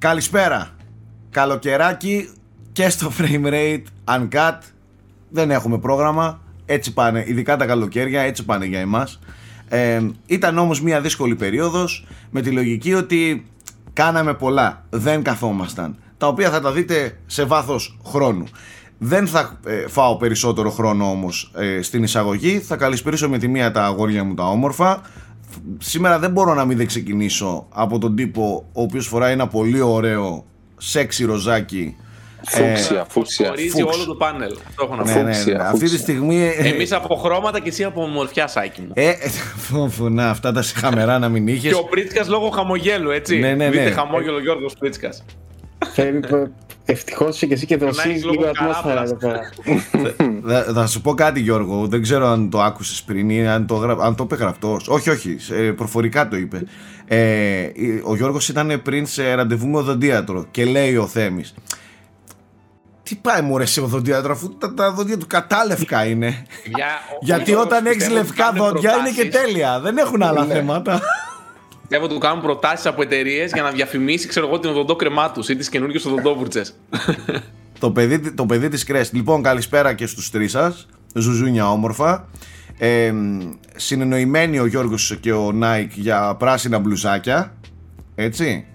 Καλησπέρα. Καλοκαιράκι και στο frame rate uncut. Δεν έχουμε πρόγραμμα. Έτσι πάνε, ειδικά τα καλοκαίρια, έτσι πάνε για εμάς. Ε, ήταν όμως μια δύσκολη περίοδος με τη λογική ότι κάναμε πολλά, δεν καθόμασταν. Τα οποία θα τα δείτε σε βάθος χρόνου. Δεν θα ε, φάω περισσότερο χρόνο όμως ε, στην εισαγωγή. Θα καλησπερίσω με τη μία τα αγόρια μου τα όμορφα. Σήμερα δεν μπορώ να μην δεν ξεκινήσω από τον τύπο ο οποίος φοράει ένα πολύ ωραίο σεξι ροζάκι Φούξια, φούξια. Χωρίζει όλο το πάνελ. Αυτό έχω να ναι, πω. ναι, Φούξια, ναι. Αυτή τη φούξια. στιγμή. ε, Εμείς από χρώματα και εσύ από ομορφιά, Σάκη μου. Ε, ε, φου, φου, να, αυτά τα χαμερά να μην είχες. Και ο Πρίτσκα λόγω χαμογέλου, έτσι. Ναι, ναι, ναι. Δείτε χαμόγελο Γιώργος Πρίτσκα. Ευτυχώς είσαι και εσύ και δροσί έχεις λόγο λίγο ατμόσφαιρα εδώ καράπλας. πέρα. Θα, θα σου πω κάτι Γιώργο, δεν ξέρω αν το άκουσες πριν ή αν το, γρα... αν το είπε γραπτός. Όχι, όχι, σε- προφορικά το είπε. Ε, ο Γιώργος ήταν πριν σε ραντεβού με οδοντίατρο και λέει ο Θέμης τι πάει μου ρε σε οδοντίατρο αφού τα, τα δόντια του κατάλευκα είναι. Για- ο Γιατί Γιώργος όταν έχεις πιστεύω ότι λευκά κάνουν δόντια είναι και προτάσεις. τέλεια. Δεν έχουν άλλα θέματα. Πιστεύω ότι του κάνουν προτάσεις από εταιρείες για να διαφημίσει, ξέρω εγώ, την οδοντόκρεμά τους ή τις καινούργιες οδοντόβουρτσες. το, παιδί, το παιδί της Κρέσ. Λοιπόν, καλησπέρα και στους τρεις σας. Ζουζούνια όμορφα. Ε, συνεννοημένοι ο Γιώργος και ο Νάικ για πράσινα μπλουζάκια. Έτσι.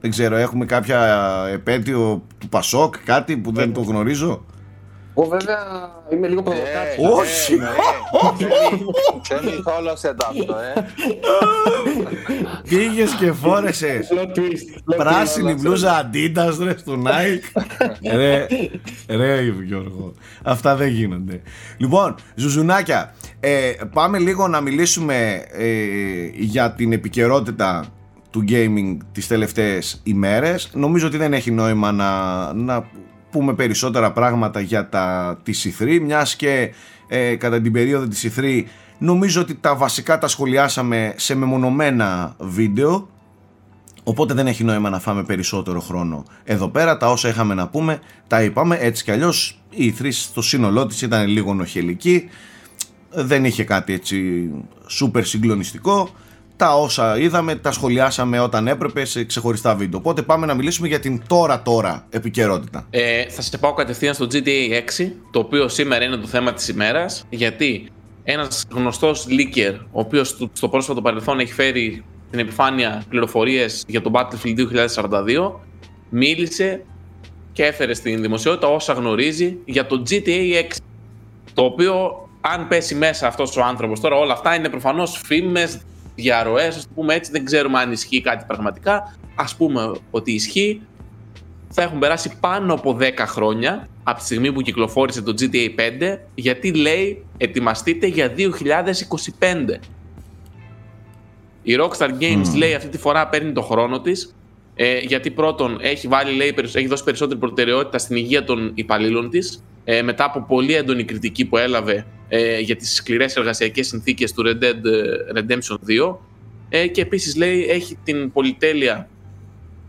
Δεν ξέρω, έχουμε κάποια επέτειο του Πασόκ, κάτι που δεν το γνωρίζω. Εγώ βέβαια είμαι λίγο προβοκάτσιο. Όχι! Δεν ηθόλωσε το αυτό, ε. Πήγες και φόρεσες Plot twist. plot πράσινη twist. μπλούζα Adidas ρε στο Nike ρε, ρε Γιώργο αυτά δεν γίνονται λοιπόν ζουζουνάκια ε, πάμε λίγο να μιλήσουμε ε, για την επικαιρότητα του gaming τις τελευταίες ημέρες νομίζω ότι δεν έχει νόημα να, να πούμε περισσότερα πράγματα για τα της E3 μιας και ε, κατά την περίοδο της E3 νομίζω ότι τα βασικά τα σχολιάσαμε σε μεμονωμένα βίντεο Οπότε δεν έχει νόημα να φάμε περισσότερο χρόνο εδώ πέρα. Τα όσα είχαμε να πούμε τα είπαμε. Έτσι κι αλλιώς η E3 στο σύνολό της ήταν λίγο νοχελική. Δεν είχε κάτι έτσι σούπερ συγκλονιστικό. Τα όσα είδαμε τα σχολιάσαμε όταν έπρεπε σε ξεχωριστά βίντεο. Οπότε πάμε να μιλήσουμε για την τώρα τώρα επικαιρότητα. Ε, θα σε πάω κατευθείαν στο GTA 6, το οποίο σήμερα είναι το θέμα της ημέρας, γιατί ένας γνωστός leaker, ο οποίος στο- στο πρόσφατο παρελθόν έχει φέρει στην επιφάνεια πληροφορίες για το Battlefield 2042, μίλησε και έφερε στην δημοσιότητα όσα γνωρίζει για το GTA 6, το οποίο αν πέσει μέσα αυτός ο άνθρωπος τώρα όλα αυτά είναι προφανώς φήμες, διαρροές, ας το πούμε έτσι, δεν ξέρουμε αν ισχύει κάτι πραγματικά, ας πούμε ότι ισχύει, θα έχουν περάσει πάνω από 10 χρόνια από τη στιγμή που κυκλοφόρησε το GTA 5 γιατί λέει ετοιμαστείτε για 2025. Η Rockstar Games λέει αυτή τη φορά παίρνει το χρόνο της ε, γιατί πρώτον έχει, βάλει, λέει, περισ- έχει δώσει περισσότερη προτεραιότητα στην υγεία των υπαλλήλων της ε, μετά από πολύ έντονη κριτική που έλαβε ε, για τις σκληρές εργασιακές συνθήκες του Red Dead ε, Redemption 2 ε, και επίσης λέει έχει την πολυτέλεια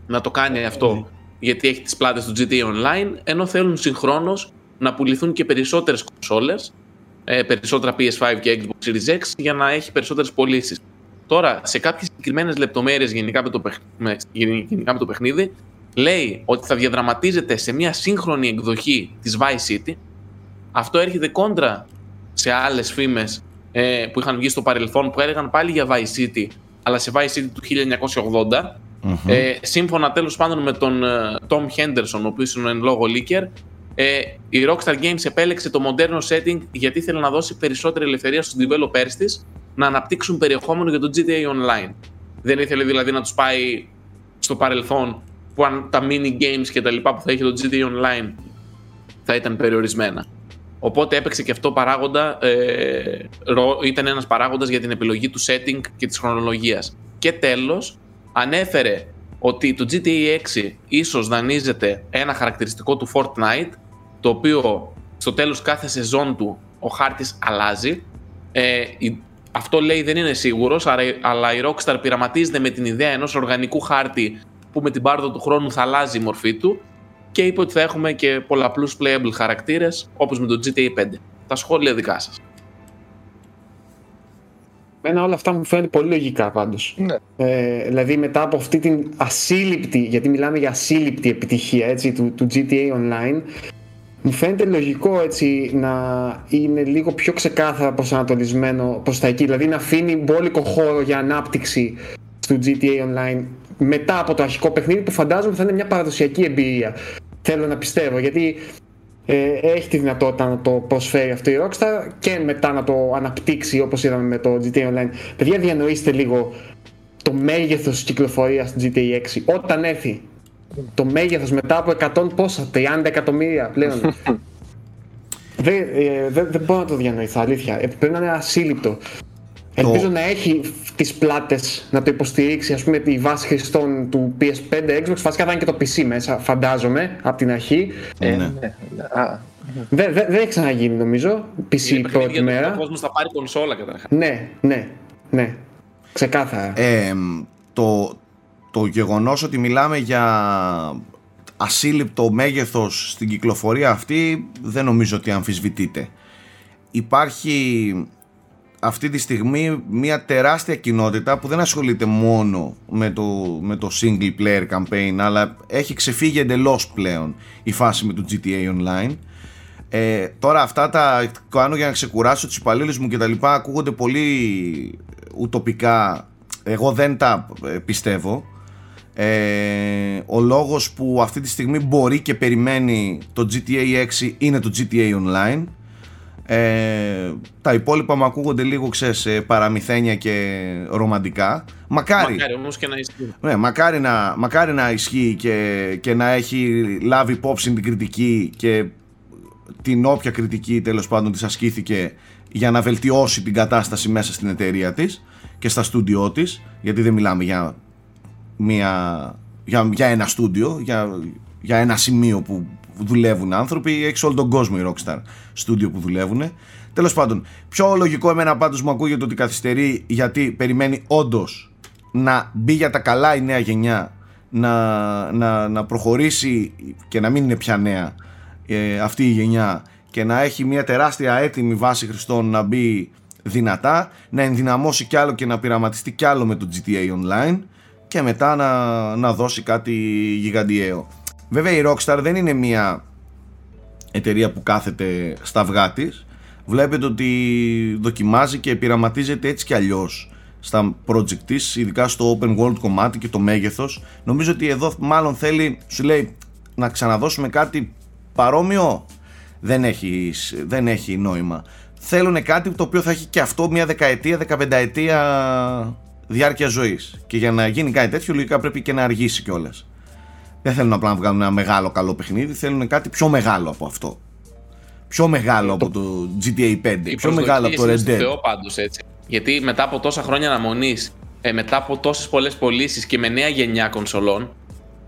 να το κάνει αυτό γιατί έχει τις πλάτες του GTA Online ενώ θέλουν συγχρόνως να πουληθούν και περισσότερες κονσόλες ε, περισσότερα PS5 και Xbox Series X για να έχει περισσότερες πωλήσεις. Τώρα, σε κάποιες συγκεκριμένες λεπτομέρειες γενικά με, το παιχ... με... γενικά με το παιχνίδι λέει ότι θα διαδραματίζεται σε μια σύγχρονη εκδοχή της Vice City. Αυτό έρχεται κόντρα σε άλλες φήμες ε, που είχαν βγει στο παρελθόν που έλεγαν πάλι για Vice City αλλά σε Vice City του 1980 ε, σύμφωνα τέλος πάντων με τον ε, Tom Henderson, ο οποίος είναι εν λόγω leaker, ε, η Rockstar Games επέλεξε το μοντέρνο setting γιατί ήθελε να δώσει περισσότερη ελευθερία στους developers της να αναπτύξουν περιεχόμενο για το GTA Online. Δεν ήθελε δηλαδή να τους πάει στο παρελθόν που αν τα mini games και τα λοιπά που θα είχε το GTA Online θα ήταν περιορισμένα. Οπότε έπαιξε και αυτό παράγοντα, ε, ρο- ήταν ένας παράγοντας για την επιλογή του setting και της χρονολογίας. Και τέλος, ανέφερε ότι το GTA 6 ίσως δανείζεται ένα χαρακτηριστικό του Fortnite, το οποίο στο τέλος κάθε σεζόν του ο χάρτης αλλάζει. Ε, η- αυτό λέει δεν είναι σίγουρος, άρα- αλλά η Rockstar πειραματίζεται με την ιδέα ενός οργανικού χάρτη που με την πάρδο του χρόνου θα αλλάζει η μορφή του και είπε ότι θα έχουμε και πολλαπλούς playable χαρακτήρες όπως με το GTA 5. Τα σχόλια δικά σας. Εμένα όλα αυτά μου φαίνονται πολύ λογικά πάντως. Ναι. Ε, δηλαδή μετά από αυτή την ασύλληπτη, γιατί μιλάμε για ασύλληπτη επιτυχία έτσι, του, του GTA Online, μου φαίνεται λογικό έτσι να είναι λίγο πιο ξεκάθαρα προσανατολισμένο προς τα εκεί, δηλαδή να αφήνει μπόλικο χώρο για ανάπτυξη στο GTA Online μετά από το αρχικό παιχνίδι που φαντάζομαι θα είναι μια παραδοσιακή εμπειρία. Θέλω να πιστεύω γιατί ε, έχει τη δυνατότητα να το προσφέρει αυτό η Rockstar και μετά να το αναπτύξει όπως είδαμε με το GTA Online. Παιδιά διανοήστε λίγο το μέγεθος της κυκλοφορίας του GTA 6 όταν έρθει το μέγεθος μετά από 100 πόσα, 30 εκατομμύρια πλέον. δεν, ε, δεν, δεν μπορώ να το διανοηθώ, αλήθεια. Ε, πρέπει να είναι ασύλληπτο. Ελπίζω να έχει τις πλάτες να το υποστηρίξει ας πούμε τη βάση χρηστών του PS5, Xbox, βασικά θα είναι και το PC μέσα, φαντάζομαι, από την αρχή. Ε, Ναι. ναι. Α, Δεν δεν δεν έχει ξαναγίνει νομίζω, PC Είναι παιχνίδι πρώτη για το μέρα. Ο κόσμο θα πάρει κονσόλα καταρχάς. Ναι, ναι, ναι. Ξεκάθαρα. Ε, το, το γεγονός ότι μιλάμε για ασύλληπτο μέγεθος στην κυκλοφορία αυτή δεν νομίζω ότι αμφισβητείται. Υπάρχει αυτή τη στιγμή μια τεράστια κοινότητα που δεν ασχολείται μόνο με το, με το single player campaign αλλά έχει ξεφύγει εντελώς πλέον η φάση με το GTA Online. Ε, τώρα αυτά τα κάνω για να ξεκουράσω τους υπαλλήλους μου και τα λοιπά ακούγονται πολύ ουτοπικά. Εγώ δεν τα ε, πιστεύω. Ε, ο λόγος που αυτή τη στιγμή μπορεί και περιμένει το GTA 6 είναι το GTA Online ε, τα υπόλοιπα μου ακούγονται λίγο ξέρεις ε, παραμυθένια και ρομαντικά μακάρι, Μακάρι όμως και να ισχύει. ναι, μακάρι, να, μακάρι να ισχύει και, και να έχει λάβει υπόψη την κριτική και την όποια κριτική τέλος πάντων της ασκήθηκε για να βελτιώσει την κατάσταση μέσα στην εταιρεία της και στα στούντιό της γιατί δεν μιλάμε για, μια, για, για ένα στούντιο για, για ένα σημείο που δουλεύουν άνθρωποι έχει όλο τον κόσμο η Rockstar στούντιο που δουλεύουν τέλος πάντων πιο λογικό εμένα πάντως μου ακούγεται ότι καθυστερεί γιατί περιμένει όντως να μπει για τα καλά η νέα γενιά να, να, να προχωρήσει και να μην είναι πια νέα ε, αυτή η γενιά και να έχει μια τεράστια έτοιμη βάση χρηστών να μπει δυνατά να ενδυναμώσει κι άλλο και να πειραματιστεί κι άλλο με το GTA Online και μετά να, να δώσει κάτι γιγαντιαίο βέβαια η Rockstar δεν είναι μια εταιρεία που κάθεται στα αυγά της. Βλέπετε ότι δοκιμάζει και πειραματίζεται έτσι κι αλλιώς στα project της, ειδικά στο open world κομμάτι και το μέγεθος. Νομίζω ότι εδώ μάλλον θέλει, σου λέει να ξαναδώσουμε κάτι παρόμοιο; Δεν έχει, δεν έχει νόημα. Θέλουν κάτι το οποίο θα έχει και αυτό μια δεκαετία, δεκαπενταετία διάρκεια ζωής. Και για να γίνει κάτι τέτοιο λογικά πρέπει και να αργήσει κιόλας. Δεν θέλουν απλά να βγάλουν ένα μεγάλο καλό παιχνίδι θέλουν κάτι πιο μεγάλο από αυτό πιο μεγάλο από το GTA 5 Οι πιο μεγάλο από το προσδοκίες Red είναι Dead στο Θεό πάντως έτσι. Γιατί μετά από τόσα χρόνια αναμονής, ε, μετά από τόσες πολλές πωλήσεις και με νέα γενιά κονσολών,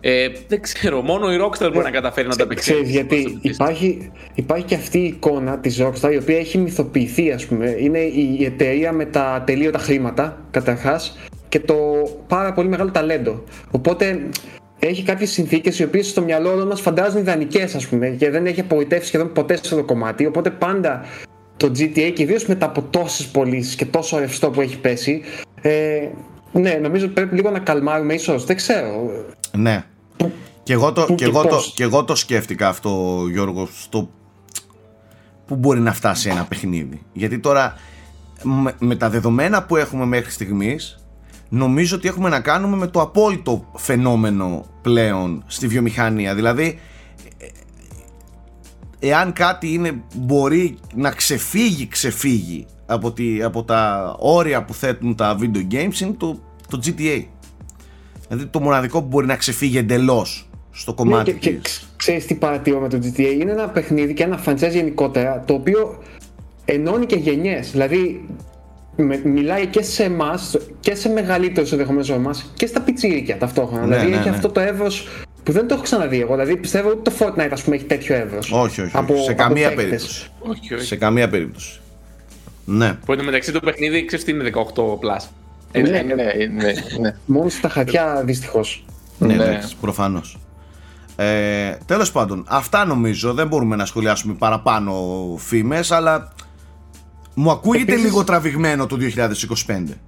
ε, δεν ξέρω, μόνο η Rockstar μπορεί να καταφέρει να τα απεξέλθει. Ξέρεις γιατί υπάρχει, υπάρχει και αυτή η εικόνα της Rockstar η οποία έχει μυθοποιηθεί ας πούμε. Είναι η εταιρεία με τα ατελείωτα χρήματα καταρχάς και το πάρα πολύ μεγάλο ταλέντο. Οπότε έχει κάποιες συνθήκες οι οποίες στο μυαλό όλων μας φαντάζουν ιδανικές ας πούμε και δεν έχει απογοητεύσει σχεδόν ποτέ σε αυτό το κομμάτι. Οπότε πάντα το GTA και ιδίως μετά από τόσες πωλήσεις και τόσο ρευστό που έχει πέσει ε, ναι, νομίζω πρέπει λίγο να καλμάρουμε ίσως, δεν ξέρω. Ναι. Και εγώ, το, πού και, και εγώ το, πώς. και εγώ το σκέφτηκα αυτό, Γιώργο, στο πού μπορεί να φτάσει ένα παιχνίδι. Γιατί τώρα, με, με τα δεδομένα που έχουμε μέχρι στιγμής, νομίζω ότι έχουμε να κάνουμε με το απόλυτο φαινόμενο πλέον στη βιομηχανία. Δηλαδή, ε, εάν κάτι είναι, μπορεί να ξεφύγει, ξεφύγει από, τη, από τα όρια που θέτουν τα video games είναι το, το GTA. Δηλαδή το μοναδικό που μπορεί να ξεφύγει εντελώς στο κομμάτι Ναι, και, και της. ξ- ξέρεις τι παρατηρώ με το GTA είναι ένα παιχνίδι και ένα franchise γενικότερα το οποίο ενώνει και γενιές δηλαδή με- μιλάει και σε εμάς και σε μεγαλύτερους ενδεχομένως από εμάς και στα πιτσίρικια ταυτόχρονα Ναι, δηλαδή ναι, έχει ναι. αυτό το εύρος που δεν το έχω ξαναδεί εγώ δηλαδή πιστεύω ότι το Fortnite ας πούμε έχει τέτοιο εύρος Όχι, όχι, από, όχι. σε από καμία παίκτες. περίπτωση. Όχι, όχι. Σε καμία περίπτωση. Ναι. Που εν τω μεταξύ το παιχνίδι ξέρεις τι είναι 18 plus. ναι, ναι, ναι, ναι, ναι, ναι. μόνο στα χαρτιά δυστυχώς Ναι, Ναι. εντάξει, προφανώς. Ε, τέλος πάντων, αυτά νομίζω δεν μπορούμε να σχολιάσουμε παραπάνω φήμες, αλλά Μου ακούγεται Επίσης- λίγο τραβηγμένο το 2025.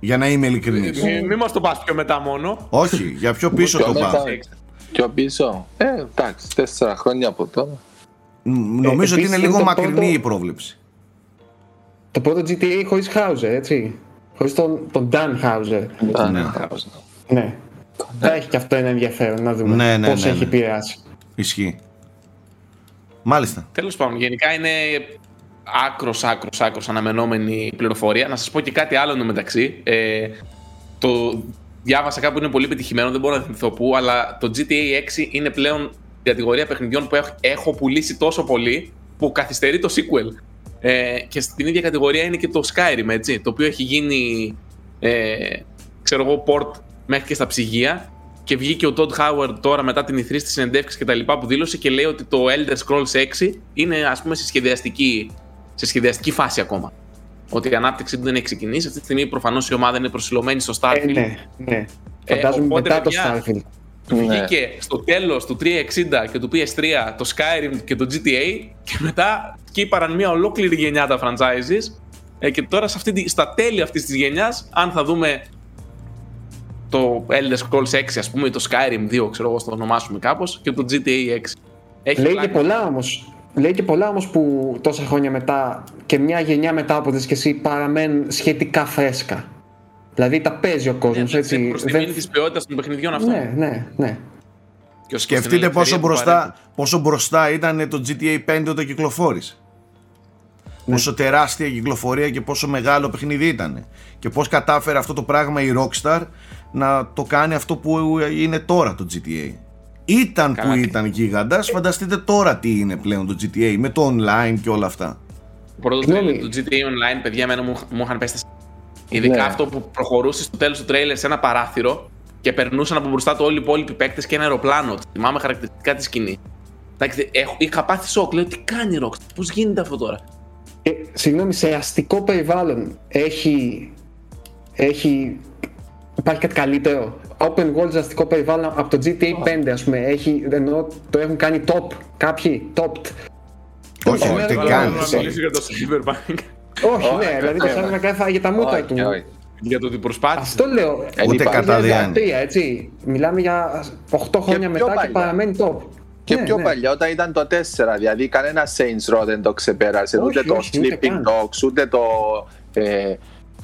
Για να είμαι ειλικρινής. Μην μη μας το πας πιο μετά μόνο. Όχι, για πιο πίσω Πιο το μετά. πάω. Πιο πίσω. Ε, εντάξει, τέσσερα χρόνια από τώρα. Μ, Νομίζω ότι επίσης είναι είναι λίγο το μακρινή πρώτο- η πρόβλεψη. Το πρώτο GTA χωρίς Hauser, έτσι. Χωρίς τον, τον Dan Hauser. Α, Ναι. ναι. Ναι. Θα έχει και αυτό ένα ενδιαφέρον να δούμε Ναι, ναι, πώς ναι, έχει ναι. επηρεάσει. Ισχύει. Μάλιστα. Τέλος πάντων, γενικά είναι άκρος, άκρος, άκρος αναμενόμενη πληροφορία. Να σας πω και κάτι άλλο μεταξύ. Ε, το διάβασα κάπου είναι πολύ πετυχημένο, δεν μπορώ να θυμηθώ πού, αλλά το GTA 6 είναι πλέον κατηγορία παιχνιδιών που έχω, έχω πουλήσει τόσο πολύ που καθυστερεί το sequel. Ε, και στην ίδια κατηγορία είναι και το Skyrim, έτσι, το οποίο έχει γίνει, ε, ξέρω εγώ, port μέχρι και στα ψυγεία και βγήκε ο Todd Howard τώρα μετά την ηθρή στη συνεντεύξη και τα λοιπά που δήλωσε και λέει ότι το Elder Scrolls 6 είναι ας πούμε σε σχεδιαστική, σε σχεδιαστική φάση ακόμα. Ότι η ανάπτυξη του δεν έχει ξεκινήσει. Αυτή τη στιγμή προφανώς η ομάδα είναι προσιλωμένη στο Starfield. Ε, ναι, ναι. Φαντάζομαι οπότε, μετά το παιδιά, Starfield. Ναι. Βγήκε στο τέλος του 360 και του PS3 το Skyrim και το GTA και μετά σκύπαραν μια ολόκληρη γενιά τα franchises ε, και τώρα σε αυτή, τη- στα τέλη αυτής της γενιάς αν θα δούμε το Elder Scrolls 6 ας πούμε ή το Skyrim 2 ξέρω εγώ στο ονομάσουμε κάπως και το GTA 6 Έχει Λέει και πλάκα. πολλά όμως. Λέει και πολλά όμως που τόσα χρόνια μετά και μια γενιά μετά από τις και εσύ παραμένουν σχετικά φρέσκα. Δηλαδή τα παίζει ο κόσμος έτσι. προς τη δεν- μήνυ της ποιότητας των παιχνιδιών αυτών Ναι, ναι, ναι. Και ως- Σκεφτείτε στην ελευθερία πόσο που μπροστά, παρέχει. πόσο μπροστά ήταν το GTA 5 όταν κυκλοφόρησε. Ναι. Πόσο τεράστια κυκλοφορία και πόσο μεγάλο παιχνίδι ήταν. Και πώς κατάφερε αυτό το πράγμα η Rockstar να το κάνει αυτό που είναι τώρα το GTA. Ήταν Καλά. που ήταν γίγαντας, φανταστείτε τώρα τι είναι πλέον το GTA με το online και όλα αυτά. Το πρώτο Συγγνώμη. τρέλερ του GTA Online, παιδιά, εμένα μου, μου είχαν πέσει τα σ- Ειδικά Ναι. αυτό που προχωρούσε στο τέλος του τρέιλερ σε ένα παράθυρο και περνούσαν από μπροστά του όλοι οι υπόλοιποι παίκτες και ένα αεροπλάνο. Θυμάμαι χαρακτηριστικά τη σκηνή. Εντάξει, έχω, είχα πάθει σοκ. Λέω τι κάνει η Rockstar, πώς γίνεται αυτό τώρα; Ε, συγγνώμη, σε αστικό περιβάλλον έχει, έχει υπάρχει κάτι καλύτερο; Open world σε αστικό περιβάλλον από το GTA 5 ας πούμε, έχει, εννοώ, το έχουν κάνει top, κάποιοι, topped. Όχι, Ε, ούτε ναι, καν. ναι, να μιλήσω για το Cyberpunk. Όχι, Όχι, ναι, δηλαδή το όχι. Cyberpunk έφαγε τα μούτρα Όχι, του. όχι. για το ότι προσπάθησε. Αυτό λέω. Δεν Ούτε υπάρχει. κατά διάνοια. 2013, έτσι. Μιλάμε για 8 χρόνια πιο μετά και παλιά. παραμένει top. Και Ναι, πιο ναι. παλιά, όταν ήταν το 4, δηλαδή κανένα Saints Row δεν το ξεπέρασε, Όχι, ούτε το όχι, ούτε Sleeping καν. Dogs, ούτε το ε,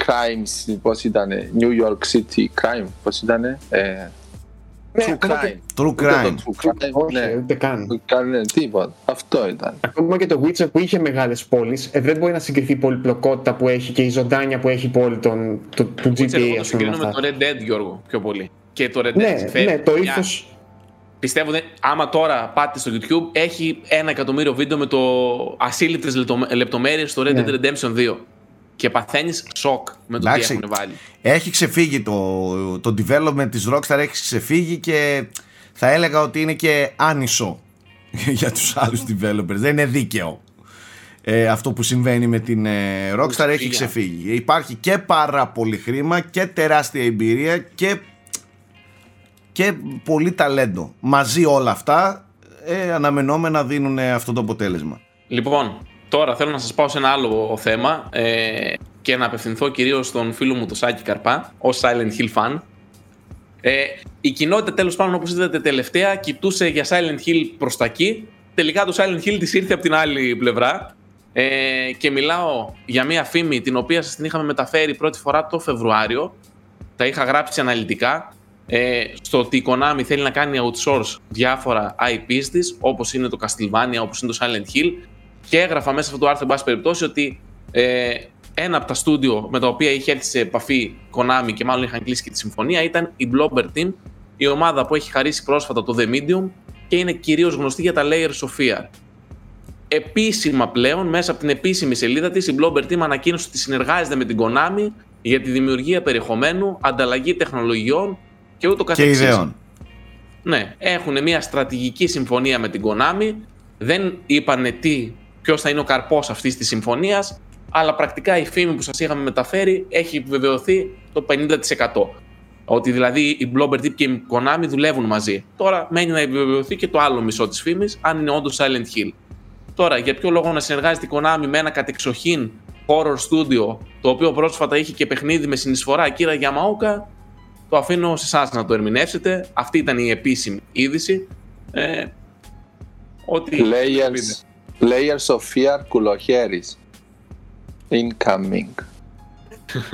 Crimes, πώς ήτανε, New York City Crime, πώς ήτανε, ε, Ναι, True ακόμα και- Crime. True Ούτε crime. το True Crime, Όχι, ναι. ούτε καν. Ούτε καν, ναι, τίποτα. Αυτό ήταν. Ακόμα και το Witcher που είχε μεγάλες πόλεις, ε, δεν μπορεί να συγκριθεί η πολυπλοκότητα που έχει και η ζωντάνια που έχει η πόλη των, του, του Ξέρω, GTA, εγώ το ας πούμε. συγκρίνω με αυτά. το Red Dead, Γιώργο, πιο πολύ. Και το Red Dead Ναι, συμφέρει ναι, το μια- ύφο. Πιστεύω ότι άμα τώρα πάτε στο YouTube, έχει ένα εκατομμύριο βίντεο με το ασύλληπτες λεπτομέρειες στο Red Ναι. Dead Redemption 2. Και παθαίνεις σοκ με το Εντάξει. τι έχουν βάλει. Έχει ξεφύγει το, το development της Rockstar έχει ξεφύγει και θα έλεγα ότι είναι και άνισο για τους άλλους developers. Δεν είναι δίκαιο. Ε, αυτό που συμβαίνει με την ε, Rockstar έχει Ξεφύγει. ξεφύγει. Υπάρχει και πάρα πολύ χρήμα και τεράστια εμπειρία και, και πολύ ταλέντο. Μαζί όλα αυτά ε, αναμενόμενα δίνουν ε, αυτό το αποτέλεσμα. Λοιπόν, τώρα θέλω να σας πάω σε ένα άλλο θέμα ε, και να απευθυνθώ κυρίως στον φίλο μου τον Σάκη Καρπά, ως Silent Hill fan. Ε, η κοινότητα τέλος πάντων όπως είδατε τελευταία κοιτούσε για Silent Hill προς τα εκεί. Τελικά το Silent Hill της ήρθε από την άλλη πλευρά ε, και μιλάω για μια φήμη την οποία σας την είχαμε μεταφέρει πρώτη φορά το Φεβρουάριο. Τα είχα γράψει αναλυτικά ε, στο ότι η Konami θέλει να κάνει outsource διάφορα IPs της όπως είναι το Castlevania, όπως είναι το Silent Hill και έγραφα μέσα σε αυτό το άρθρο, εν πάση περιπτώσει, ότι ε, ένα από τα στούντιο με τα οποία είχε έρθει σε επαφή Konami και μάλλον είχαν κλείσει και τη συμφωνία ήταν η Blobber Team, η ομάδα που έχει χαρίσει πρόσφατα το The Medium και είναι κυρίως γνωστή για τα Layers of Fear. Επίσημα πλέον, μέσα από την επίσημη σελίδα της, η Blobber Team ανακοίνωσε ότι συνεργάζεται με την Konami για τη δημιουργία περιεχομένου, ανταλλαγή τεχνολογιών και ούτω Και καθεξής. ιδεών. Ναι, έχουν μια στρατηγική συμφωνία με την Konami. Δεν είπανε τι, ποιος θα είναι ο καρπός αυτής της συμφωνίας, αλλά πρακτικά η φήμη που σας είχαμε μεταφέρει έχει επιβεβαιωθεί το 50%. Ότι δηλαδή η Blobber Tip και η Konami δουλεύουν μαζί. Τώρα μένει να επιβεβαιωθεί και το άλλο μισό της φήμης, αν είναι όντως Silent Hill. Τώρα, για ποιο λόγο να συνεργάζεται η Konami με ένα κατεξοχήν horror studio, το οποίο πρόσφατα είχε και παιχνίδι με συνεισφορά Κύρα Γιαμαούκα, το αφήνω σε εσάς να το ερμηνεύσετε. Αυτή ήταν η επίσημη είδηση. Ε, ότι Layers, layers of fear κουλοχέρης. Incoming.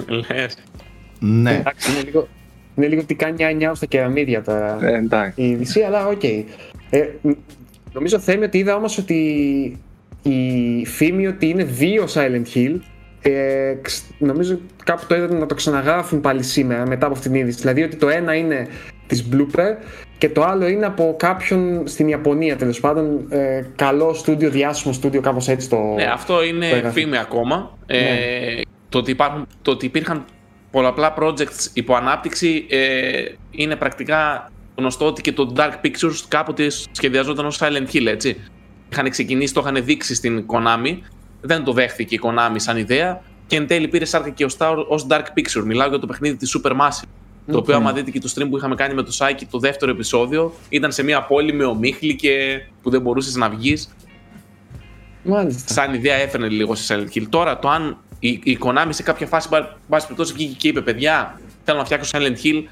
λες, Ναι. Εντάξει, είναι λίγο, είναι λίγο τι κάνει νιάου στα κεραμίδια τώρα Ε, εντάξει. η είδηση, αλλά οκ. Ε, μ, νομίζω Θέμη ότι είδα όμως ότι η φήμη ότι είναι δύο Silent Hill ε, ξ- νομίζω κάπου το είδα να το ξαναγράφουν πάλι σήμερα μετά από αυτήν την είδηση. Δηλαδή ότι το ένα είναι της Blooper και το άλλο είναι από κάποιον στην Ιαπωνία τέλος πάντων. Ε, καλό στούντιο, διάσημο στούντιο, κάπως έτσι το. Ναι, αυτό το είναι έγραφε. φήμη ακόμα. Ε, Ναι. το, ότι υπάρχουν, το ότι υπήρχαν πολλαπλά projects υπό ανάπτυξη ε, είναι πρακτικά γνωστό ότι και το Dark Pictures κάποτε σχεδιαζόταν ως Silent Hill, έτσι. Είχαν ξεκινήσει, το είχαν δείξει στην Konami, δεν το δέχθηκε η Konami σαν ιδέα και εν τέλει πήρε σάρκα και οστά ως Dark Picture. Μιλάω για το παιχνίδι της Supermassive. Το οποίο, άμα δείτε και το stream που είχαμε κάνει με το Σάκη το δεύτερο επεισόδιο, ήταν σε μια πόλη με ομίχλη και που δεν μπορούσες να βγεις Μάλιστα. σαν ιδέα έφερνε λίγο σε Silent Hill. Τώρα το αν η, η Konami σε κάποια φάση, εν πάση περιπτώσει, βγήκε και είπε: Παιδιά, θέλω να φτιάξω Silent Hill,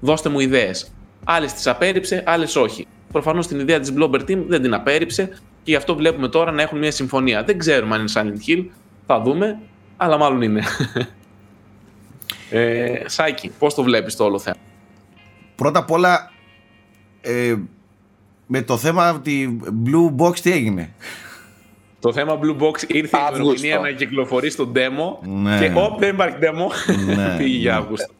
δώστε μου ιδέες. Άλλες τις απέρριψε, άλλες όχι. Προφανώς την ιδέα της Blobber Team δεν την απέρριψε και γι' αυτό βλέπουμε τώρα να έχουν μια συμφωνία. Δεν ξέρουμε αν είναι Silent Hill, θα δούμε, αλλά μάλλον είναι. ε, Σάκη, πώς το βλέπεις το όλο θέμα; Πρώτα απ' όλα, ε, με το θέμα ότι Blue Box τι έγινε; Το θέμα Blue Box ήρθε η Αύγουστο. ημερομηνία να κυκλοφορεί στο demo Ναι. και όπ, δεν υπάρχει demo. Ναι, Πήγε για ναι. Αύγουστο.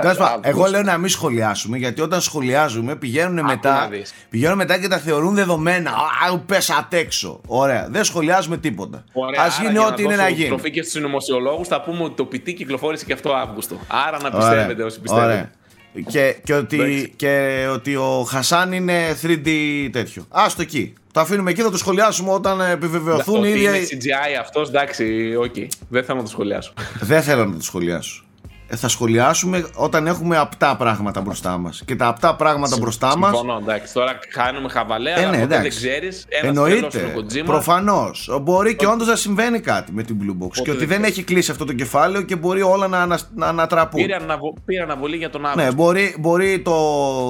Τέλος πάντων, Αύγουστο. εγώ λέω να μην σχολιάσουμε γιατί όταν σχολιάζουμε πηγαίνουν να μετά, δεις. πηγαίνουν μετά και τα θεωρούν δεδομένα. Α, πες απ' έξω. Ωραία. Δεν σχολιάζουμε τίποτα. Ωραία, Ας άρα γίνει για ό,τι είναι δώσω να γίνει. Τροφή και στους συνωμοσιολόγους θα πούμε ότι το PT κυκλοφόρησε και αυτό Αύγουστο. Άρα να Ωραία. πιστεύετε όσοι πιστεύετε. Ωραία. Και, και, ότι, Εντάξει. και ότι ο Χασάν είναι 3D τέτοιο. Άστο εκεί. Το αφήνουμε εκεί, θα το σχολιάσουμε όταν επιβεβαιωθούν οι Ότι ίδιοι. είναι CGI αυτός, εντάξει, οκ. Δεν θέλω να το σχολιάσω. Δεν θέλω να το σχολιάσω. Ε, θα σχολιάσουμε όταν έχουμε απτά πράγματα μπροστά μας. Και τα απτά πράγματα μπροστά μα. Συμφωνώ, εντάξει. Τώρα κάνουμε χαβαλέ, Ε, αλλά ναι, ποτέ δεν εντάξει. ξέρεις. Εννοείται. Προφανώς. Μπορεί και Ότι- όντως να συμβαίνει κάτι με την Blue Box. Και Ποτέ ότι δεν δεν ξέρεις. έχει κλείσει αυτό το κεφάλαιο και μπορεί όλα να, ανα- να ανατραπούν. Πήρε, αναβο... πήρε αναβολή για τον Αύγουστο. Ναι, μπορεί, μπορεί το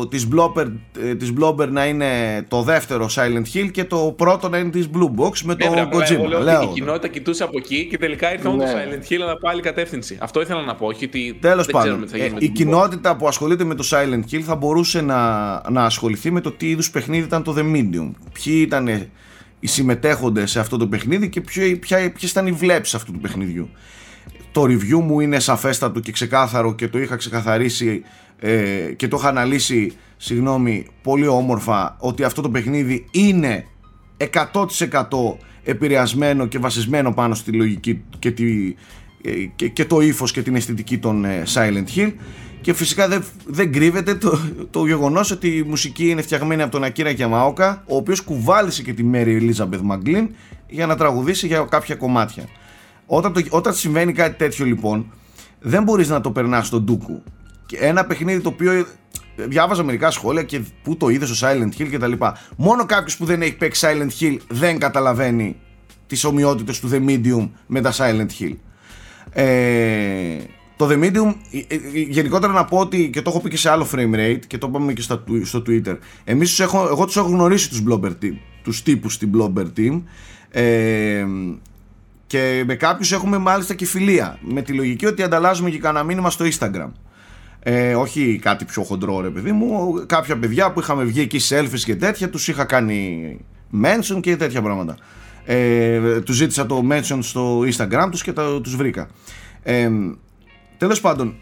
της Blobber, ε, της Blobber να είναι το δεύτερο Silent Hill και το πρώτο να είναι της Blue Box με Ναι, το βρε, απλά εγώ Kojima. λέω Λέω. ότι η κοινότητα κοιτούσε από εκεί και τελικά ήρθε όντως Ναι. Silent Hill, αλλά πάλι κατεύθυνση. Αυτό ήθελα να πω. Όχι ότι Τέλος δεν πάντων, ξέρουμε τι θα γίνει ε, με η την κοινότητα που ασχολείται με το Silent Hill θα μπορούσε να, να ασχοληθεί με το τι είδους παιχνίδι ήταν το The Medium. Ποιοι ήταν οι συμμετέχοντες σε αυτό το παιχνίδι και ποιο, ποια, ποιες ήταν οι βλέψεις αυτού του παιχνιδιού. Το review μου είναι σαφέστατο και ξεκάθαρο και το είχα ξεκαθαρίσει ε, και το είχα αναλύσει, συγγνώμη, πολύ όμορφα ότι αυτό το παιχνίδι είναι 100% επηρεασμένο και βασισμένο πάνω στη λογική και, τη, ε, και, και το ύφος και την αισθητική των ε, Silent Hill και φυσικά δεν, δεν κρύβεται το, το γεγονός ότι η μουσική είναι φτιαγμένη από τον Ακύρα Γιαμαόκα ο οποίος κουβάλισε και τη Μέρη Ελίζαμπεθ Μαγκλίν για να τραγουδήσει για κάποια κομμάτια όταν, το, όταν συμβαίνει κάτι τέτοιο λοιπόν δεν μπορείς να το περνάς στον ντούκου και ένα παιχνίδι το οποίο διάβαζα μερικά σχόλια και που το είδες στο Silent Hill κτλ. Μόνο κάποιος που δεν έχει παίξει Silent Hill δεν καταλαβαίνει τις ομοιότητες του The Medium με τα Silent Hill. Ε, το The Medium, ε, ε, γενικότερα να πω ότι και το έχω πει και σε άλλο frame rate και το είπαμε και στα, στο Twitter. Εμείς τους έχω, εγώ τους έχω γνωρίσει τους Blobber Team, τους τύπους στην Blobber Team. Ε, και με κάποιους έχουμε μάλιστα και φιλία. Με τη λογική ότι ανταλλάζουμε και κανένα μήνυμα στο Instagram. Ε, όχι κάτι πιο χοντρό ρε παιδί μου. Κάποια παιδιά που είχαμε βγει εκεί selfies και τέτοια, τους είχα κάνει mention και τέτοια πράγματα. Ε, τους ζήτησα το mention στο Instagram τους και τα, τους βρήκα. Ε, τέλος πάντων,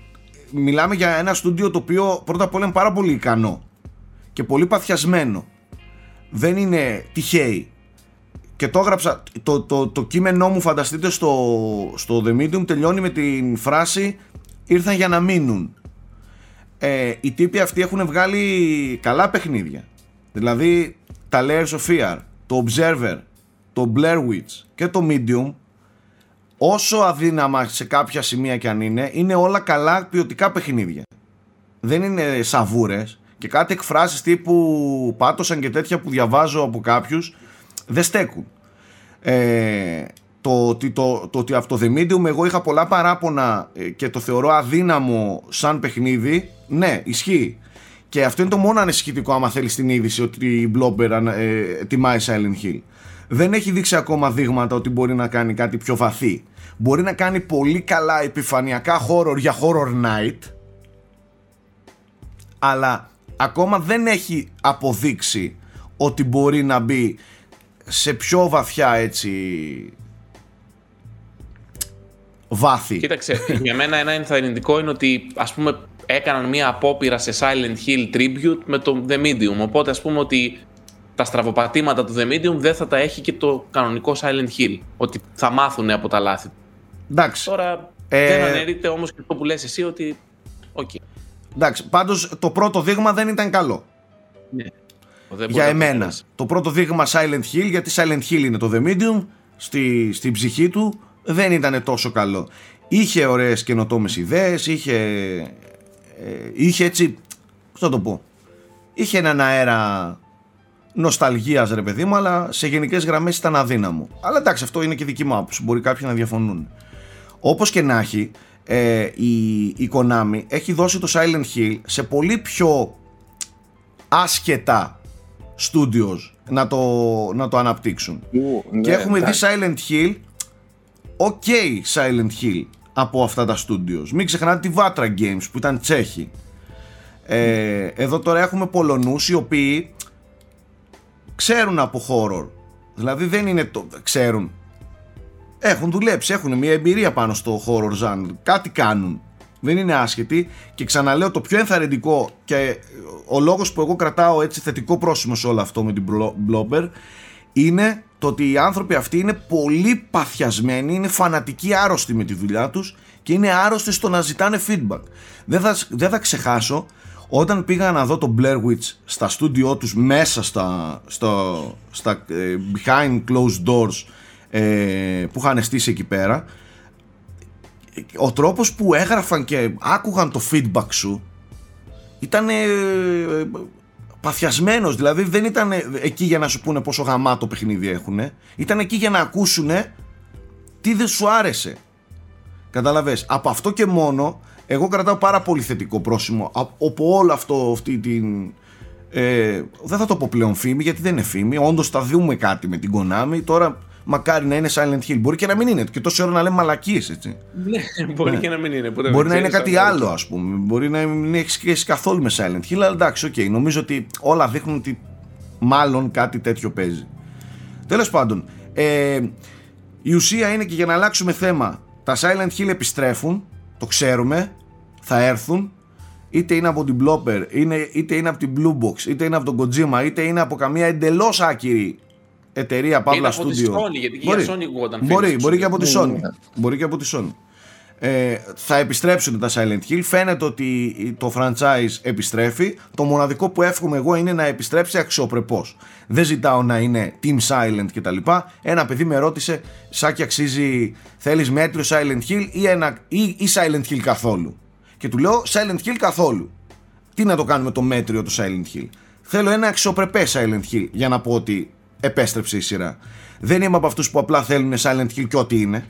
μιλάμε για ένα στούντιο το οποίο πρώτα απ' όλα είναι πάρα πολύ ικανό και πολύ παθιασμένο. Δεν είναι τυχαίοι και το έγραψα το, το, το κείμενό μου φανταστείτε στο, στο The Medium τελειώνει με την φράση ήρθαν για να μείνουν ε, οι τύποι αυτοί έχουν βγάλει καλά παιχνίδια δηλαδή τα Layers of Fear το Observer το Blair Witch και το Medium όσο αδύναμα σε κάποια σημεία και αν είναι είναι όλα καλά ποιοτικά παιχνίδια δεν είναι σαβούρες και κάτι εκφράσεις τύπου πάτωσαν και τέτοια που διαβάζω από κάποιους δεν στέκουν. Ε, το, ότι το, το ότι αυτό το The Medium εγώ είχα πολλά παράπονα ε, και το θεωρώ αδύναμο σαν παιχνίδι, ναι, ισχύει. Και αυτό είναι το μόνο ανησυχητικό άμα θέλεις την είδηση ότι η Blobber ε, ετοιμάει Silent Hill. Δεν έχει δείξει ακόμα δείγματα ότι μπορεί να κάνει κάτι πιο βαθύ. Μπορεί να κάνει πολύ καλά επιφανειακά horror για horror night αλλά ακόμα δεν έχει αποδείξει ότι μπορεί να μπει σε πιο βαθιά έτσι βάθη. Κοίταξε, για μένα ένα ενθαρρυντικό είναι ότι ας πούμε έκαναν μια απόπειρα σε Silent Hill Tribute με το The Medium. Οπότε ας πούμε ότι τα στραβοπατήματα του The Medium δεν θα τα έχει και το κανονικό Silent Hill. Ότι θα μάθουν από τα λάθη. Εντάξει. Τώρα ε... δεν αναιρείται όμως και αυτό που λες εσύ ότι... Okay. Εντάξει, πάντως το πρώτο δείγμα δεν ήταν καλό. Ναι. Για εμένα. Το πρώτο δείγμα Silent Hill, γιατί Silent Hill είναι το The Medium, στη, στην ψυχή του δεν ήταν τόσο καλό. Είχε ωραίες καινοτόμες ιδέες, είχε, ε, είχε έτσι, πώς θα το πω, είχε έναν αέρα νοσταλγίας ρε παιδί μου, αλλά σε γενικές γραμμές ήταν αδύναμο. Αλλά εντάξει, αυτό είναι και δική μου άποψη, μπορεί κάποιοι να διαφωνούν. Όπως και να έχει, ε, η, η Konami έχει δώσει το Silent Hill σε πολύ πιο άσχετα studios να το, να το αναπτύξουν. ναι, και έχουμε δει εντάξει. Silent Hill, ok Silent Hill από αυτά τα studios. Μην ξεχνάτε τη Vatra Games που ήταν Τσέχοι. Ε, εδώ τώρα έχουμε Πολωνούς οι οποίοι ξέρουν από horror. Δηλαδή δεν είναι το... ξέρουν. Έχουν δουλέψει, έχουν μια εμπειρία πάνω στο horror genre. Κάτι κάνουν. Δεν είναι άσχετοι. Και ξαναλέω το πιο ενθαρρυντικό και ο λόγος που εγώ κρατάω έτσι θετικό πρόσημο σε όλο αυτό με την Blobber είναι το ότι οι άνθρωποι αυτοί είναι πολύ παθιασμένοι, είναι φανατικοί άρρωστοι με τη δουλειά τους και είναι άρρωστοι στο να ζητάνε feedback. Δεν θα, δεν θα ξεχάσω όταν πήγα να δω το Blair Witch στα στούντιό τους μέσα στα, στα, στα ε, behind closed doors ε, που είχαν στήσει εκεί πέρα ο τρόπος που έγραφαν και άκουγαν το feedback σου ήταν παθιασμένος. Δηλαδή δεν ήταν εκεί για να σου πούνε πόσο γαμάτο παιχνίδι έχουν ήταν εκεί για να ακούσουν τι δεν σου άρεσε. Καταλαβες. Από αυτό και μόνο εγώ κρατάω πάρα πολύ θετικό πρόσημο από όλο αυτό αυτή την ε, δεν θα το πω πλέον φήμη γιατί δεν είναι φήμη όντως θα δούμε κάτι με την Konami τώρα μακάρι να είναι Silent Hill. Μπορεί και να μην είναι. Και τόση ώρα να λέμε μαλακίες, έτσι. Ναι, μπορεί Ναι. και να μην είναι. Ποτέ Μπορεί δεν να είναι ξέρεις κάτι αν- άλλο, ας πούμε. Μπορεί να μην έχει σχέση καθόλου με Silent Hill. Αλλά εντάξει, οκ. Νομίζω ότι όλα δείχνουν ότι μάλλον κάτι τέτοιο παίζει. Τέλος πάντων, ε, η ουσία είναι και για να αλλάξουμε θέμα. Τα Silent Hill επιστρέφουν, το ξέρουμε, θα έρθουν. Είτε είναι από την Bloober, είναι, είτε είναι από την Blue Box, είτε είναι από τον Kojima, είτε είναι από καμία εντελώς άκυρη εταιρεία Παύλα Είναι από τη Studio. Sony, γιατί και μπορεί, για Sony ακούγονταν μπορεί, φίλος μπορεί του και από τη Ναι, Sony. ναι. Μπορεί και από τη Sony. Ε, θα επιστρέψουν τα Silent Hill. Φαίνεται ότι το franchise επιστρέφει. Το μοναδικό που εύχομαι εγώ είναι να επιστρέψει αξιοπρεπώς. Δεν ζητάω να είναι Team Silent κτλ. Ένα παιδί με ρώτησε, Σάκη αξίζει, θέλεις μέτριο Silent Hill ή, ένα, ή, ή Silent Hill καθόλου; Και του λέω Silent Hill καθόλου. Τι να το κάνουμε το μέτριο του Silent Hill; Θέλω ένα αξιοπρεπέ Silent Hill για να πω ότι επέστρεψε η σειρά. Δεν είμαι από αυτούς που απλά θέλουν Silent Hill και ό,τι είναι.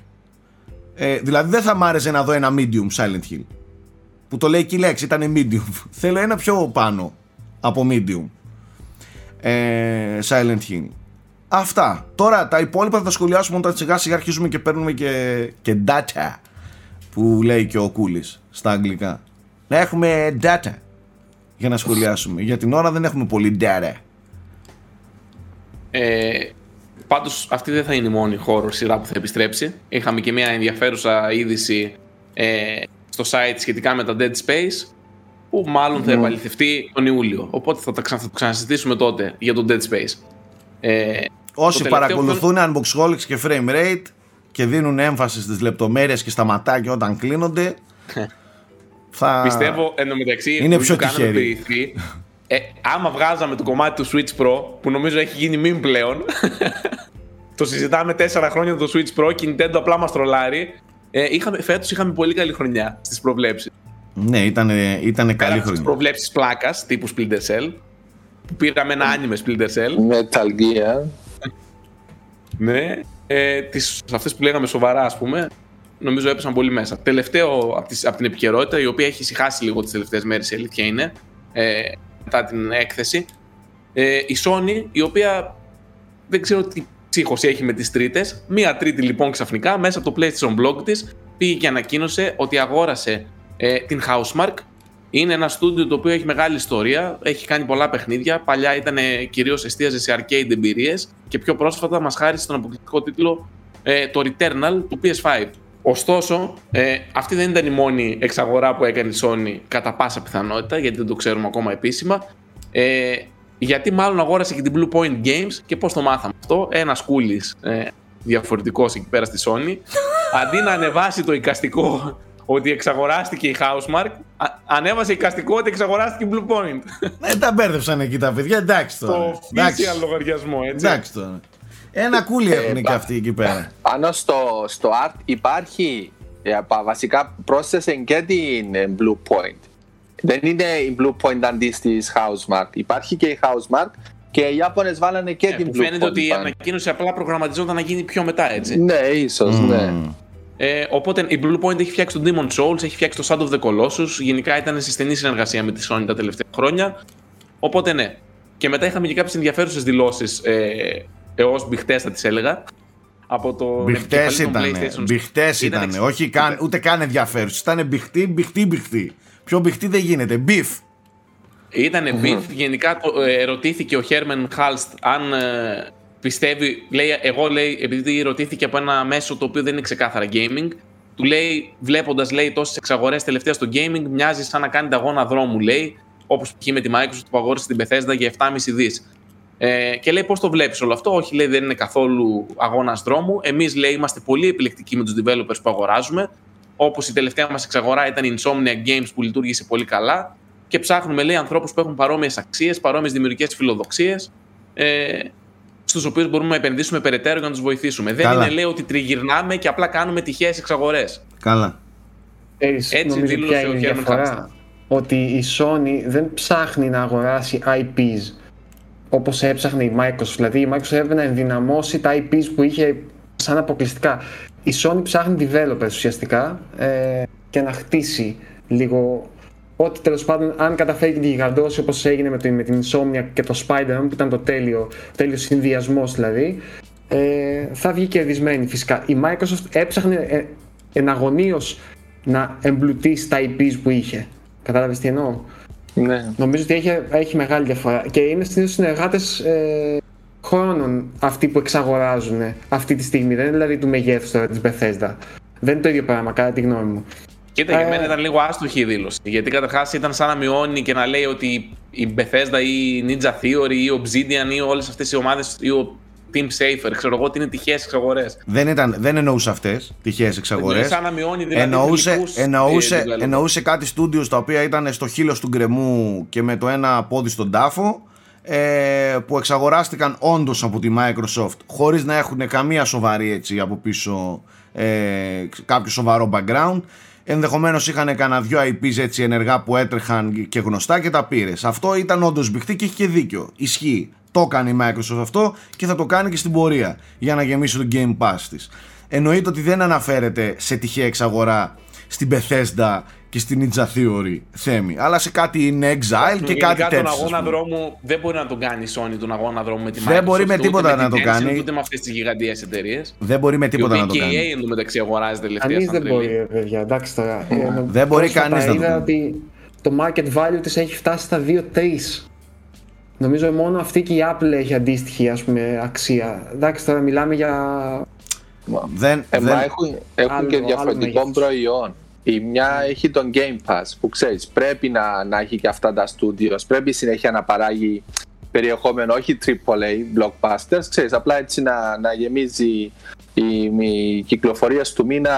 Ε, δηλαδή δεν θα μ' άρεσε να δω ένα medium Silent Hill. Που το λέει και η λέξη, ήταν medium. Θέλω ένα πιο πάνω από medium. Ε, Silent Hill. Αυτά. Τώρα τα υπόλοιπα θα τα σχολιάσουμε όταν σιγά σιγά αρχίζουμε και παίρνουμε και, και data που λέει και ο Κούλης στα αγγλικά. Να έχουμε data για να σχολιάσουμε. Για την ώρα δεν έχουμε πολύ data. Ε, Πάντως αυτή δεν θα είναι η μόνη horror σειρά που θα επιστρέψει. Είχαμε και μια ενδιαφέρουσα είδηση ε, στο site σχετικά με τα Dead Space που μάλλον θα επαληθευτεί τον Ιούλιο. Οπότε θα, τα ξα... θα το ξανασυζητήσουμε τότε για το Dead Space. Ε, Όσοι το τελευταίο παρακολουθούν Unboxholics και Frame Rate και δίνουν έμφαση στις λεπτομέρειες και στα ματάκια όταν κλείνονται θα... Πιστεύω εντωμεταξύ Είναι που πιο του κάναμε τυχεροί. περιηθή, ε, άμα βγάζαμε το κομμάτι του Switch Pro που νομίζω έχει γίνει meme πλέον το συζητάμε τέσσερα χρόνια το Switch Pro και η Nintendo απλά μας τρολάρει ε, είχαμε, φέτος είχαμε πολύ καλή χρονιά στις προβλέψεις Ναι, ήταν, ήτανε Πέρα καλή από τις χρονιά. προβλέψεις πλάκας τύπου Splinter Cell που πήραμε ένα anime Splinter Cell Metal Gear. ναι. ε, τις, αυτές που λέγαμε σοβαρά ας πούμε, νομίζω έπεσαν πολύ μέσα. Τελευταίο από, τις, από την επικαιρότητα, η οποία έχει ησυχάσει λίγο τις τελευταίες μέρες, η αλήθεια είναι, ε, μετά την έκθεση, ε, η Sony, η οποία δεν ξέρω τι ψύχωση έχει με τις τρίτες, μία τρίτη λοιπόν ξαφνικά, μέσα από το PlayStation Blog της, πήγε και ανακοίνωσε ότι αγόρασε ε, την Housemark, είναι ένα στούντιο το οποίο έχει μεγάλη ιστορία, έχει κάνει πολλά παιχνίδια. Παλιά ήταν κυρίως εστίαζε σε arcade εμπειρίες και πιο πρόσφατα μας χάρισε τον αποκλειστικό τίτλο ε, το Returnal του PS5. Ωστόσο, ε, αυτή δεν ήταν η μόνη εξαγορά που έκανε η Sony κατά πάσα πιθανότητα, γιατί δεν το ξέρουμε ακόμα επίσημα. Ε, γιατί μάλλον αγόρασε και την Blue Point Games και πώς το μάθαμε αυτό. Ένας κούλης ε, διαφορετικός εκεί πέρα στη Sony. Αντί να ανεβάσει το εικαστικό ότι εξαγοράστηκε η Housemark, ανέβασε εικαστικό ότι εξαγοράστηκε η Blue Point. Ε, τα μπέρδεψαν εκεί τα παιδιά, εντάξει τώρα. Το official λογαριασμό, έτσι. Εντάξει τώρα. Ένα κούλι έχουν και αυτοί εκεί πέρα. Πάνω στο, στο art υπάρχει, ε, βασικά πρόσθεσε και την ε, Blue Point. Δεν είναι η Blue Point αντί τη Housemark. Υπάρχει και η Housemark και οι Ιάπωνες βάλανε και την Blue Point. Φαίνεται ότι η ανακοίνωση απλά προγραμματιζόταν να γίνει πιο μετά, έτσι. Ναι, ίσως, ναι. Ε, οπότε η Blue Point έχει φτιάξει τον Demon Souls, έχει φτιάξει το Shadow of the Colossus. Γενικά ήταν σε στενή συνεργασία με τη Sony τα τελευταία χρόνια. Οπότε ναι. Και μετά είχαμε και κάποιες ενδιαφέρουσες δηλώσεις ε, έως μπηχτές, θα τις έλεγα. Από το μπηχτές ήταν. Μπηχτές ήταν. Όχι καν, ούτε καν ενδιαφέρουσε. Ήταν μπηχτή, μπηχτή, μπηχτή. Πιο μπηχτή δεν γίνεται. Beef. Ήτανε beef. Γενικά ε, ερωτήθηκε ο Hermen Hulst αν ε, πιστεύει, λέει, εγώ λέει, επειδή ρωτήθηκε από ένα μέσο το οποίο δεν είναι ξεκάθαρα gaming, του λέει, βλέποντας λέει τόσες εξαγορές τελευταία στο gaming, μοιάζει σαν να κάνει αγώνα δρόμου, λέει, όπως π.χ. με τη Microsoft που αγόρασε την Bethesda για 7,5 δις. Ε, και λέει πώς το βλέπεις όλο αυτό; Όχι, λέει δεν είναι καθόλου αγώνας δρόμου. Εμείς λέει είμαστε πολύ επιλεκτικοί με τους developers που αγοράζουμε. Όπως η τελευταία μας εξαγορά ήταν η Insomnia Games που λειτουργήσε πολύ καλά. Και ψάχνουμε λέει ανθρώπους που έχουν παρόμοιες αξίες, παρόμοιες δημιουργικές φιλοδοξίες. Ε, στους οποίους μπορούμε να επενδύσουμε περαιτέρω για να τους βοηθήσουμε. Καλά. Δεν είναι λέει ότι τριγυρνάμε και απλά κάνουμε τυχαίες εξαγορές. Καλά. Έτσι νομίζω ποια είναι η διαφορά; Ότι η Sony δεν ψάχνει να αγοράσει IPs όπως έψαχνε η Microsoft. Δηλαδή η Microsoft έπρεπε να ενδυναμώσει τα IPs που είχε σαν αποκλειστικά. Η Sony ψάχνει developers ουσιαστικά ε, και να χτίσει λίγο Ό,τι τέλος πάντων, αν καταφέρει και τη γιγαντώσει όπως έγινε με, το, με την Insomnia και το Spider-Man που ήταν το τέλειο, τέλειο συνδυασμός δηλαδή, ε, θα βγει κερδισμένη φυσικά. Η Microsoft έψαχνε ε, εναγωνίω να εμπλουτίσει τα IPs που είχε. Κατάλαβες τι εννοώ; Ναι. Νομίζω ότι έχει, έχει μεγάλη διαφορά. Και είναι συνήθως συνεργάτες ε, χρόνων αυτοί που εξαγοράζουν αυτή τη στιγμή. Δεν είναι δηλαδή του μεγέθους τώρα της Bethesda. Δεν είναι το ίδιο πράγμα, κατά τη γνώμη μου. Κοίτα, για μένα ήταν λίγο άστοχη η δήλωση. Γιατί καταρχάς ήταν σαν να μειώνει και να λέει ότι η Bethesda ή η Ninja Theory ή η Obsidian ή όλες αυτές οι ομάδες ή ο Team Safer, ξέρω εγώ ότι είναι τυχαίες εξαγορές. Δεν, ήταν, δεν εννοούσε αυτές τυχαίες εξαγορές. Σαν να μειώνει δηλαδή. Εννοούσε, τελικούς, εννοούσε, ε, εννοούσε κάτι στούντιο τα οποία ήταν στο χείλο του γκρεμού και με το ένα πόδι στον τάφο ε, που εξαγοράστηκαν όντως από τη Microsoft χωρίς να έχουν καμία σοβαρή έτσι από πίσω ε, κάποιο σοβαρό background Ενδεχομένως είχαν κανένα δυο IPs έτσι ενεργά που έτρεχαν και γνωστά και τα πήρες. Αυτό ήταν όντως μπιχτή και έχει και δίκιο. Ισχύει. Το έκανε η Microsoft αυτό και θα το κάνει και στην πορεία για να γεμίσει το Game Pass της. Εννοείται ότι δεν αναφέρεται σε τυχαία εξαγορά στην Bethesda και στην Ninja Theory θέμη, αλλά σε κάτι in exile και κάτι τέτοιο. τον αγώνα δρόμου δεν μπορεί να τον κάνει η Sony τον αγώνα δρόμου με τη Microsoft. Δεν μπορεί με τίποτα να το κάνει. Ούτε με αυτές τις γιγαντιέ εταιρείες. Δεν μπορεί με τίποτα να το κάνει. Και η EA εντωμεταξύ αγοράζει τελευταία Κανείς δεν μπορεί, παιδιά. Εντάξει τώρα. Ε, δεν μπορεί κανείς να το κάνει. ότι το market value της έχει φτάσει στα 2-3. Νομίζω μόνο αυτή και η Apple έχει αντίστοιχη ας πούμε, αξία. Εντάξει, τώρα μιλάμε για. Δεν, ε, δεν... έχουν, έχουν άλλο, και διαφορετικό προϊόν. Η μια έχει τον Game Pass που ξέρεις πρέπει να, να έχει και αυτά τα studios, πρέπει συνέχεια να παράγει περιεχόμενο, όχι AAA, blockbusters, ξέρεις, απλά έτσι να, να γεμίζει η, η κυκλοφορία του μήνα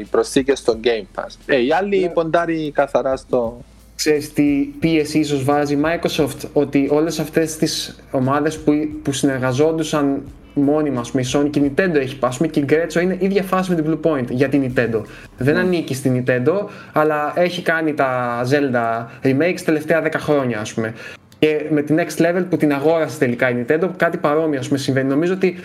οι προσθήκες στο Game Pass. Ε, οι άλλοι yeah. ποντάρει καθαρά στο... Ξέρεις τι πίεση ίσως βάζει η Microsoft, ότι όλες αυτές τις ομάδες που, που συνεργαζόντουσαν μόνιμα, με η Sony και η Nintendo έχει πάει. Και η Gretzo είναι ίδια φάση με την Blue Point για την Nintendo. Δεν mm. ανήκει στην Nintendo, αλλά έχει κάνει τα Zelda remakes τελευταία 10 χρόνια, ας πούμε. Και με την Next Level που την αγόρασε τελικά η Nintendo, κάτι παρόμοιο ας πούμε, συμβαίνει. Νομίζω ότι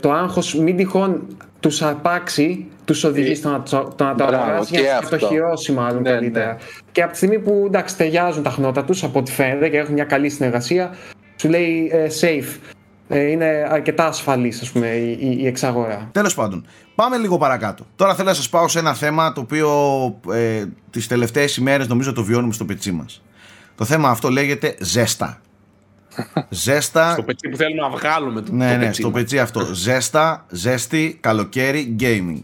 το άγχος μην τυχόν τους αρπάξει, τους οδηγεί ε, στο να, το, να το αγοράσει για να το χειρώσει μάλλον ναι, καλύτερα. Ναι. Και από τη στιγμή που εντάξει ταιριάζουν τα χνότα τους από ό,τι φαίνεται και έχουν μια καλή συνεργασία, σου λέει ε, safe. Ε, είναι αρκετά ασφαλής ας πούμε η, η εξαγορά. Τέλος πάντων, πάμε λίγο παρακάτω. Τώρα θέλω να σας πάω σε ένα θέμα το οποίο ε, τις τελευταίες ημέρες νομίζω το βιώνουμε στο πετσί μας. Το θέμα αυτό λέγεται ζέστα. Ζέστα. Στο πετσί που θέλουμε να βγάλουμε το, ναι, ναι, στο πετσί αυτό. Ζέστα, ζέστη, καλοκαίρι, gaming.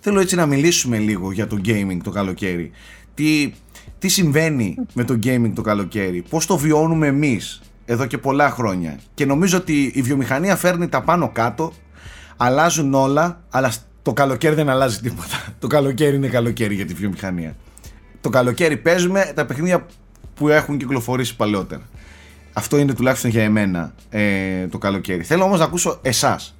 Θέλω έτσι να μιλήσουμε λίγο για το gaming το καλοκαίρι. Τι, τι συμβαίνει με το gaming το καλοκαίρι, πώς το βιώνουμε εμείς; Εδώ και πολλά χρόνια. Και νομίζω ότι η βιομηχανία φέρνει τα πάνω κάτω, αλλάζουν όλα, αλλά το καλοκαίρι δεν αλλάζει τίποτα. Το καλοκαίρι είναι καλοκαίρι για τη βιομηχανία. Το καλοκαίρι παίζουμε τα παιχνίδια που έχουν κυκλοφορήσει παλαιότερα. Αυτό είναι τουλάχιστον για εμένα ε, το καλοκαίρι. Θέλω όμως να ακούσω εσάς.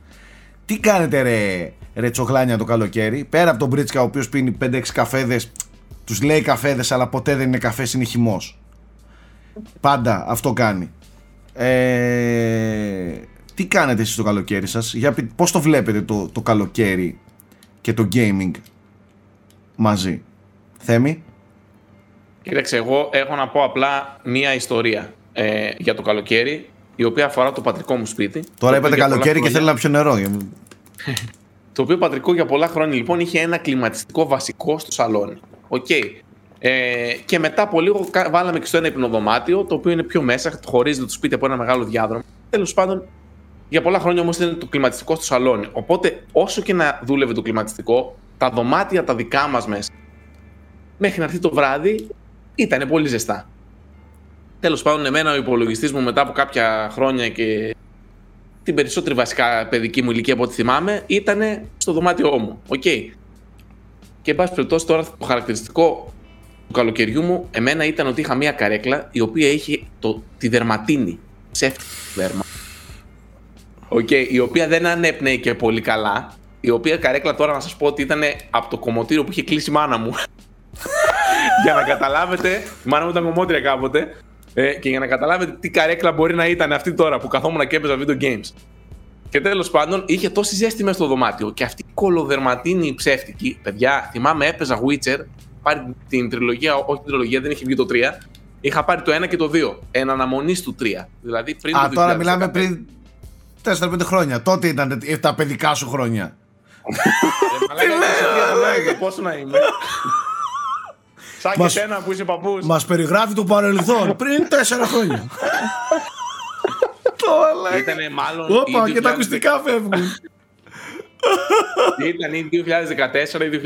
Τι κάνετε ρε, ρε τσοχλάνια το καλοκαίρι, πέρα από τον Μπρίτσκα ο οποίος πίνει 5-6 καφέδες, τους λέει καφέδες αλλά ποτέ δεν είναι καφές, είναι χυμός. Πάντα αυτό κάνει. Ε, τι κάνετε εσείς το καλοκαίρι σας, για, πώς το βλέπετε το, το καλοκαίρι και το gaming μαζί; Θέμη; Κοίταξε, εγώ έχω να πω απλά μία ιστορία ε, για το καλοκαίρι, η οποία αφορά το πατρικό μου σπίτι. Τώρα είπατε καλοκαίρι και θέλει να πιω νερό. το οποίο πατρικό για πολλά χρόνια λοιπόν είχε ένα κλιματιστικό βασικό στο σαλόνι. Οκ. Ε, και μετά από λίγο βάλαμε και στο ένα υπνοδωμάτιο, το οποίο είναι πιο μέσα, χωρίζεται το σπίτι από ένα μεγάλο διάδρομο. Τέλος πάντων, για πολλά χρόνια όμως ήταν το κλιματιστικό στο σαλόνι. Οπότε, όσο και να δούλευε το κλιματιστικό, τα δωμάτια τα δικά μας μέσα, μέχρι να έρθει το βράδυ, ήταν πολύ ζεστά. Τέλος πάντων, εμένα ο υπολογιστής μου μετά από κάποια χρόνια και την περισσότερη βασικά παιδική μου ηλικία από ό,τι θυμάμαι ήταν στο δωμάτιό μου. OK. Okay. Και εν πάση περιπτώσει, τώρα το χαρακτηριστικό του καλοκαιριού μου, εμένα ήταν ότι είχα μία καρέκλα η οποία είχε το, τη δερματίνη. Ψεύτικη δέρμα. Okay, η οποία δεν ανέπνεε και πολύ καλά. Η οποία καρέκλα τώρα να σας πω ότι ήταν από το κομμωτήριο που είχε κλείσει η μάνα μου. για να καταλάβετε, η μάνα μου ήταν κομμότρια κάποτε. Ε, και για να καταλάβετε τι καρέκλα μπορεί να ήταν αυτή τώρα που καθόμουν και έπαιζα video games. Και τέλος πάντων είχε τόση ζέστη μέσα στο δωμάτιο. Και αυτή η κολοδερματίνη ψεύτικη, παιδιά, θυμάμαι έπαιζα Witcher, πάρει την τριλογία, όχι την τριλογία, δεν είχε βγει το 3. Είχα πάρει το 1 και το 2. Εν αναμονής του 3. Δηλαδή πριν Α, το τώρα μιλάμε πριν 4-5 χρόνια. Τότε ήταν τα παιδικά σου χρόνια. Τι λέω, Πόσο να είμαι. Σαν μας, και εσένα που είσαι παππούς. Μας περιγράφει το παρελθόν πριν τέσσερα χρόνια. Το Ήτανε μάλλον... Όπα, και τα ακουστικά φεύγουν. Ήταν ή 2014 ή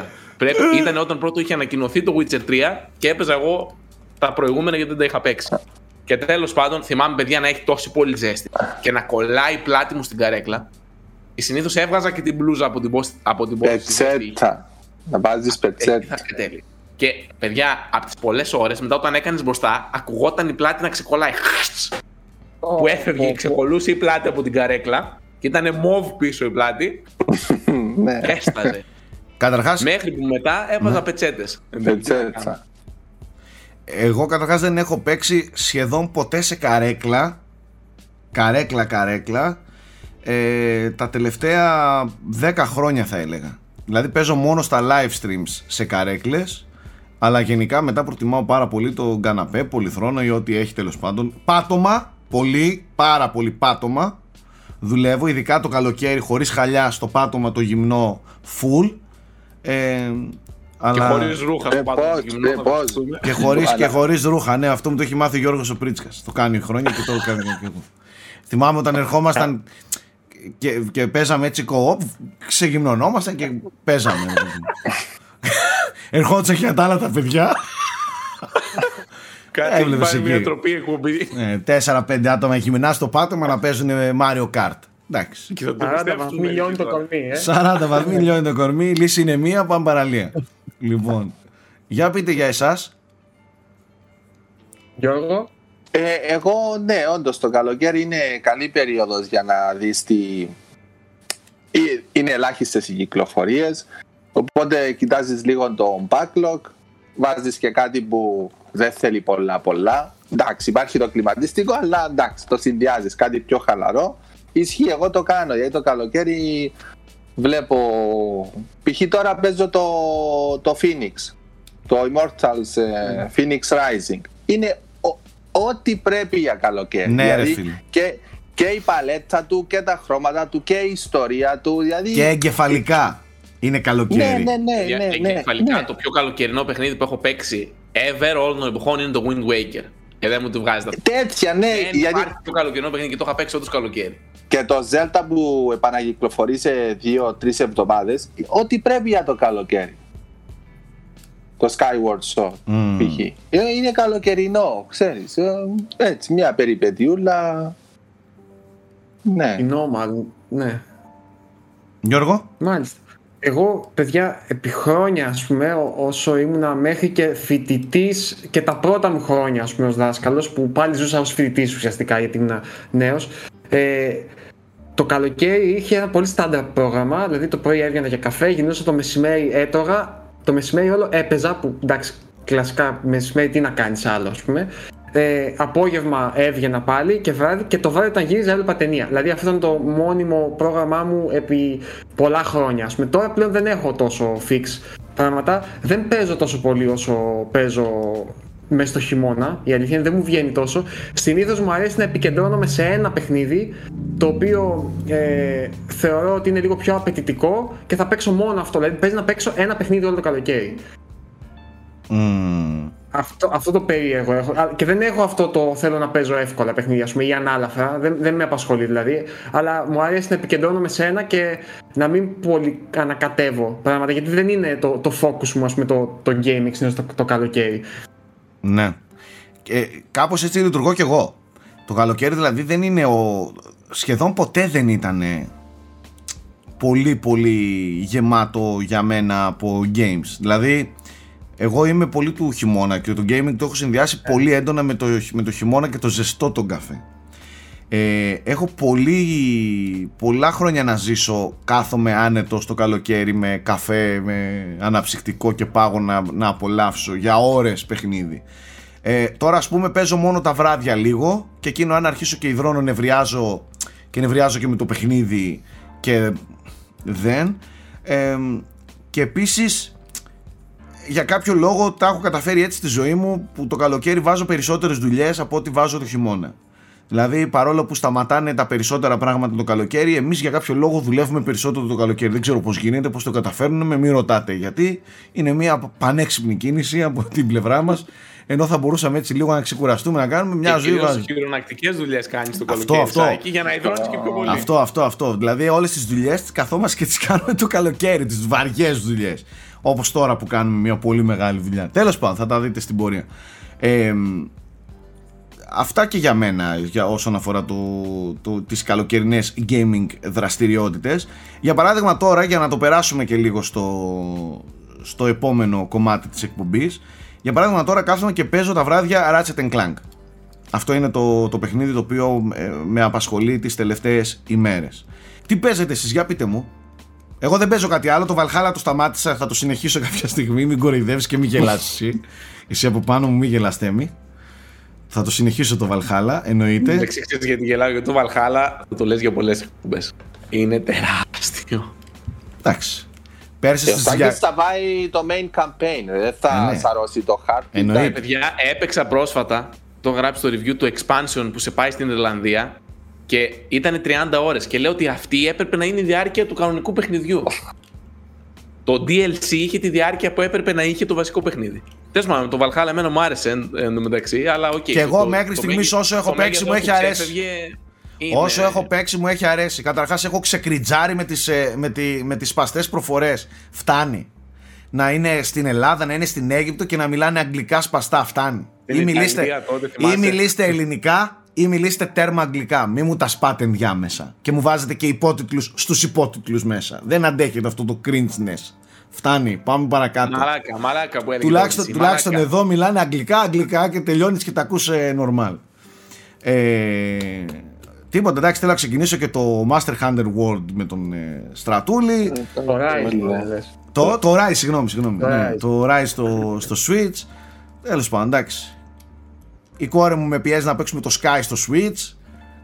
2013. Πρέπει, ήταν όταν πρώτο είχε ανακοινωθεί το Witcher 3 και έπαιζα εγώ τα προηγούμενα γιατί δεν τα είχα παίξει. Και τέλος πάντων, θυμάμαι παιδιά να έχει τόση πολύ ζέστη και να κολλάει η πλάτη μου στην καρέκλα. Και συνήθως έβγαζα και την μπλούζα από την πόστη. Πετσέτα. Να βάζεις πετσέτα. Και παιδιά, από τις πολλές ώρες μετά όταν έκανες μπροστά, ακουγόταν η πλάτη να ξεκολλάει. που έφευγε και ξεκολούσε η πλάτη από την καρέκλα και ήταν μοβ πίσω η πλάτη. Ναι. Έσταζε. Καταρχάς... Μέχρι που μετά έβαζα ναι. πετσέτες. Πετσέτα. Εγώ καταρχάς δεν έχω παίξει σχεδόν ποτέ σε καρέκλα. Καρέκλα, καρέκλα. Ε, τα τελευταία 10 χρόνια θα έλεγα. Δηλαδή παίζω μόνο στα live streams σε καρέκλες αλλά γενικά μετά προτιμάω πάρα πολύ το καναπέ, πολυθρόνο ή ό,τι έχει τέλος πάντων. Πάτωμα, πολύ, πάρα πολύ πάτωμα. Δουλεύω, ειδικά το καλοκαίρι, χωρίς χαλιά στο πάτωμα το γυμνό full. Ε, αλλά... Και χωρίς ρούχα στο πάτωμα το γυμνό. Και χωρίς, και χωρίς ρούχα, ναι, αυτό μου το έχει μάθει ο Γιώργος ο Πρίτσκας. Το κάνει χρόνια και το κάνει και εγώ. Θυμάμαι όταν ερχόμασταν και, και παίζαμε έτσι κοοπ, ξεγυμνωνόμασταν και παίζαμε. Ερχόντουσαν και τα άλλα τα παιδιά. Κάτι Έβλεπες μια τροπή εκπομπή. Ναι, Τέσσερα-πέντε άτομα γυμνά στο πάτωμα να παίζουν Mario Kart. Εντάξει. 40 βαθμοί λιώνει το κορμί. Ε. 40 βαθμοί λιώνει το κορμί. Η λύση είναι μία, πάμε παραλία. λοιπόν, για πείτε για εσάς. Γιώργο. Ε, εγώ, ναι, όντως το καλοκαίρι είναι καλή περίοδος για να δεις τι. Ε, είναι ελάχιστες οι κυκλοφορίες. Οπότε κοιτάζεις λίγο το backlog, βάζεις και κάτι που δεν θέλει πολλά πολλά. Εντάξει, υπάρχει το κλιματιστικό, αλλά εντάξει, το συνδυάζεις κάτι πιο χαλαρό. Ισχύει, εγώ το κάνω. Γιατί το καλοκαίρι βλέπω. Π.χ. τώρα παίζω το, το Phoenix. Το Immortals ε, Phoenix Rising. Είναι ό,τι πρέπει για καλοκαίρι. Ναι, δηλαδή, ρε φίλε. Και, και η παλέτα του και τα χρώματα του και η ιστορία του. Δηλαδή... Και εγκεφαλικά είναι καλοκαίρι. Ναι, ναι, ναι. Για- ναι, ναι, εγκεφαλικά ναι. το πιο καλοκαιρινό παιχνίδι που έχω παίξει ever όλων των εποχών είναι το Wind Waker. Και δεν μου το βγάζει αυτό. Τέτοια, ναι. Δεν γιατί υπάρχει πιο καλοκαιρινό παιχνίδι και το είχα παίξει όντως καλοκαίρι. και το Zelda που επανακυκλοφορεί σε δύο-τρει εβδομάδες, ό,τι πρέπει για το καλοκαίρι. Το Skyward Sword, Μμμ. π.χ. Ε, Είναι καλοκαιρινό, ξέρεις. ε, Έτσι, μια περιπετιούλα. Ναι. Κοινό μάλλον. Ναι. Γιώργο; Μάλιστα. Εγώ, παιδιά, επί χρόνια, ας πούμε, ό- όσο ήμουνα μέχρι και φοιτητής και τα πρώτα μου χρόνια, ας πούμε, ως δάσκαλος, που πάλι ζούσα ως φοιτητής ουσιαστικά, γιατί ήμουν νέος, ε, το καλοκαίρι είχε ένα πολύ στάνταρ πρόγραμμα, δηλαδή το πρωί έβγαινα για καφέ, γινόσα το μεσημέρι έτρωγα, το μεσημέρι όλο έπαιζα, που εντάξει, κλασικά μεσημέρι τι να κάνεις άλλο, ας πούμε. Ε, απόγευμα έβγαινα πάλι και βράδυ και το βράδυ όταν γύριζα έβλεπα ταινία. Δηλαδή αυτό ήταν το μόνιμο πρόγραμμά μου επί πολλά χρόνια. Ας πούμε. Τώρα πλέον δεν έχω τόσο fix πράγματα. Δεν παίζω τόσο πολύ όσο παίζω μέσα στο χειμώνα. Η αλήθεια είναι δεν μου βγαίνει τόσο. Συνήθως μου αρέσει να επικεντρώνομαι σε ένα παιχνίδι το οποίο ε, θεωρώ ότι είναι λίγο πιο απαιτητικό και θα παίξω μόνο αυτό. Δηλαδή παίζει να παίξω ένα παιχνίδι όλο το καλοκαίρι. Μμμ. Αυτό, αυτό το περίεργο έχω. Α, Και δεν έχω αυτό το θέλω να παίζω εύκολα παιχνίδια, ας πούμε, ή ανάλαφρα. Δεν, δεν με απασχολεί δηλαδή. Αλλά μου αρέσει να επικεντρώνομαι σε ένα και να μην πολύ ανακατεύω πράγματα. Γιατί δεν είναι το, το focus μου, ας πούμε, το, το gaming συνήθως το, το καλοκαίρι. Ναι. Και κάπως έτσι λειτουργώ κι εγώ. Το καλοκαίρι δηλαδή δεν είναι ο... Σχεδόν ποτέ δεν ήταν πολύ πολύ γεμάτο για μένα από games. Δηλαδή εγώ είμαι πολύ του χειμώνα και το gaming το έχω συνδυάσει πολύ έντονα με το, με το χειμώνα και το ζεστό τον καφέ. Ε, έχω πολύ, πολλά χρόνια να ζήσω κάθομαι άνετο στο καλοκαίρι με καφέ, με αναψυκτικό και πάγω να, να απολαύσω για ώρες παιχνίδι. Ε, τώρα ας πούμε παίζω μόνο τα βράδια λίγο και εκείνο αν αρχίσω και υδρώνω νευριάζω και νευριάζω και με το παιχνίδι και δεν. Ε, και επίσης για κάποιο λόγο τα έχω καταφέρει έτσι στη ζωή μου που το καλοκαίρι βάζω περισσότερες δουλειές από ό,τι βάζω το χειμώνα. Δηλαδή, παρόλο που σταματάνε τα περισσότερα πράγματα το καλοκαίρι, εμείς για κάποιο λόγο δουλεύουμε περισσότερο το καλοκαίρι. Δεν ξέρω πώς γίνεται, πώς το καταφέρνουμε, μην ρωτάτε γιατί. Είναι μια πανέξυπνη κίνηση από την πλευρά μας. Ενώ θα μπορούσαμε έτσι λίγο να ξεκουραστούμε, να κάνουμε μια ζωή κυρίως βάση. χειρονακτικές δουλειές κάνεις το Αυτό, καλοκαίρι, αυτό. Σάκη, για να υδρώνεις και πιο πολύ. Αυτό, αυτό, αυτό. Δηλαδή, όλες τις δουλειές τις καθόμαστε και τις κάνουμε το καλοκαίρι, τις βαριές δουλειές. Όπως τώρα που κάνουμε μια πολύ μεγάλη δουλειά. Τέλος πάντων, θα τα δείτε στην πορεία. Ε, αυτά και για μένα για όσον αφορά το, το, τις καλοκαιρινές gaming δραστηριότητες για παράδειγμα τώρα για να το περάσουμε και λίγο στο, στο επόμενο κομμάτι της εκπομπής για παράδειγμα τώρα κάθομαι και παίζω τα βράδια Ratchet Clank αυτό είναι το, το παιχνίδι το οποίο ε, με απασχολεί τις τελευταίες ημέρες τι παίζετε εσείς για πείτε μου εγώ δεν παίζω κάτι άλλο, το Valhalla το σταμάτησα, θα το συνεχίσω κάποια στιγμή, μην κοροϊδεύεις και μην γελάσεις εσύ. Εσύ από πάνω μου μην γελάς Θέμη. Θα το συνεχίσω το Valhalla, εννοείται. Δεν ξέρεις γιατί γελάω, γιατί το Valhalla το λες για πολλές εκπομπές. Είναι τεράστιο. Εντάξει. Πέρσι Και ο στις Σάκης δια... θα πάει το main campaign, δεν θα Ε, ναι. σαρώσει το χάρτη. Εννοείται. Ε, παιδιά, έπαιξα πρόσφατα, το έχω γράψει στο review του expansion που σε πάει στην Ιρλανδία και ήταν 30 ώρες και λέω ότι αυτή έπρεπε να είναι η διάρκεια του κανονικού παιχνιδιού. το DLC είχε τη διάρκεια που έπρεπε να είχε το βασικό παιχνίδι. Τέλος πάντων, το Valhalla εμένα μου άρεσε εν, εν τω μεταξύ, αλλά οκ. Και εγώ το- μέχρι το στιγμής μέγεθος- όσο έχω το παίξει μου μέγεθος έχει που αρέσει. ξέφευγε είναι- Όσο έχω παίξει μου έχει αρέσει. Καταρχάς έχω ξεκριντζάρει με τις, ε, με, τη, με τις σπαστές προφορές. Φτάνει. Να είναι στην Ελλάδα, να είναι στην Αίγυπτο και να μιλάνε αγγλικά σπαστά. Φτάνει. Στην Ή μιλήστε, Ιταλία τότε, ή θυμάσαι. μιλήστε ελληνικά ή μιλήστε τέρμα αγγλικά. Μη μου τα σπάτε ενδιάμεσα. Και μου βάζετε και υπότιτλους στους υπότιτλους μέσα. Δεν αντέχετε αυτό το cringeness. Φτάνει. Πάμε παρακάτω. Μαλάκα, μαλάκα που έλεγε. Τουλάχιστον, το PC, τουλάχιστον μαλάκα. εδώ μιλάνε αγγλικά, αγγλικά και τελειώνεις και τα ακούς ε, normal. Ε, τίποτα, εντάξει, θέλω να ξεκινήσω και το Master Hunter World με τον ε, Στρατούλη. Ε, Το Rise, ναι. λες. Το, το Rise, συγγνώμη, συγγνώμη. Το ναι, Rise. το Rise στο, στο Switch. Τέλος πάντων, εντάξει. Η κόρη μου με πιέζει να παίξουμε το Sky στο Switch.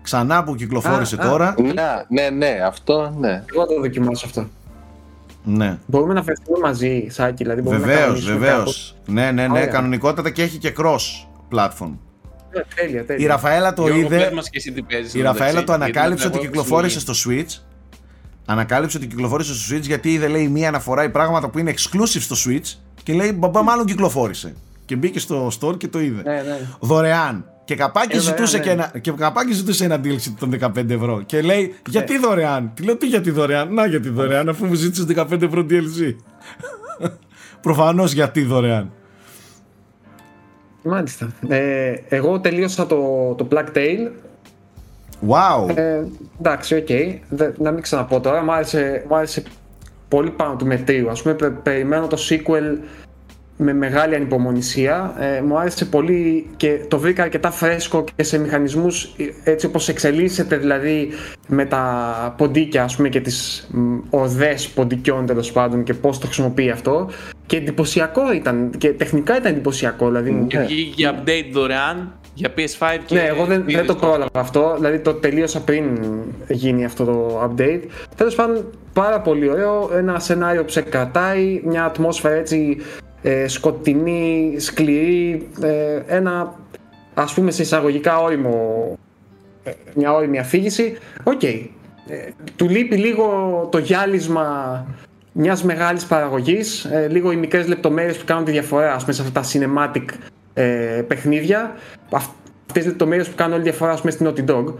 ξανά που κυκλοφόρησε Α, α. τώρα. Ναι, ναι, ναι, αυτό ναι. Εγώ θα το δοκιμάσω αυτό. Ναι. Μπορούμε να φερθούμε μαζί, Σάκη, δηλαδή μπορούμε να Βεβαίως, κανονίσουμε βεβαίως. κάπως. Ναι, ναι, ναι, Ωραία. κανονικότατα και έχει και cross platform. Ναι, τέλεια, τέλεια. Η Ραφαέλα το Γιώργο, πες είδε. μας και εσύ τι παίζεις Η στο Ραφαέλα μεταξύ, το γιατί ανακάλυψε εγώ ότι έχω κυκλοφόρησε συλλογή. στο Switch. Ανακάλυψε ότι κυκλοφόρησε στο Switch γιατί είδε, λέει, μία αναφορά ή πράγματα που είναι exclusive στο Switch και λέει, μπαμπά, μάλλον κυκλοφόρησε. Και μπήκε στο store και το είδε. Ναι, ναι. Δωρεάν. Και καπάκι, Ε, δωρεάν, ζητούσε ναι. και ένα, και καπάκι ζητούσε ένα DLC των 15 ευρώ. Και λέει, γιατί δωρεάν; Τι λέω, τι γιατί δωρεάν; Να γιατί δωρεάν, αφού μου ζήτησες 15 ευρώ DLC. Προφανώς γιατί δωρεάν. Μάλιστα. Ε, εγώ τελείωσα το, το Plague Tale. Wow. Ε, εντάξει, οκ. Δε- Να μην ξαναπώ τώρα. Μ' άρεσε, μ' άρεσε πολύ πάνω του μετρίου. Ας πούμε, πε- περιμένω το sequel με μεγάλη ανυπομονησία. Ε, μου άρεσε πολύ και το βρήκα αρκετά φρέσκο και σε μηχανισμούς ε, έτσι όπως εξελίσσεται δηλαδή με τα ποντίκια ας πούμε και τις μ, ορδές ποντικιών τέλος πάντων και πώς το χρησιμοποιεί αυτό και εντυπωσιακό ήταν και τεχνικά ήταν εντυπωσιακό δηλαδή μου- Και βγήκε και update δωρεάν για PS5 και ναι, εγώ δεν, δεν το PS4. πρόλαβα αυτό. Δηλαδή το τελείωσα πριν γίνει αυτό το update. Τέλος πάντων, πάρα πολύ ωραίο. Ένα σενάριο που σε κρατάει, μια ατμόσφαιρα έτσι ε, σκοτεινή, σκληρή. Ε, ένα ας πούμε σε εισαγωγικά όριμο, ε, μια όριμη αφήγηση. Οκ. Ε, του λείπει λίγο το γυάλισμα μιας μεγάλης παραγωγής, ε, λίγο οι μικρές λεπτομέρειες που κάνουν τη διαφορά ας πούμε, σε αυτά τα cinematic ε, παιχνίδια. Αυτές τις λεπτομέρειες που κάνουν όλη τη διαφορά ας πούμε, στην Naughty Dog.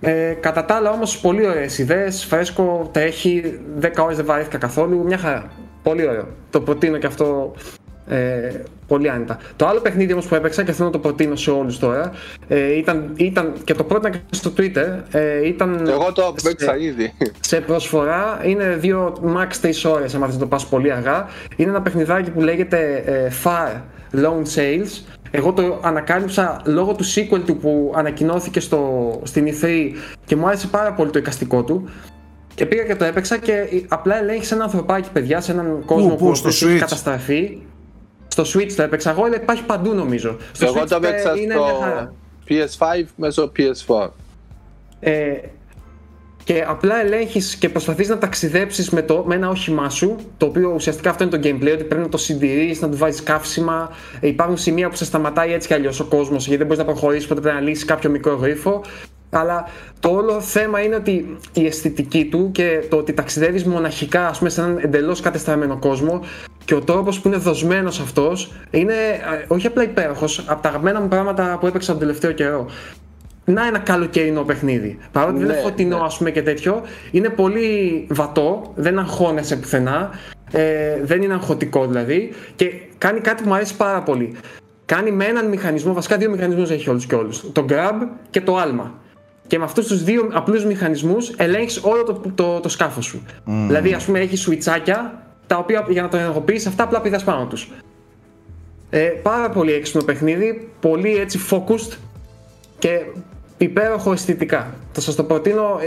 Ε, κατά τα άλλα όμως πολύ ωραίες ιδέες, φρέσκο, τρέχει, 10 ώρες δεν βαρέθηκα καθόλου, μια χαρά. Πολύ ωραίο. Το προτείνω και αυτό ε, πολύ άνετα. Το άλλο παιχνίδι όμως που έπαιξα και θέλω να το προτείνω σε όλους τώρα, ε, ήταν, ήταν και το πρότεινα και στο Twitter, ε, ήταν Εγώ το σε- παίξα ήδη. σε προσφορά είναι δύο max 3 ώρες άμα θες να το πας πολύ αργά είναι ένα παιχνιδάκι που λέγεται ε, Far Lone Sales εγώ το ανακάλυψα λόγω του sequel του που ανακοινώθηκε στο, στην E3 και μου άρεσε πάρα πολύ το εικαστικό του και πήγα και το έπαιξα και ε, απλά ελέγχεις ένα ανθρωπάκι παιδιά σε έναν κόσμο πού, που στο έχει Switch? καταστραφεί στο Switch το έπαιξα εγώ, αλλά υπάρχει παντού νομίζω. Στο Εγώ Switch, το ε, παίξα είναι μια στο χαρά. PS5 μέσω PS4. Ε, και απλά ελέγχεις και προσπαθείς να ταξιδέψεις με, το- με ένα όχημά σου, το οποίο ουσιαστικά αυτό είναι το gameplay, ότι πρέπει να το συντηρείς, να του βάζεις καύσιμα. Ε, υπάρχουν σημεία που σε σταματάει έτσι κι αλλιώς ο κόσμος, γιατί δεν μπορείς να προχωρήσεις, οπότε πρέπει να λύσεις κάποιο μικρό γρίφο. Αλλά το όλο θέμα είναι ότι η αισθητική του και το ότι ταξιδεύεις μοναχικά, ας πούμε, σε έναν εντελώς κατεστραμμένο κόσμο και ο τρόπος που είναι δοσμένος αυτός είναι ε, όχι απλά υπέροχος, από τα αγαπημένα μου πράγματα που έπαιξα τον τελευταίο καιρό να ένα καλοκαιρινό παιχνίδι. Παρότι δεν Ναι, είναι φωτεινό, ναι. ας πούμε και τέτοιο, είναι πολύ βατό, δεν αγχώνεσαι πουθενά, ε, δεν είναι αγχωτικό δηλαδή και κάνει κάτι που μου αρέσει πάρα πολύ. Κάνει με έναν μηχανισμό, βασικά δύο μηχανισμούς έχει όλους και όλους. Το grab και το άλμα. Και με αυτούς τους δύο απλούς μηχανισμούς ελέγχεις όλο το, το, το σκάφος σου. Δηλαδή, ας πούμε, έχεις σουιτσάκια τα οποία για να το ενεργοποιήσει αυτά απλά πηδάς πάνω τους. Ε, πάρα πολύ έξυπνο παιχνίδι, πολύ έτσι focused και υπέροχο αισθητικά. Θα σας το προτείνω,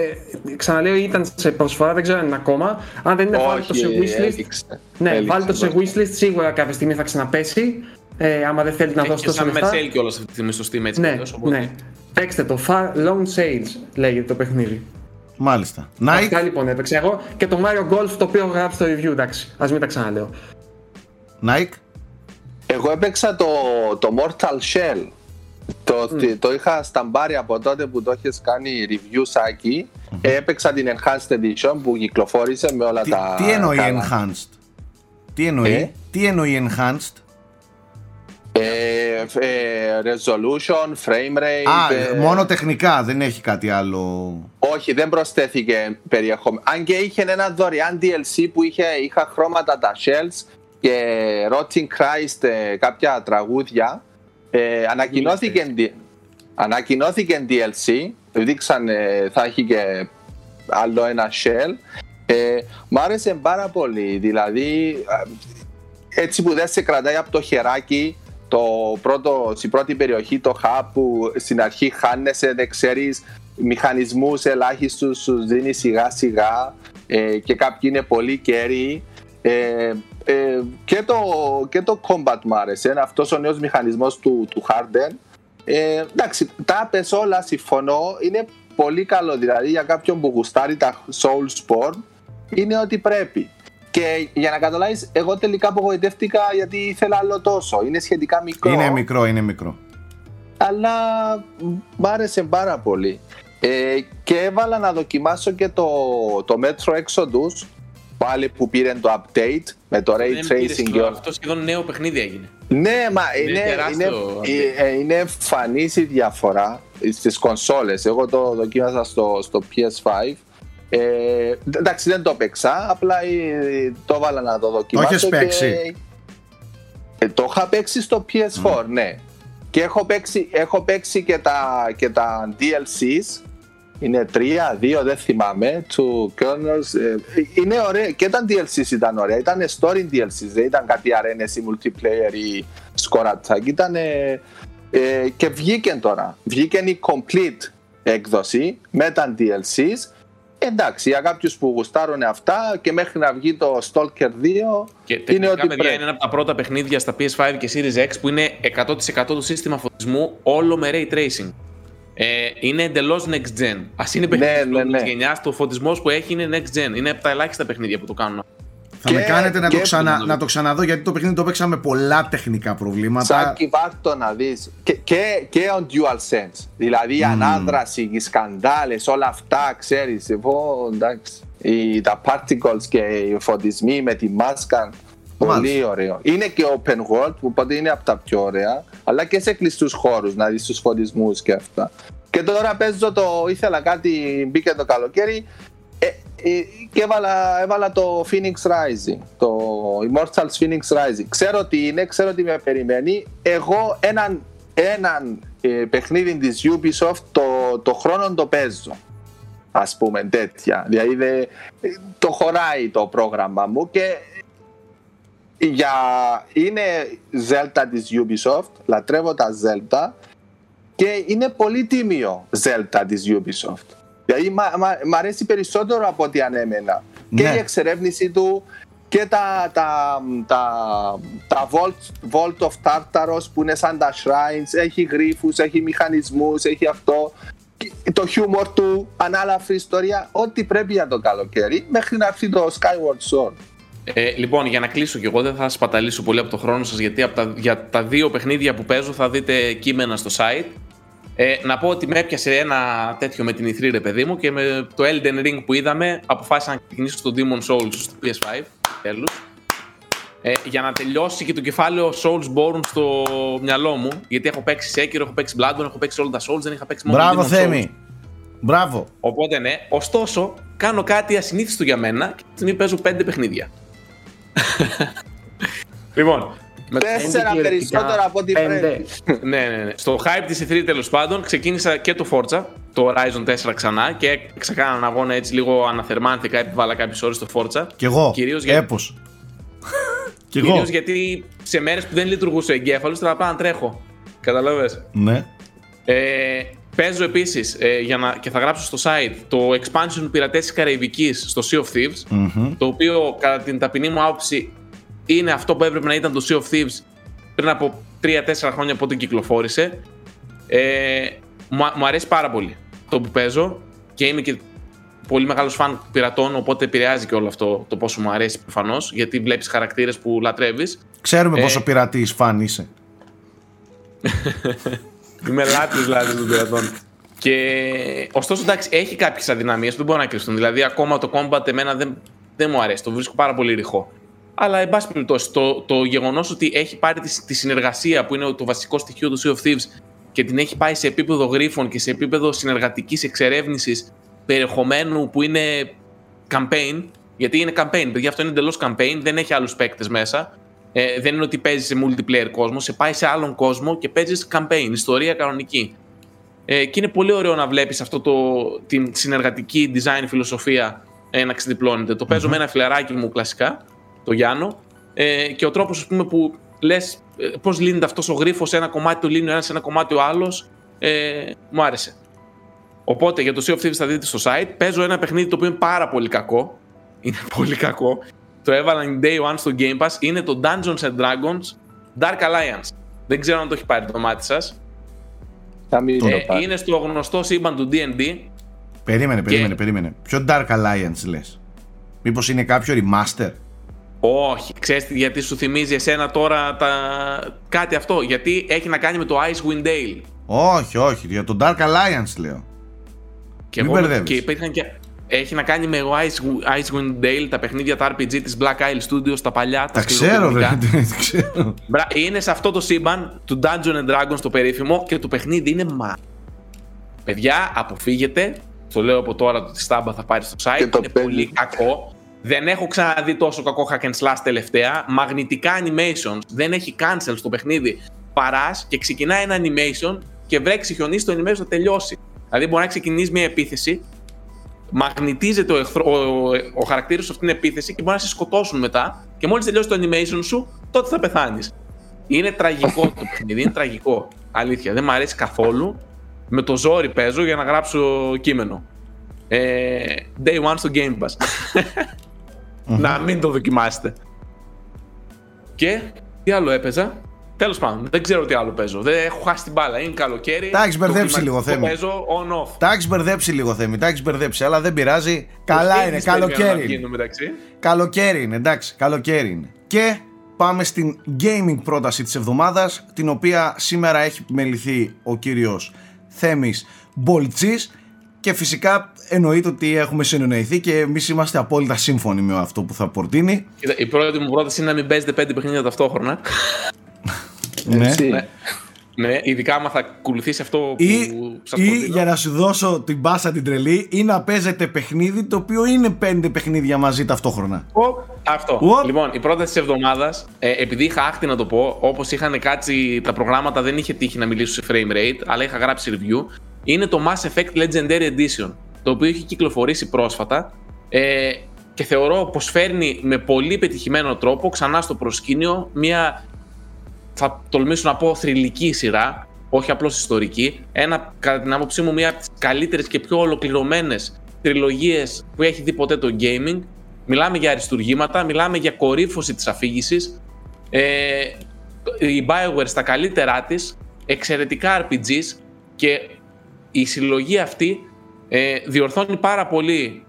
ε, ξαναλέω ήταν σε προσφορά, δεν ξέρω αν είναι ακόμα. Αν δεν είναι βάλτε το σε Όχι, wishlist. έληξε. Ναι, Έληξε, βάλτε το σε μπροστά. wishlist, σίγουρα κάποια στιγμή θα ξαναπέσει. Ε, άμα δεν θέλετε να Έχει δώσετε και τόσα σαν λεφτά. με sale κιόλας αυτή τη στιγμή στο Steam έτσι Ναι, κι αλλιώς, οπότε- ναι. Παίξτε το. Far Long Sales λέγεται το παιχνίδι. Μάλιστα. Nike. Αυτά λοιπόν έπαιξα εγώ και το Mario Golf το οποίο έχω γράψει στο review, εντάξει. Ας μην τα ξαναλέω. Nike. Εγώ έπαιξα το, το Mortal Shell. Το, το είχα σταμπάρει από τότε που το έχεις κάνει review σάκι. Έπαιξα την Enhanced Edition που κυκλοφόρησε με όλα Τι, τα. τι εννοεί καλά. enhanced; Τι εννοεί; Ε; Τι εννοεί enhanced; Ε, ε, resolution, frame rate. Α, ε, μόνο τεχνικά, δεν έχει κάτι άλλο. Όχι, δεν προσθέθηκε περιεχόμενο. Αν και είχε ένα δωρεάν DLC που είχε, είχα χρώματα τα shells και Rotting Christ ε, κάποια τραγούδια. Ε, ανακοινώθηκε, D- ανακοινώθηκε DLC, δείξαν ε, θα έχει και άλλο ένα shell. Ε, μ' άρεσε πάρα πολύ, δηλαδή ε, έτσι που δεν σε κρατάει από το χεράκι το πρώτο, στην πρώτη περιοχή το hub που στην αρχή χάνεσαι, δεν ξέρεις μηχανισμούς ελάχιστους σου δίνει σιγά σιγά ε, και κάποιοι είναι πολύ κέρυοι ε, ε, και, το, και το combat μου άρεσε, είναι αυτός ο νέος μηχανισμός του, του Harden ε, εντάξει, τα πες όλα, συμφωνώ. Είναι πολύ καλό. Δηλαδή για κάποιον που γουστάρει τα Soulsborne είναι ότι πρέπει. Και για να καταλάβεις, εγώ τελικά απογοητεύτηκα γιατί ήθελα άλλο τόσο. Είναι σχετικά μικρό. Είναι μικρό, είναι μικρό. Αλλά μ' άρεσε πάρα πολύ. Ε, και έβαλα να δοκιμάσω και το, το Metro Exodus πάλι που πήρε το update με το Ray Tracing και Αυτό σχεδόν νέο παιχνίδι έγινε. Ναι, μα είναι, είναι, είναι, ε, είναι εμφανής η διαφορά στις κονσόλες. Εγώ το δοκίμασα στο, στο PS5 ε, εντάξει δεν το παίξα, απλά ε, το έβαλα να το δοκιμάσω. Το έχεις παίξει. Ε, το είχα παίξει στο PS4, ναι. Και έχω παίξει, έχω παίξει και, τα, και τα DLCs είναι τρία, δύο, δεν θυμάμαι, του Kernels. Ε, είναι ωραία, και τα DLCs ήταν ωραία. Ήταν story DLCs, δεν ήταν κάτι αρένες ή multiplayer ή σκορατσάκι. Ήταν. Ε, ε, και βγήκε τώρα. Βγήκε η complete έκδοση με τα DLCs. Εντάξει, για κάποιους που γουστάρουν αυτά και μέχρι να βγει το Stalker 2. Και είναι ότι παιδιά, είναι ένα από τα πρώτα παιχνίδια στα PS5 και Series X που είναι 100% του σύστημα φωτισμού όλο με ray tracing ε, είναι εντελώς next gen. Α είναι ναι, παιχνίδι ναι, ναι, ναι. γενιάς, το φωτισμός που έχει είναι next gen. Είναι από τα ελάχιστα παιχνίδια που το κάνουν. Θα με κάνετε να, το ξανα, να το ξαναδώ γιατί το παιχνίδι το παίξαμε με πολλά τεχνικά προβλήματα. Σάκη, βάρτο να δεις. Και, και, και on dual sense. Δηλαδή η mm. ανάδραση, οι σκανδάλες, όλα αυτά, ξέρεις. Εγώ εντάξει. Οι, τα particles και οι φωτισμοί με τη μάσκα. Πολύ ωραίο. Είναι και open world, οπότε είναι από τα πιο ωραία, αλλά και σε κλειστούς χώρους, να δεις τους φωτισμούς και αυτά. Και τώρα παίζω το. ήθελα κάτι, μπήκε το καλοκαίρι ε, ε, και έβαλα, έβαλα το Phoenix Rising. Το Immortals Phoenix Rising. Ξέρω τι είναι, ξέρω τι με περιμένει. Εγώ έναν, έναν ε, παιχνίδι της Ubisoft το, το χρόνο το παίζω. Α πούμε τέτοια. Δηλαδή το χωράει το πρόγραμμα μου και για... είναι Zelda της Ubisoft, λατρεύω τα Zelda και είναι πολύ τίμιο Zelda της Ubisoft. Δηλαδή μ' αρέσει περισσότερο από ό,τι ανέμενα. Ναι. Και η εξερεύνηση του και τα, τα, τα, τα Vault, Vault of Tartaros που είναι σαν τα shrines, έχει γρίφους, έχει μηχανισμούς, έχει αυτό το χιούμορ του, ανάλαφρη ιστορία, ό,τι πρέπει για το καλοκαίρι μέχρι να έρθει το Skyward Sword. Ε, λοιπόν, για να κλείσω κι εγώ, δεν θα σπαταλήσω πολύ από το χρόνο σας, γιατί από τα, για τα δύο παιχνίδια που παίζω θα δείτε κείμενα στο site. Ε, να πω ότι με έπιασε ένα τέτοιο με την E3 ρε παιδί μου και με το Elden Ring που είδαμε αποφάσισα να ξεκινήσω στο Demon Souls στο PS5 τέλος. Ε, για να τελειώσει και το κεφάλαιο Soulsborne στο μυαλό μου γιατί έχω παίξει Sekiro, έχω παίξει Bloodborne, έχω παίξει όλα τα Souls δεν είχα παίξει μόνο Μπράβο Θέμη, μπράβο. Οπότε ναι, ωστόσο κάνω κάτι ασυνήθιστο για μένα και στιγμή παίζω πέντε παιχνίδια. Λοιπόν, Τέσσερα περισσότερα από ό,τι πρέπει. ναι, ναι, ναι. Στο hype της E3 τέλος πάντων ξεκίνησα και το Forza, το Horizon 4 ξανά και έκανα έναν αγώνα έτσι λίγο αναθερμάνθηκα, επιβάλα κάποιες ώρες στο Forza. Κι εγώ. Κυρίως για... Κι εγώ. γιατί σε μέρες που δεν λειτουργούσε ο εγκέφαλος, θα πάω να τρέχω. Καταλαβέ. Ναι. Ε, παίζω επίσης ε, και θα γράψω στο site το expansion του πειρατέ της Καραϊβικής στο Sea of Thieves. Mm-hmm. Το οποίο κατά την ταπεινή μου άποψη είναι αυτό που έπρεπε να ήταν το Sea of Thieves πριν από 3-4 χρόνια από όταν κυκλοφόρησε. Ε, μου, αρέσει πάρα πολύ το που παίζω και είμαι και πολύ μεγάλος φαν πειρατών, οπότε επηρεάζει και όλο αυτό το πόσο μου αρέσει προφανώς, γιατί βλέπεις χαρακτήρες που λατρεύεις. Ξέρουμε ε, πόσο πειρατής φαν είσαι. είμαι λάτρης δηλαδή των πειρατών. Και ωστόσο εντάξει, έχει κάποιες αδυναμίες που δεν μπορούν να κρυφτούν. Δηλαδή, ακόμα το combat εμένα δεν, δεν μου αρέσει. Το βρίσκω πάρα πολύ ρηχό. Αλλά, εν πάση περιπτώσει, το, το γεγονός ότι έχει πάρει τη, τη, συνεργασία που είναι το βασικό στοιχείο του Sea of Thieves και την έχει πάει σε επίπεδο γρίφων και σε επίπεδο συνεργατικής εξερεύνησης περιεχομένου που είναι campaign, γιατί είναι campaign, παιδιά, αυτό είναι εντελώς campaign, δεν έχει άλλους παίκτες μέσα. Ε, δεν είναι ότι παίζει σε multiplayer κόσμο, σε πάει σε άλλον κόσμο και παίζει campaign, ιστορία κανονική. Ε, και είναι πολύ ωραίο να βλέπεις αυτό το, την συνεργατική design φιλοσοφία ε, να ξεδιπλώνεται. Το παίζω με ένα φιλαράκι μου κλασικά το Γιάννο. Ε, και ο τρόπος που λες ε, πώς λύνεται αυτός ο γρίφος σε ένα κομμάτι, το λύνει ο ένας, σε ένα κομμάτι ο άλλος. Ε, μου άρεσε. Οπότε για το Sea of Thieves θα δείτε στο site. Παίζω ένα παιχνίδι το οποίο είναι πάρα πολύ κακό. Είναι πολύ κακό. Το έβαλα day one στο Game Pass. Είναι το Dungeons and Dragons Dark Alliance. Δεν ξέρω αν το έχει πάρει το μάτι σας. Ε, είναι στο γνωστό σύμπαν του DD. Περίμενε, περίμενε, περίμενε. Ποιο Dark Alliance λες; Μήπως είναι κάποιο remaster; Όχι, ξέρεις γιατί σου θυμίζει εσένα τώρα τα... κάτι αυτό; Γιατί έχει να κάνει με το Icewind Dale. Όχι, όχι, για το Dark Alliance λέω. Και, Μην εγώ, και υπήρχαν και έχει να κάνει με Ice, Icewind Dale, τα παιχνίδια, τα RPG της Black Isle Studios, τα παλιά, τα, τα ξέρω, βέβαια, ξέρω. Είναι σε αυτό το σύμπαν του Dungeon and Dragons το περίφημο και το παιχνίδι είναι μα. Παιδιά, αποφύγετε. Το λέω από τώρα ότι τη στάμπα θα πάρει στο site. Είναι πολύ κακό. Δεν έχω ξαναδεί τόσο κακό hack and slash τελευταία. Μαγνητικά animations. Δεν έχει cancel στο παιχνίδι. Παράς και ξεκινάει ένα animation και βρέξει χιονίσει το animation θα τελειώσει. Δηλαδή μπορεί να ξεκινήσει μια επίθεση μαγνητίζεται ο, εχθρό, ο, ο χαρακτήρας σε αυτήν την επίθεση και μπορεί να σε σκοτώσουν μετά. Και μόλις τελειώσει το animation σου, τότε θα πεθάνεις. Είναι τραγικό το παιχνίδι, είναι τραγικό. Αλήθεια, δεν μου αρέσει καθόλου. Με το ζόρι παίζω για να γράψω κείμενο. Ε, day one στο Game Pass. να μην το δοκιμάσετε. Και τι άλλο έπαιζα; Τέλος πάντων, δεν ξέρω τι άλλο παίζω. Δεν έχω χάσει την μπάλα. Είναι καλοκαίρι. Τα έχεις μπερδέψει λίγο θέμη. Παίζω on-off. Τα έχεις μπερδέψει λίγο θέμη. Τα έχεις μπερδέψει. Αλλά δεν πειράζει. Καλά είναι. Καλοκαίρι. Είναι. Καλοκαίρι είναι. Εντάξει, καλοκαίρι είναι. Και πάμε στην gaming πρόταση της εβδομάδας, την οποία σήμερα έχει μεληθεί ο κύριος Θέμης Μπολτσής. Και φυσικά εννοείται ότι έχουμε συνεννοηθεί και εμείς είμαστε απόλυτα σύμφωνοι με αυτό που θα προτείνει. Η πρώτη μου πρόταση είναι να μην παίζετε πέντε παιχνίδια ταυτόχρονα. Ναι. ναι. Ναι, ειδικά άμα θα ακολουθήσει αυτό που ή, σας Ή για να σου δώσω την μπάσα την τρελή ή να παίζετε παιχνίδι το οποίο είναι πέντε παιχνίδια μαζί ταυτόχρονα. αυτό. Λοιπόν, η πρόταση της εβδομάδας, ε, επειδή είχα άχτη να το πω, όπως είχαν κάτσει τα προγράμματα, δεν είχε τύχει να μιλήσω σε frame rate, αλλά είχα γράψει review, είναι το Mass Effect Legendary Edition, το οποίο έχει κυκλοφορήσει πρόσφατα ε, και θεωρώ πως φέρνει με πολύ πετυχημένο τρόπο ξανά στο προσκήνιο μια θα τολμήσω να πω θρηλυκή σειρά, όχι απλώς ιστορική. Ένα, κατά την άποψή μου, μία από τις καλύτερες και πιο ολοκληρωμένες τριλογίες που έχει δει ποτέ το gaming. Μιλάμε για αριστουργήματα, μιλάμε για κορύφωση της αφήγησης. Ε, η Bioware στα καλύτερά της, εξαιρετικά RPGs και η συλλογή αυτή ε, διορθώνει πάρα πολύ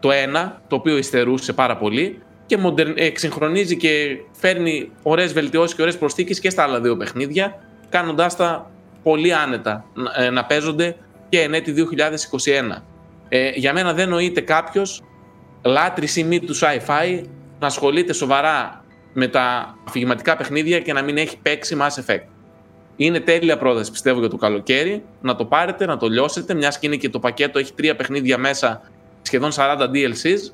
το ένα, το οποίο υστερούσε πάρα πολύ και εξυγχρονίζει και φέρνει ωραίες βελτιώσεις και ωραίες προσθήκες και στα άλλα δύο παιχνίδια, κάνοντάς τα πολύ άνετα να, ε, να παίζονται και εν έτη 2021. Ε, για μένα δεν νοείται κάποιος λάτρης ή μη του sci-fi να ασχολείται σοβαρά με τα αφηγηματικά παιχνίδια και να μην έχει παίξει Mass Effect. Είναι τέλεια πρόταση πιστεύω για το καλοκαίρι. Να το πάρετε, να το λιώσετε, μιας και είναι και το πακέτο έχει τρία παιχνίδια μέσα, σχεδόν 40 DLCs.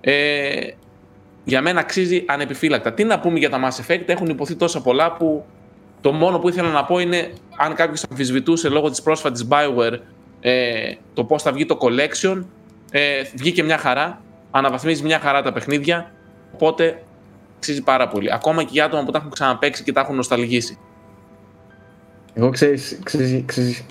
Ε, για μένα αξίζει ανεπιφύλακτα. Τι να πούμε για τα Mass Effect, έχουν υποθεί τόσα πολλά που το μόνο που ήθελα να πω είναι αν κάποιος αμφισβητούσε λόγω της πρόσφατης Bioware ε, το πώς θα βγει το collection, ε, βγήκε μια χαρά, αναβαθμίζει μια χαρά τα παιχνίδια. Οπότε αξίζει πάρα πολύ. Ακόμα και για άτομα που τα έχουν ξαναπέξει και τα έχουν νοσταλγήσει. Εγώ ξέρεις, ξέρεις, ξέρεις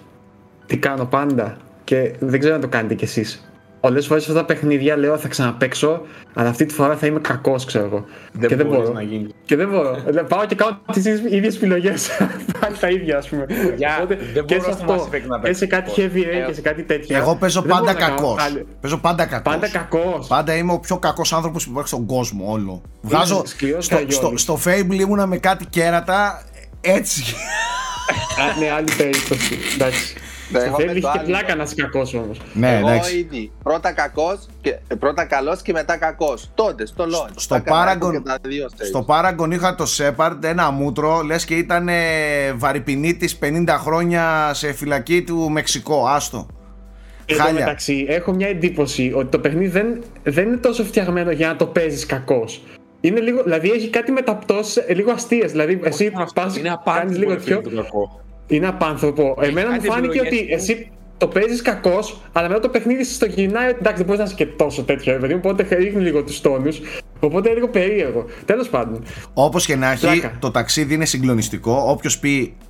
τι κάνω πάντα και δεν ξέρω αν το κάνετε κι εσείς. Πολλές φορές αυτά τα παιχνίδια λέω θα ξαναπέξω, αλλά αυτή τη φορά θα είμαι κακός, ξέρω εγώ. Δεν και δεν μπορώ. Να γίνεις. Και δεν μπορώ. Ε, πάω και κάνω τις ίδιες επιλογές. Πάλι τα ίδια, ας πούμε. Για, δεν και σε αυτό. Και σε κάτι heavy rain και σε κάτι τέτοιο. Εγώ παίζω πάντα κακός. Παίζω πάντα κακός. Πάντα κακός. Πάντα είμαι ο πιο κακός άνθρωπος που υπάρχει στον κόσμο όλο. Βγάζω. Στο, στο Fable ήμουνα με κάτι κέρατα έτσι. Ναι, άλλη περίπτωση. Εντάξει. Ναι, στο Fable και πλάκα να είσαι κακός όμως. Ναι, Εγώ ήδη πρώτα κακός και πρώτα καλός και μετά κακός. Τότε στο launch. Στο Paragon, στο Paragon είχα το Shepard, ένα μούτρο, λες και ήταν βαρυπινίτης 50 χρόνια σε φυλακή του Μεξικό. Άστο. Εν τω μεταξύ, έχω μια εντύπωση ότι το παιχνίδι δεν, δεν είναι τόσο φτιαγμένο για να το παίζεις κακός. Είναι λίγο, δηλαδή έχει κάτι μεταπτώσει λίγο αστείες. Δηλαδή, εσύ πας κάνεις λίγο πιο. Είναι απάνθρωπο. Εμένα μου φάνηκε ότι εσύ το παίζεις κακός, αλλά μετά το παιχνίδι στο γυρνάει. Εντάξει, δεν μπορείς να είσαι και τόσο τέτοιο, παιδί οπότε ρίχνει λίγο τους τόνους. Οπότε είναι λίγο περίεργο. Τέλος πάντων. Όπως και να έχει, το ταξίδι είναι συγκλονιστικό. Όποιος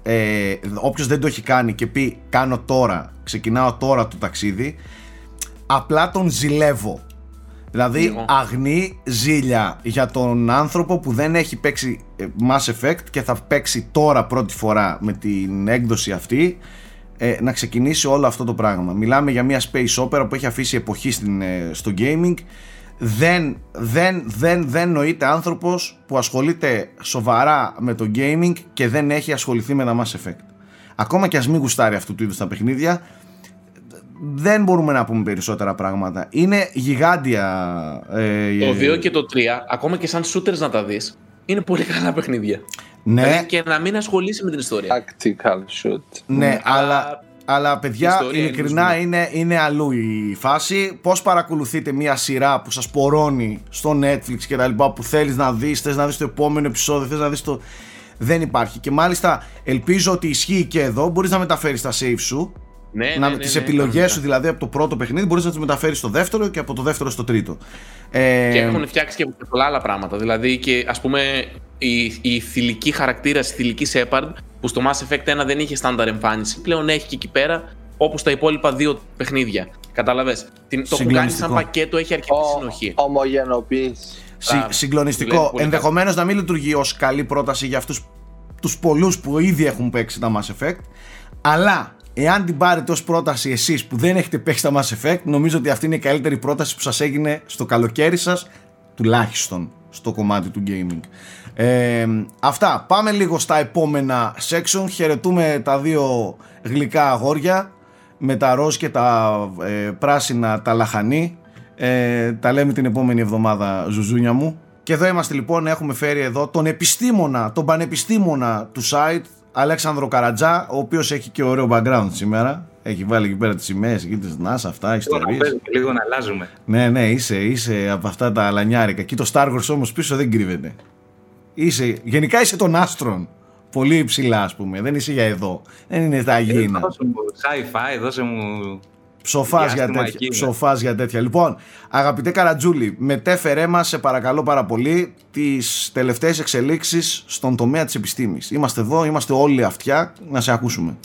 ε, όποιος δεν το έχει κάνει και πει κάνω τώρα, ξεκινάω τώρα το ταξίδι, απλά τον ζηλεύω. Δηλαδή αγνή ζήλια για τον άνθρωπο που δεν έχει παίξει ε, Mass Effect και θα παίξει τώρα πρώτη φορά με την έκδοση αυτή ε, να ξεκινήσει όλο αυτό το πράγμα. Μιλάμε για μια space opera που έχει αφήσει εποχή στην, ε, στο gaming. Δεν, δεν, δεν, δεν νοείται άνθρωπος που ασχολείται σοβαρά με το gaming και δεν έχει ασχοληθεί με τα Mass Effect. Ακόμα και ας μην γουστάρει αυτού του είδους τα παιχνίδια, δεν μπορούμε να πούμε περισσότερα πράγματα. Είναι γιγάντια. Ε, το 2 και το 3, ακόμα και σαν shooters να τα δεις, είναι πολύ καλά παιχνίδια. Ναι. Δηλαδή και να μην ασχολείσαι με την ιστορία. Tactical shoot. Ναι, αλλά, αλλά παιδιά, ειλικρινά είναι, είναι αλλού η φάση. Πώς παρακολουθείτε μια σειρά που σας πορώνει στο Netflix και τα λοιπά που θέλεις να δεις, θες να δεις το επόμενο επεισόδιο, θες να δεις το. Δεν υπάρχει. Και μάλιστα ελπίζω ότι ισχύει και εδώ. Μπορείς να μεταφέρεις τα save σου. Ναι, να, ναι, ναι, τις ναι, επιλογές ναι. σου δηλαδή από το πρώτο παιχνίδι μπορείς να τις μεταφέρεις στο δεύτερο και από το δεύτερο στο τρίτο ε, Και έχουν φτιάξει και πολλά άλλα πράγματα. Δηλαδή και ας πούμε η, η θηλυκή χαρακτήρα, η θηλυκή Shepard που στο Mass Effect 1 δεν είχε στάνταρ εμφάνιση, πλέον έχει και εκεί πέρα όπως τα υπόλοιπα δύο παιχνίδια. Κατάλαβες. Την, το έχουν κάνεις σαν Συγκλονιστικό. πακέτο, έχει αρκετή συνοχή. Ομογενοποίηση. Συ- Μπράβο. συγκλονιστικό. Δουλεύει πολύ Ενδεχομένως να μην λειτουργεί ως καλή πρόταση για αυτούς τους πολλούς που ήδη έχουν παίξει τα Mass Effect. Αλλά εάν την πάρετε ως πρόταση εσείς που δεν έχετε παίξει τα Mass Effect, νομίζω ότι αυτή είναι η καλύτερη πρόταση που σας έγινε στο καλοκαίρι σας, τουλάχιστον στο κομμάτι του gaming. Ε, αυτά. Πάμε λίγο στα επόμενα section. Χαιρετούμε τα δύο γλυκά αγόρια με τα ροζ και τα ε, πράσινα τα λαχανή. Ε, τα λέμε την επόμενη εβδομάδα ζουζούνια μου. Και εδώ είμαστε λοιπόν, έχουμε φέρει εδώ τον επιστήμονα, τον πανεπιστήμονα του site, Αλέξανδρο Καρατζά, ο οποίος έχει και ωραίο background σήμερα. Έχει βάλει εκεί πέρα τις σημαίες, εκεί τις NASA, αυτά, Λίγο να ιστορίες. παίζουμε, λίγο να αλλάζουμε. Ναι, ναι, είσαι, είσαι από αυτά τα αλανιάρικα. Εκεί το Star Wars όμως πίσω δεν κρύβεται. Είσαι, γενικά είσαι των άστρων. Πολύ υψηλά, ας πούμε. Δεν είσαι για εδώ. Δεν είναι τα Ε, Αγίνα. Δώσε μου sci-fi, δώσε μου... Ψοφάς για, διάστημα τέτοια, εκεί, ναι. ψοφάς για τέτοια. Λοιπόν, αγαπητέ Καρατζούλη, μετέφερέ μας, σε παρακαλώ πάρα πολύ, τις τελευταίες εξελίξεις στον τομέα της επιστήμης. Είμαστε εδώ, είμαστε όλοι αυτιά, να σε ακούσουμε.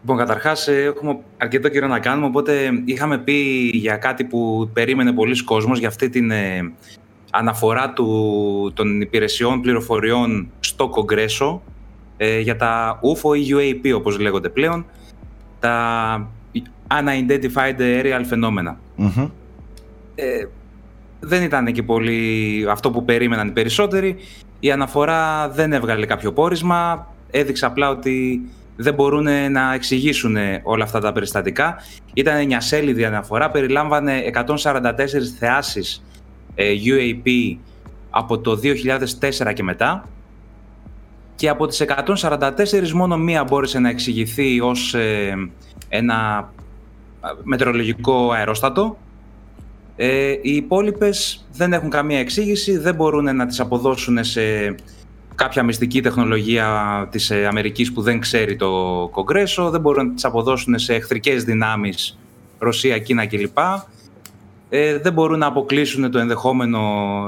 Λοιπόν, καταρχάς έχουμε αρκετό καιρό να κάνουμε, οπότε είχαμε πει για κάτι που περίμενε πολλοί κόσμος, για αυτή την ε, αναφορά του, των υπηρεσιών πληροφοριών στο Κογκρέσο ε, για τα UFO ή UAP όπως λέγονται πλέον, τα Unidentified Aerial Phenomena. Μμμ. Ε, δεν ήταν και πολύ αυτό που περίμεναν οι περισσότεροι. Η αναφορά δεν έβγαλε κάποιο πόρισμα. Έδειξε απλά ότι δεν μπορούν να εξηγήσουν όλα αυτά τα περιστατικά. Ήταν μια σέλιδη αναφορά, περιλάμβανε 144 θεάσεις ε, UAP από το 2004 και μετά και από τις 144 μόνο μία μπόρεσε να εξηγηθεί ως ε, ένα μετεωρολογικό αερόστατο ε, οι υπόλοιπες δεν έχουν καμία εξήγηση, δεν μπορούν να τις αποδώσουν σε κάποια μυστική τεχνολογία της ε, Αμερικής που δεν ξέρει το Κογκρέσο, δεν μπορούν να τις αποδώσουν σε εχθρικές δυνάμεις Ρωσία, Κίνα κλπ. Ε, δεν μπορούν να αποκλείσουν το ενδεχόμενο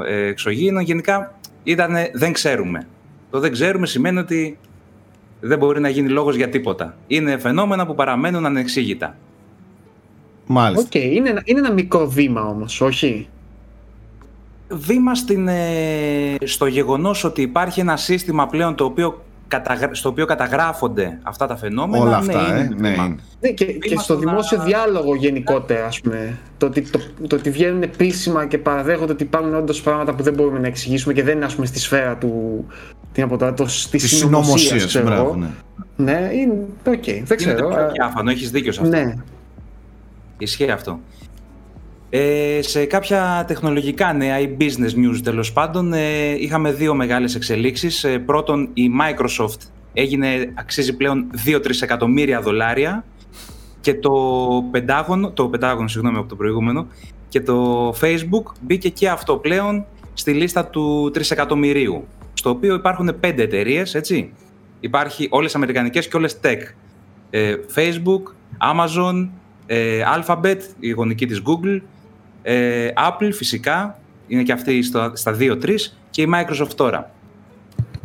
ε, εξωγήινο. Γενικά ήτανε, δεν ξέρουμε. Το δεν ξέρουμε σημαίνει ότι δεν μπορεί να γίνει λόγος για τίποτα. Είναι φαινόμενα που παραμένουν ανεξήγητα. Μάλιστα. Οκ, είναι, ένα- είναι ένα μικρό βήμα όμως, όχι; βήμα στην, ε, στο γεγονός ότι υπάρχει ένα σύστημα πλέον το οποίο καταγρα- στο οποίο καταγράφονται αυτά τα φαινόμενα. Όλα αυτά, ναι, ε. είναι Ναι, βήμα. είναι. Ναι, και, και Βήμα στο στο να- δημόσιο διάλογο γενικότερα, ας πούμε. Το ότι, το, το ότι βγαίνουν επίσημα και παραδέχονται ότι υπάρχουν όντως πράγματα που δεν μπορούμε να εξηγήσουμε και δεν είναι, ας πούμε, στη σφαίρα του. Τι να πω τώρα, το, της Της συνωμοσίας, συνωμοσίας. ξέρω Μπράβο, εγώ. ναι. Ναι, είναι. Οκ, δεν Είναι ξέρω. πιο ε, διάφανο, έχεις δίκιο σε αυτό. ναι. Ισχύει αυτό. Ε, σε κάποια τεχνολογικά νέα ή business news τέλος πάντων ε, είχαμε δύο μεγάλες εξελίξεις. Ε, πρώτον η Microsoft έγινε, αξίζει πλέον 2-3 εκατομμύρια δολάρια και το Πεντάγωνο, το Πεντάγωνο συγγνώμη από το προηγούμενο και το Facebook μπήκε και αυτό πλέον στη λίστα του 3 εκατομμυρίου στο οποίο υπάρχουν πέντε εταιρείες, έτσι. Υπάρχει όλες αμερικανικές και όλες tech. Ε, Facebook, Amazon, ε, Alphabet, η γονική της Google, ε, Apple φυσικά, είναι και αυτή στο, στα 2-3 και η Microsoft τώρα.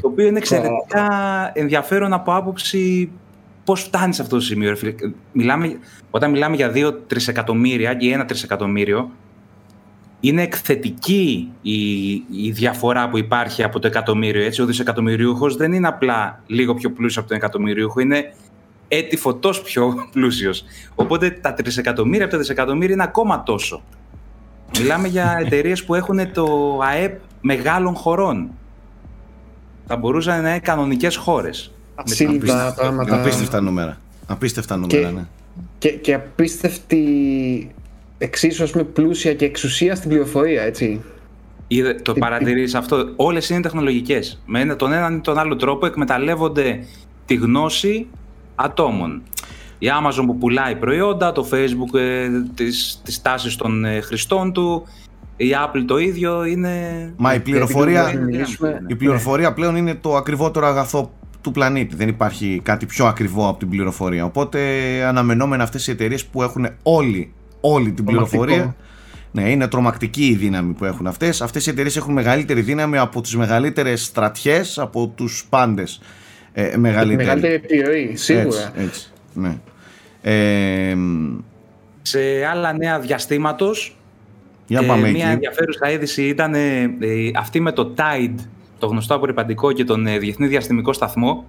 Το οποίο είναι εξαιρετικά ενδιαφέρον από άποψη πώς φτάνει σε αυτό το σημείο. ρε φίλε. Μιλάμε, όταν μιλάμε για 2 τρισεκατομμύρια ή 1 τρισεκατομμύριο, είναι εκθετική η, η διαφορά που υπάρχει από το εκατομμύριο. Έτσι. Ο δισεκατομμυριούχος δεν είναι απλά λίγο πιο πλούσιος από τον εκατομμυριούχο, είναι έτη φωτός πιο πλούσιος. Οπότε τα τρισεκατομμύρια από τα δισεκατομμύρια είναι ακόμα τόσο. Μιλάμε για εταιρείες που έχουν το ΑΕΠ μεγάλων χωρών. Θα μπορούσαν να είναι κανονικές χώρες. Ασύλληπτα πράγματα. Απίστευτα νούμερα. Απίστευτα νούμερα, και, ναι. Και, και απίστευτη εξίσου ας πούμε, πλούσια και εξουσία στην πληροφορία, έτσι. Είδε, το παρατηρείς αυτό. Όλες είναι τεχνολογικές. Με τον έναν ή τον άλλο τρόπο εκμεταλλεύονται τη γνώση ατόμων. Η Amazon που πουλάει προϊόντα, το Facebook ε, τις, τις τάσεις των ε, χρηστών του, η Apple το ίδιο είναι... Μα η πληροφορία, η πληροφορία πλέον είναι το ακριβότερο αγαθό του πλανήτη. Δεν υπάρχει κάτι πιο ακριβό από την πληροφορία. Οπότε αναμενόμενα αυτές οι εταιρείες που έχουν όλη, όλη την πληροφορία... Ναι, είναι τρομακτική η δύναμη που έχουν αυτές. Αυτές οι εταιρείες έχουν μεγαλύτερη δύναμη από τις μεγαλύτερες στρατιές, από τους πάντες. Ε, μεγαλύτερη. μεγαλύτερη επιρροή, σίγουρα. Έτσι, έτσι, ναι. Ε, σε άλλα νέα διαστήματος, για πάμε ε, μια ενδιαφέρουσα είδηση ήταν ε, αυτή με το Tide, το γνωστό απορριπαντικό και τον ε, Διεθνή Διαστημικό Σταθμό.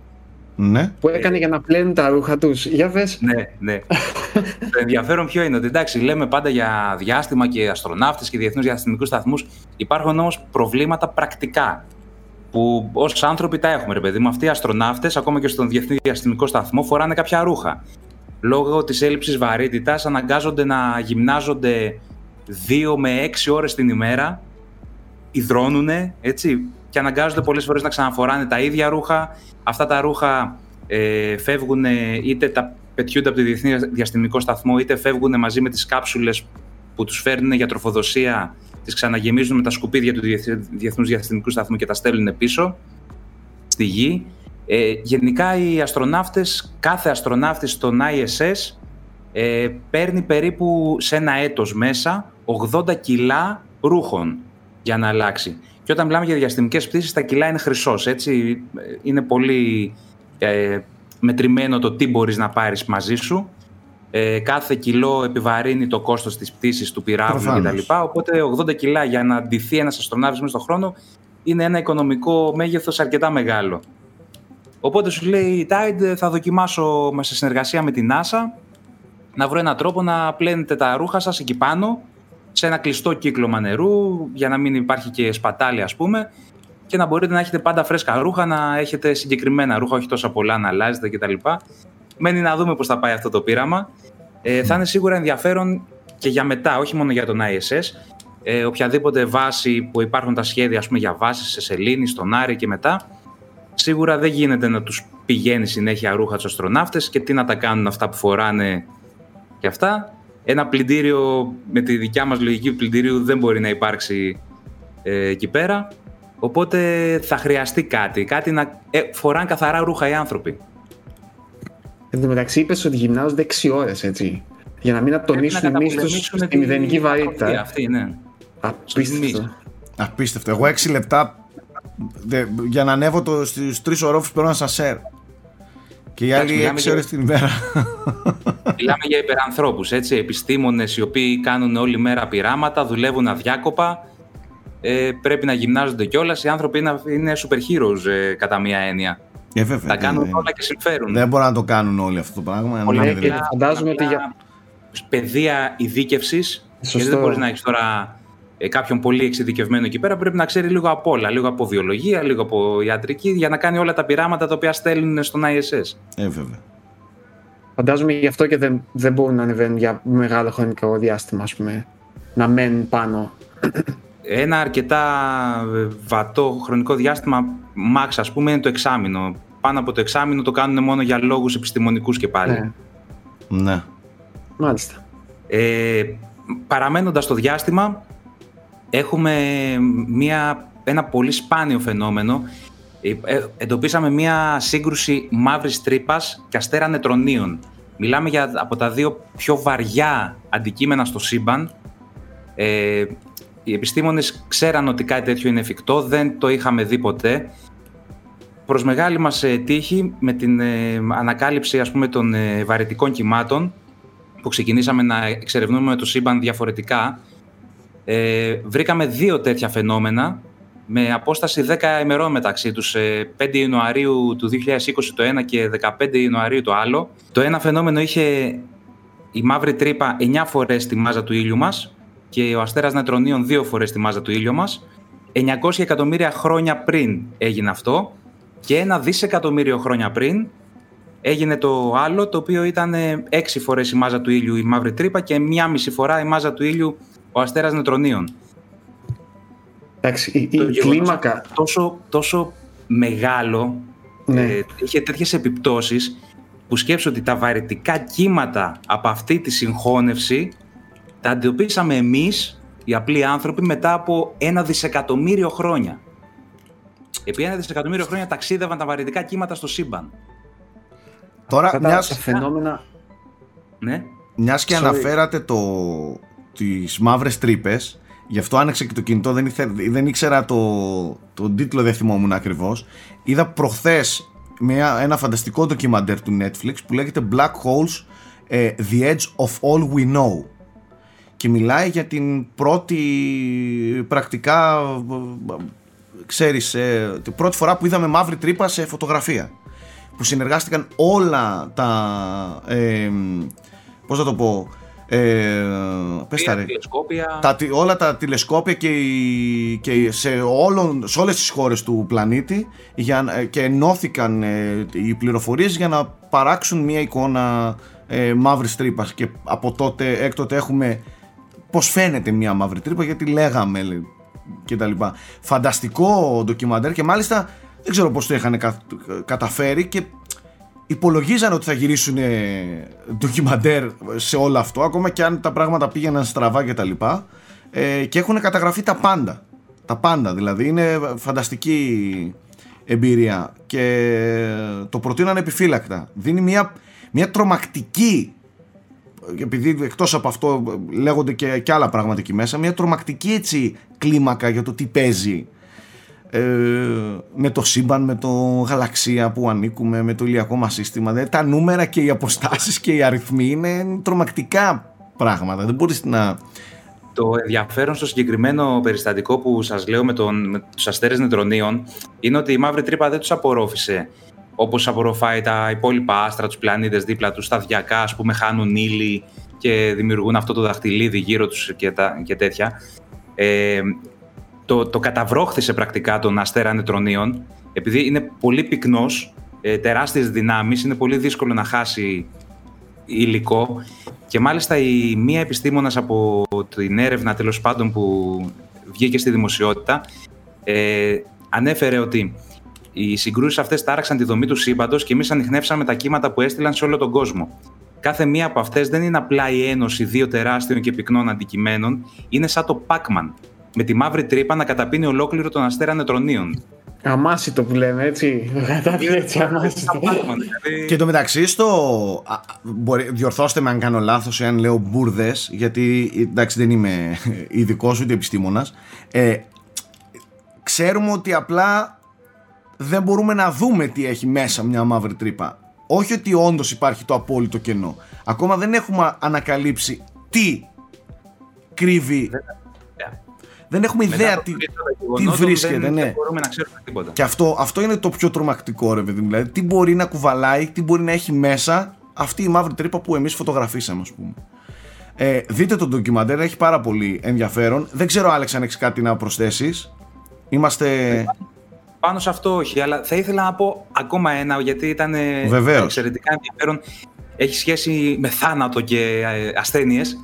Ναι. Που έκανε για να πλένουν τα ρούχα τους. Για πες. Ναι, ναι. το ενδιαφέρον ποιο είναι ότι εντάξει, λέμε πάντα για διάστημα και αστροναύτες και διεθνούς διαστημικούς σταθμούς. Υπάρχουν όμως προβλήματα πρακτικά που ως άνθρωποι τα έχουμε, ρε παιδί μου. Αυτοί οι αστροναύτες, ακόμα και στον Διεθνή Διαστημικό Σταθμό, φοράνε κάποια ρούχα. Λόγω της έλλειψης βαρύτητας, αναγκάζονται να γυμνάζονται 2 με 6 ώρες την ημέρα, υδρώνουν, έτσι, και αναγκάζονται πολλές φορές να ξαναφοράνε τα ίδια ρούχα. Αυτά τα ρούχα ε, φεύγουν είτε τα πετιούνται από το Διεθνή Διαστημικό Σταθμό, είτε φεύγουν μαζί με τις κάψουλες που τους φέρνουν για τροφοδοσία τις ξαναγεμίζουν με τα σκουπίδια του Διεθνούς Διαστημικού Σταθμού και τα στέλνουν πίσω στη Γη. Ε, γενικά οι αστροναύτες, κάθε αστροναύτης στον ISS ε, παίρνει περίπου σε ένα έτος μέσα 80 κιλά ρούχων για να αλλάξει. Και όταν μιλάμε για διαστημικές πτήσεις, τα κιλά είναι χρυσός, έτσι. Είναι πολύ ε, μετρημένο το τι μπορείς να πάρεις μαζί σου ε, κάθε κιλό επιβαρύνει το κόστος της πτήσης του πυράβλου κτλ. Οπότε 80 κιλά για να ντυθεί ένας αστροναύτης μέσα στον χρόνο είναι ένα οικονομικό μέγεθος αρκετά μεγάλο. Οπότε σου λέει η Tide θα δοκιμάσω σε συνεργασία με την NASA να βρω έναν τρόπο να πλένετε τα ρούχα σας εκεί πάνω σε ένα κλειστό κύκλωμα νερού για να μην υπάρχει και σπατάλη ας πούμε και να μπορείτε να έχετε πάντα φρέσκα ρούχα, να έχετε συγκεκριμένα ρούχα, όχι τόσα πολλά να αλλάζετε κτλ. Μένει να δούμε πώς θα πάει αυτό το πείραμα. Ε, θα είναι σίγουρα ενδιαφέρον και για μετά, όχι μόνο για τον ISS. Ε, οποιαδήποτε βάση που υπάρχουν τα σχέδια ας πούμε, για βάσεις σε Σελήνη, στον Άρη και μετά, σίγουρα δεν γίνεται να τους πηγαίνει συνέχεια ρούχα τους αστροναύτες και τι να τα κάνουν αυτά που φοράνε και αυτά. Ένα πλυντήριο με τη δικιά μας λογική πλυντήριου δεν μπορεί να υπάρξει ε, εκεί πέρα. Οπότε θα χρειαστεί κάτι, κάτι να ε, φοράνε καθαρά ρούχα οι άνθρωποι. Εν τω μεταξύ είπες ότι γυμνάζονται 6 ώρες, έτσι. Για να μην ατονίσουν οι μίσου στη μηδενική βαρύτητα. Αυτή, ναι. Απίστευτο. Απίστευτο. Εγώ 6 λεπτά για να ανέβω το, στους τρεις ορόφους παίρνω ένα σασέρ. Και οι άλλοι 6 ώρες την ημέρα. Μιλάμε για υπερανθρώπους, έτσι, επιστήμονες οι οποίοι κάνουν όλη μέρα πειράματα, δουλεύουν αδιάκοπα, ε, πρέπει να γυμνάζονται κιόλας. Οι άνθρωποι είναι, είναι super heroes ε, κατά μία έννοια. Ε, βέβαια, τα κάνουν ε, όλα και συμφέρουν. Δεν μπορούν να το κάνουν όλοι αυτό το πράγμα. Πολύ και φαντάζομαι ότι για... Παιδεία ειδίκευσης. Γιατί δεν μπορείς να έχεις τώρα ε, κάποιον πολύ εξειδικευμένο εκεί πέρα. Πρέπει να ξέρει λίγο από όλα. Λίγο από βιολογία, λίγο από ιατρική, για να κάνει όλα τα πειράματα τα οποία στέλνουν στον ISS. Ε, βέβαια. Φαντάζομαι γι' αυτό και δεν, δεν μπορούν να ανεβαίνουν για μεγάλο χρονικό διάστημα, ας πούμε. Να μένουν πάνω. Ένα αρκετά βατό χρονικό διάστημα max ας πούμε είναι το εξάμεινο. Πάνω από το εξάμεινο το κάνουν μόνο για λόγους επιστημονικούς και πάλι. Ναι. ναι. Μάλιστα. Ε, παραμένοντας στο διάστημα έχουμε μια, ένα πολύ σπάνιο φαινόμενο. Ε, ε, εντοπίσαμε μια σύγκρουση μαύρης τρύπας και αστέρα νετρονίων. Μιλάμε για από τα δύο πιο βαριά αντικείμενα στο σύμπαν. Ε, οι επιστήμονες ξέραν ότι κάτι τέτοιο είναι εφικτό, δεν το είχαμε δει ποτέ προς μεγάλη μας ε, τύχη με την ε, ανακάλυψη ας πούμε, των ε, βαρετικών κυμάτων που ξεκινήσαμε να εξερευνούμε το σύμπαν διαφορετικά ε, βρήκαμε δύο τέτοια φαινόμενα με απόσταση 10 ημερών μεταξύ τους, 5 Ιανουαρίου του 2020 το ένα και 15 Ιανουαρίου το άλλο. Το ένα φαινόμενο είχε η μαύρη τρύπα 9 φορές τη μάζα του ήλιου μας και ο αστέρας νετρονίων 2 φορές τη μάζα του ήλιου μας. 900 εκατομμύρια χρόνια πριν έγινε αυτό και ένα δισεκατομμύριο χρόνια πριν έγινε το άλλο το οποίο ήταν 6 φορές η μάζα του ήλιου η μαύρη τρύπα και μία μισή φορά η μάζα του ήλιου ο αστέρας νετρονίων. Εντάξει, η, η κλίμακα... Τόσο, τόσο μεγάλο, ναι. ε, είχε τέτοιες επιπτώσεις που σκέψω ότι τα βαρυτικά κύματα από αυτή τη συγχώνευση τα αντιμετωπίσαμε εμείς, οι απλοί άνθρωποι, μετά από ένα δισεκατομμύριο χρόνια. Επί ένα δισεκατομμύριο χρόνια ταξίδευαν τα βαρυτικά κύματα στο σύμπαν. Τώρα, μιας... φαινόμενα... Ναι. Μιας και αναφέρατε το... τις μαύρες τρύπες, Γι' αυτό άνοιξα και το κινητό, δεν, δεν ήξερα το, το τίτλο, δεν θυμόμουν ακριβώς. Είδα προχθές ένα φανταστικό ντοκιμαντέρ του Netflix που λέγεται Black Holes ε, The Edge of All We Know. Και μιλάει για την πρώτη πρακτικά, ξέρεις, ε, την πρώτη φορά που είδαμε μαύρη τρύπα σε φωτογραφία. Που συνεργάστηκαν όλα τα, ε, πώς θα το πω, ε, πες τα, τηλεσκόπια. Τα, όλα τα τηλεσκόπια και, και σε, όλων, σε όλες τις χώρες του πλανήτη για, και ενώθηκαν ε, οι πληροφορίες για να παράξουν μια εικόνα ε, μαύρης τρύπας και από τότε έκτοτε έχουμε πως φαίνεται μια μαύρη τρύπα γιατί λέγαμε και τα λοιπά. Φανταστικό ντοκιμαντέρ και μάλιστα δεν ξέρω πώς το είχαν καταφέρει και υπολογίζαν ότι θα γυρίσουν ντοκιμαντέρ σε όλο αυτό ακόμα και αν τα πράγματα πήγαιναν στραβά και τα λοιπά ε, και έχουν καταγραφεί τα πάντα. Τα πάντα δηλαδή είναι φανταστική εμπειρία. Και το προτείνω ανεπιφύλακτα δίνει μια, μια τρομακτική επειδή εκτός από αυτό λέγονται και, και άλλα πράγματα εκεί μέσα μια τρομακτική έτσι κλίμακα για το τι παίζει ε, με το σύμπαν, με το γαλαξία που ανήκουμε, με το ηλιακό μας σύστημα. Δηλαδή, τα νούμερα και οι αποστάσεις και οι αριθμοί είναι τρομακτικά πράγματα. Δεν μπορείς να... Το ενδιαφέρον στο συγκεκριμένο περιστατικό που σας λέω με, τον, με τους αστέρες νετρονίων είναι ότι η μαύρη τρύπα δεν τους απορρόφησε όπως απορροφάει τα υπόλοιπα άστρα, τους πλανήτες δίπλα τους, σταδιακά, ας πούμε, χάνουν ύλη και δημιουργούν αυτό το δαχτυλίδι γύρω τους και, τα, και τέτοια. Ε, το, το καταβρόχθησε πρακτικά τον αστέρα νετρονίων, επειδή είναι πολύ πυκνός, ε, τεράστιες δυνάμεις, είναι πολύ δύσκολο να χάσει υλικό και μάλιστα η μία επιστήμονας από την έρευνα τέλος πάντων που βγήκε στη δημοσιότητα ε, ανέφερε ότι οι συγκρούσεις αυτές τάραξαν τη δομή του σύμπαντος και εμείς ανοιχνεύσαμε τα κύματα που έστειλαν σε όλο τον κόσμο. Κάθε μία από αυτές δεν είναι απλά η ένωση δύο τεράστιων και πυκνών αντικειμένων, είναι σαν το Pac-Man με τη μαύρη τρύπα να καταπίνει ολόκληρο τον αστέρα νετρονίων. Αμάσιτο που λέμε, έτσι. έτσι, αμάσιτο. Δηλαδή- και το μεταξύ στο. Μπορεί, διορθώστε με αν κάνω λάθος, εάν λέω μπουρδες, γιατί εντάξει δεν είμαι ειδικός ούτε επιστήμονας. Ε, ξέρουμε ότι απλά δεν μπορούμε να δούμε τι έχει μέσα μια μαύρη τρύπα. Όχι ότι όντως υπάρχει το απόλυτο κενό. Ακόμα δεν έχουμε ανακαλύψει τι κρύβει δεν έχουμε ιδέα τι, τι βρίσκεται. Δεν, ναι. μπορούμε να ξέρουμε τίποτα. Και αυτό, αυτό είναι το πιο τρομακτικό, ρε παιδί Δηλαδή, τι μπορεί να κουβαλάει, τι μπορεί να έχει μέσα αυτή η μαύρη τρύπα που εμείς φωτογραφίσαμε, ας πούμε. Ε, δείτε το ντοκιμαντέρ, έχει πάρα πολύ ενδιαφέρον. Δεν ξέρω, Άλεξ, αν έχεις κάτι να προσθέσεις. Είμαστε. Ε, πάνω σε αυτό όχι, αλλά θα ήθελα να πω ακόμα ένα, γιατί ήταν ε, Βεβαίως. εξαιρετικά ενδιαφέρον. Έχει σχέση με θάνατο και ε, ασθένειες.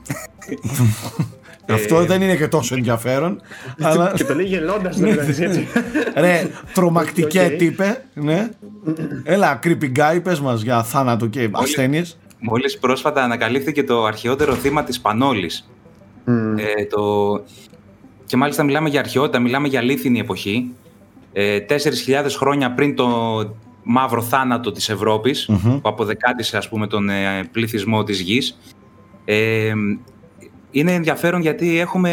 Αυτό δεν είναι και τόσο ενδιαφέρον. αλλά... Και το λέει γελώντας το έτσι. Ρε, τρομακτικέ τύπε. Ναι. Έλα, creepy guy, πες μας για θάνατο και ασθένειες. Μόλις πρόσφατα ανακαλύφθηκε το αρχαιότερο θύμα της Πανόλης. Ε, το... Και μάλιστα μιλάμε για αρχαιότητα, μιλάμε για αλήθινη εποχή. Ε, 4.000 χρόνια πριν το μαύρο θάνατο της Ευρώπης, που αποδεκάτησε ας πούμε τον ε, πληθυσμό της γης. Ε, είναι ενδιαφέρον γιατί έχουμε,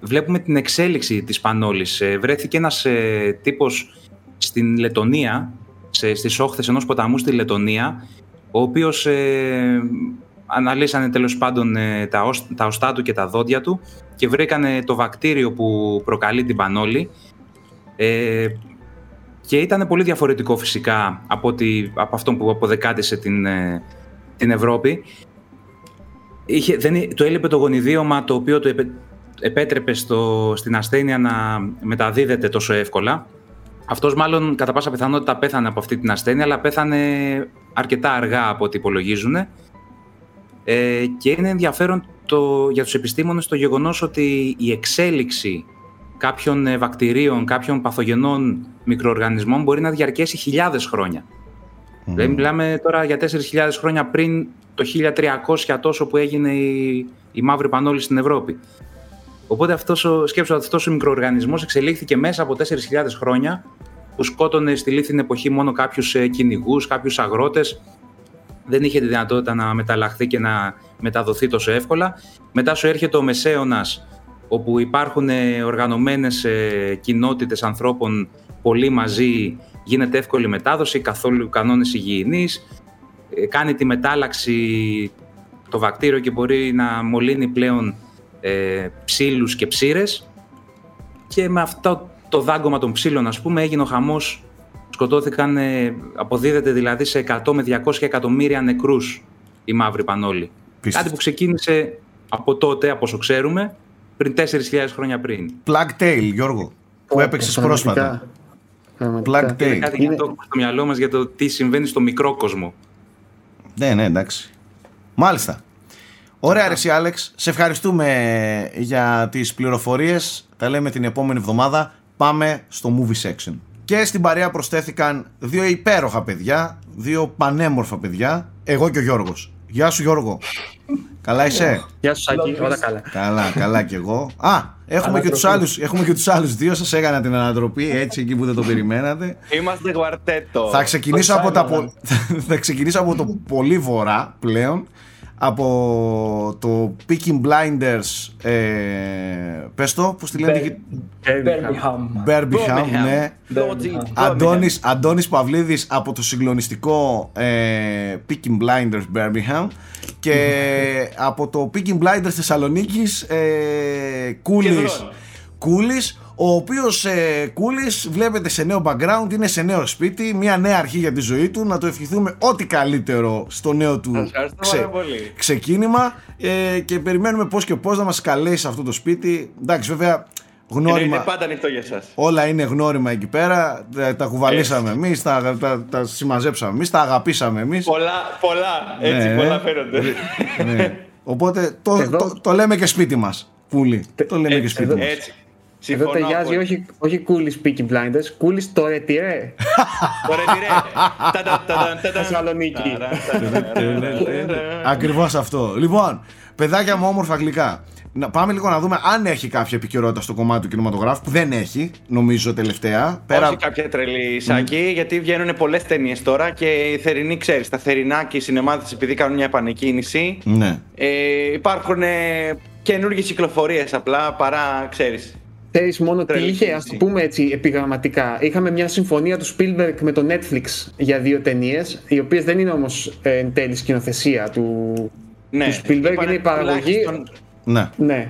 βλέπουμε την εξέλιξη της Πανόλης. Ε, βρέθηκε ένας ε, τύπος στην Λετωνία, σε, στις όχθες ενός ποταμού στη Λετωνία, ο οποίος ε, αναλύσανε τέλος πάντων ε, τα, τα οστά του και τα δόντια του και βρήκανε το βακτήριο που προκαλεί την Πανόλη Ε, και ήταν πολύ διαφορετικό φυσικά από, ότι, από αυτό που αποδεκάτησε την, ε, την Ευρώπη. Είχε, δεν, το έλειπε το γονιδίωμα το οποίο το επέτρεπε στο, στην ασθένεια να μεταδίδεται τόσο εύκολα. Αυτός μάλλον κατά πάσα πιθανότητα πέθανε από αυτή την ασθένεια, αλλά πέθανε αρκετά αργά από ό,τι υπολογίζουν. Ε, και είναι ενδιαφέρον το, για τους επιστήμονες το γεγονός ότι η εξέλιξη κάποιων ε, βακτηρίων, κάποιων παθογενών μικροοργανισμών μπορεί να διαρκέσει χιλιάδες χρόνια. Mm. Δηλαδή μιλάμε τώρα για 4.000 χρόνια πριν το 1300 τόσο που έγινε η, η μαύρη πανόλη στην Ευρώπη. Οπότε αυτός ο, σκέψω ότι αυτός ο μικροοργανισμός εξελίχθηκε μέσα από 4.000 χρόνια που σκότωνε στη λίθινη εποχή μόνο κάποιους ε, κυνηγούς, κάποιους αγρότες. Δεν είχε τη δυνατότητα να μεταλλαχθεί και να μεταδοθεί τόσο εύκολα. Μετά σου έρχεται ο Μεσαίωνας όπου υπάρχουν ε, οργανωμένες ε, κοινότητες ανθρώπων πολύ μαζί, γίνεται εύκολη μετάδοση, καθόλου κανόνες υγιεινής, ε, κάνει τη μετάλλαξη το βακτήριο και μπορεί να μολύνει πλέον ε, ψήλους και ψήρες. Και με αυτό το δάγκωμα των ψήλων ας πούμε έγινε ο χαμός. Σκοτώθηκαν, αποδίδεται δηλαδή σε 100 με 200 εκατομμύρια νεκρούς η μαύρη πανόλη. Κάτι που ξεκίνησε από τότε, από όσο ξέρουμε, πριν 4.000 χρόνια πριν. Plug Tail, Γιώργο, που έπαιξες πρόσφατα. Plug Tail. Είναι κάτι είναι... το στο μυαλό μας για το τι συμβαίνει στο μικρό κόσμο. Ναι, ναι, εντάξει. Μάλιστα. Ωραία, Αρεσί Άλεξ. Σε ευχαριστούμε για τις πληροφορίες. Τα λέμε την επόμενη εβδομάδα. Πάμε στο movie section. Και στην παρέα προσθέθηκαν δύο υπέροχα παιδιά, δύο πανέμορφα παιδιά, εγώ και ο Γιώργος. Γεια σου Γιώργο. Καλά είσαι; Γεια σου Σάκη, όλα καλά. Καλά, καλά κι εγώ. Α, έχουμε και, τους άλλους, έχουμε και τους άλλους δύο, σας έκανα την ανατροπή έτσι εκεί που δεν το περιμένατε. Είμαστε γουαρτέτο. Θα ξεκινήσω, από τα, θα ξεκινήσω από το πολύ βορρά πλέον από το Peaking Blinders ε, πες το, πώς τη λένε Birmingham. Birmingham, ναι. Αντώνης, Αντώνης Παυλίδης από το συγκλονιστικό ε, Peaking Blinders Birmingham και από το Peaking Blinders Θεσσαλονίκης ε, Κούλης. Κούλης ο οποίος ε, Κούλης βλέπετε σε νέο background, είναι σε νέο σπίτι, μια νέα αρχή για τη ζωή του. Να το ευχηθούμε ό,τι καλύτερο στο νέο του ξε... ξεκίνημα ε, και περιμένουμε πώς και πώς να μας καλέσει σε αυτό το σπίτι. Εντάξει, βέβαια. Γνώριμα. Είναι πάντα ανοιχτό για εσά. Όλα είναι γνώριμα εκεί πέρα. Τα κουβαλήσαμε εμείς, τα, τα, τα συμμαζέψαμε εμείς, τα αγαπήσαμε εμείς. Πολλά, πολλά. Έτσι, ναι, πολλά φαίνονται. Ναι. Οπότε το, το, το, λέμε και σπίτι μας. Πούλη. Το λέμε και σπίτι μας. Έτσι. Εδώ ταιριάζει όχι, όχι κούλι Peaky Blinders, κούλι το ρετυρέ. Το ρετυρέ. Θεσσαλονίκη. Ακριβώς αυτό. Λοιπόν, παιδάκια μου όμορφα γλυκά. Να πάμε λίγο να δούμε αν έχει κάποια επικαιρότητα στο κομμάτι του κινηματογράφου που δεν έχει, νομίζω τελευταία. Πέρα... Όχι κάποια τρελή σάκη, γιατί βγαίνουν πολλές ταινίες τώρα και η θερινή, ξέρεις, τα θερινά και οι σινεμάτε επειδή κάνουν μια επανεκκίνηση. Ναι. Ε, υπάρχουν καινούργιες κυκλοφορίες απλά παρά, ξέρεις, Ξέρει μόνο τι είχε, ας το πούμε έτσι επιγραμματικά. Είχαμε μια συμφωνία του Spielberg με το Netflix για δύο ταινίες, οι οποίες δεν είναι όμως ε, εν τέλει σκηνοθεσία του, ναι, του Spielberg, είναι η παραγωγή. Ναι. ναι.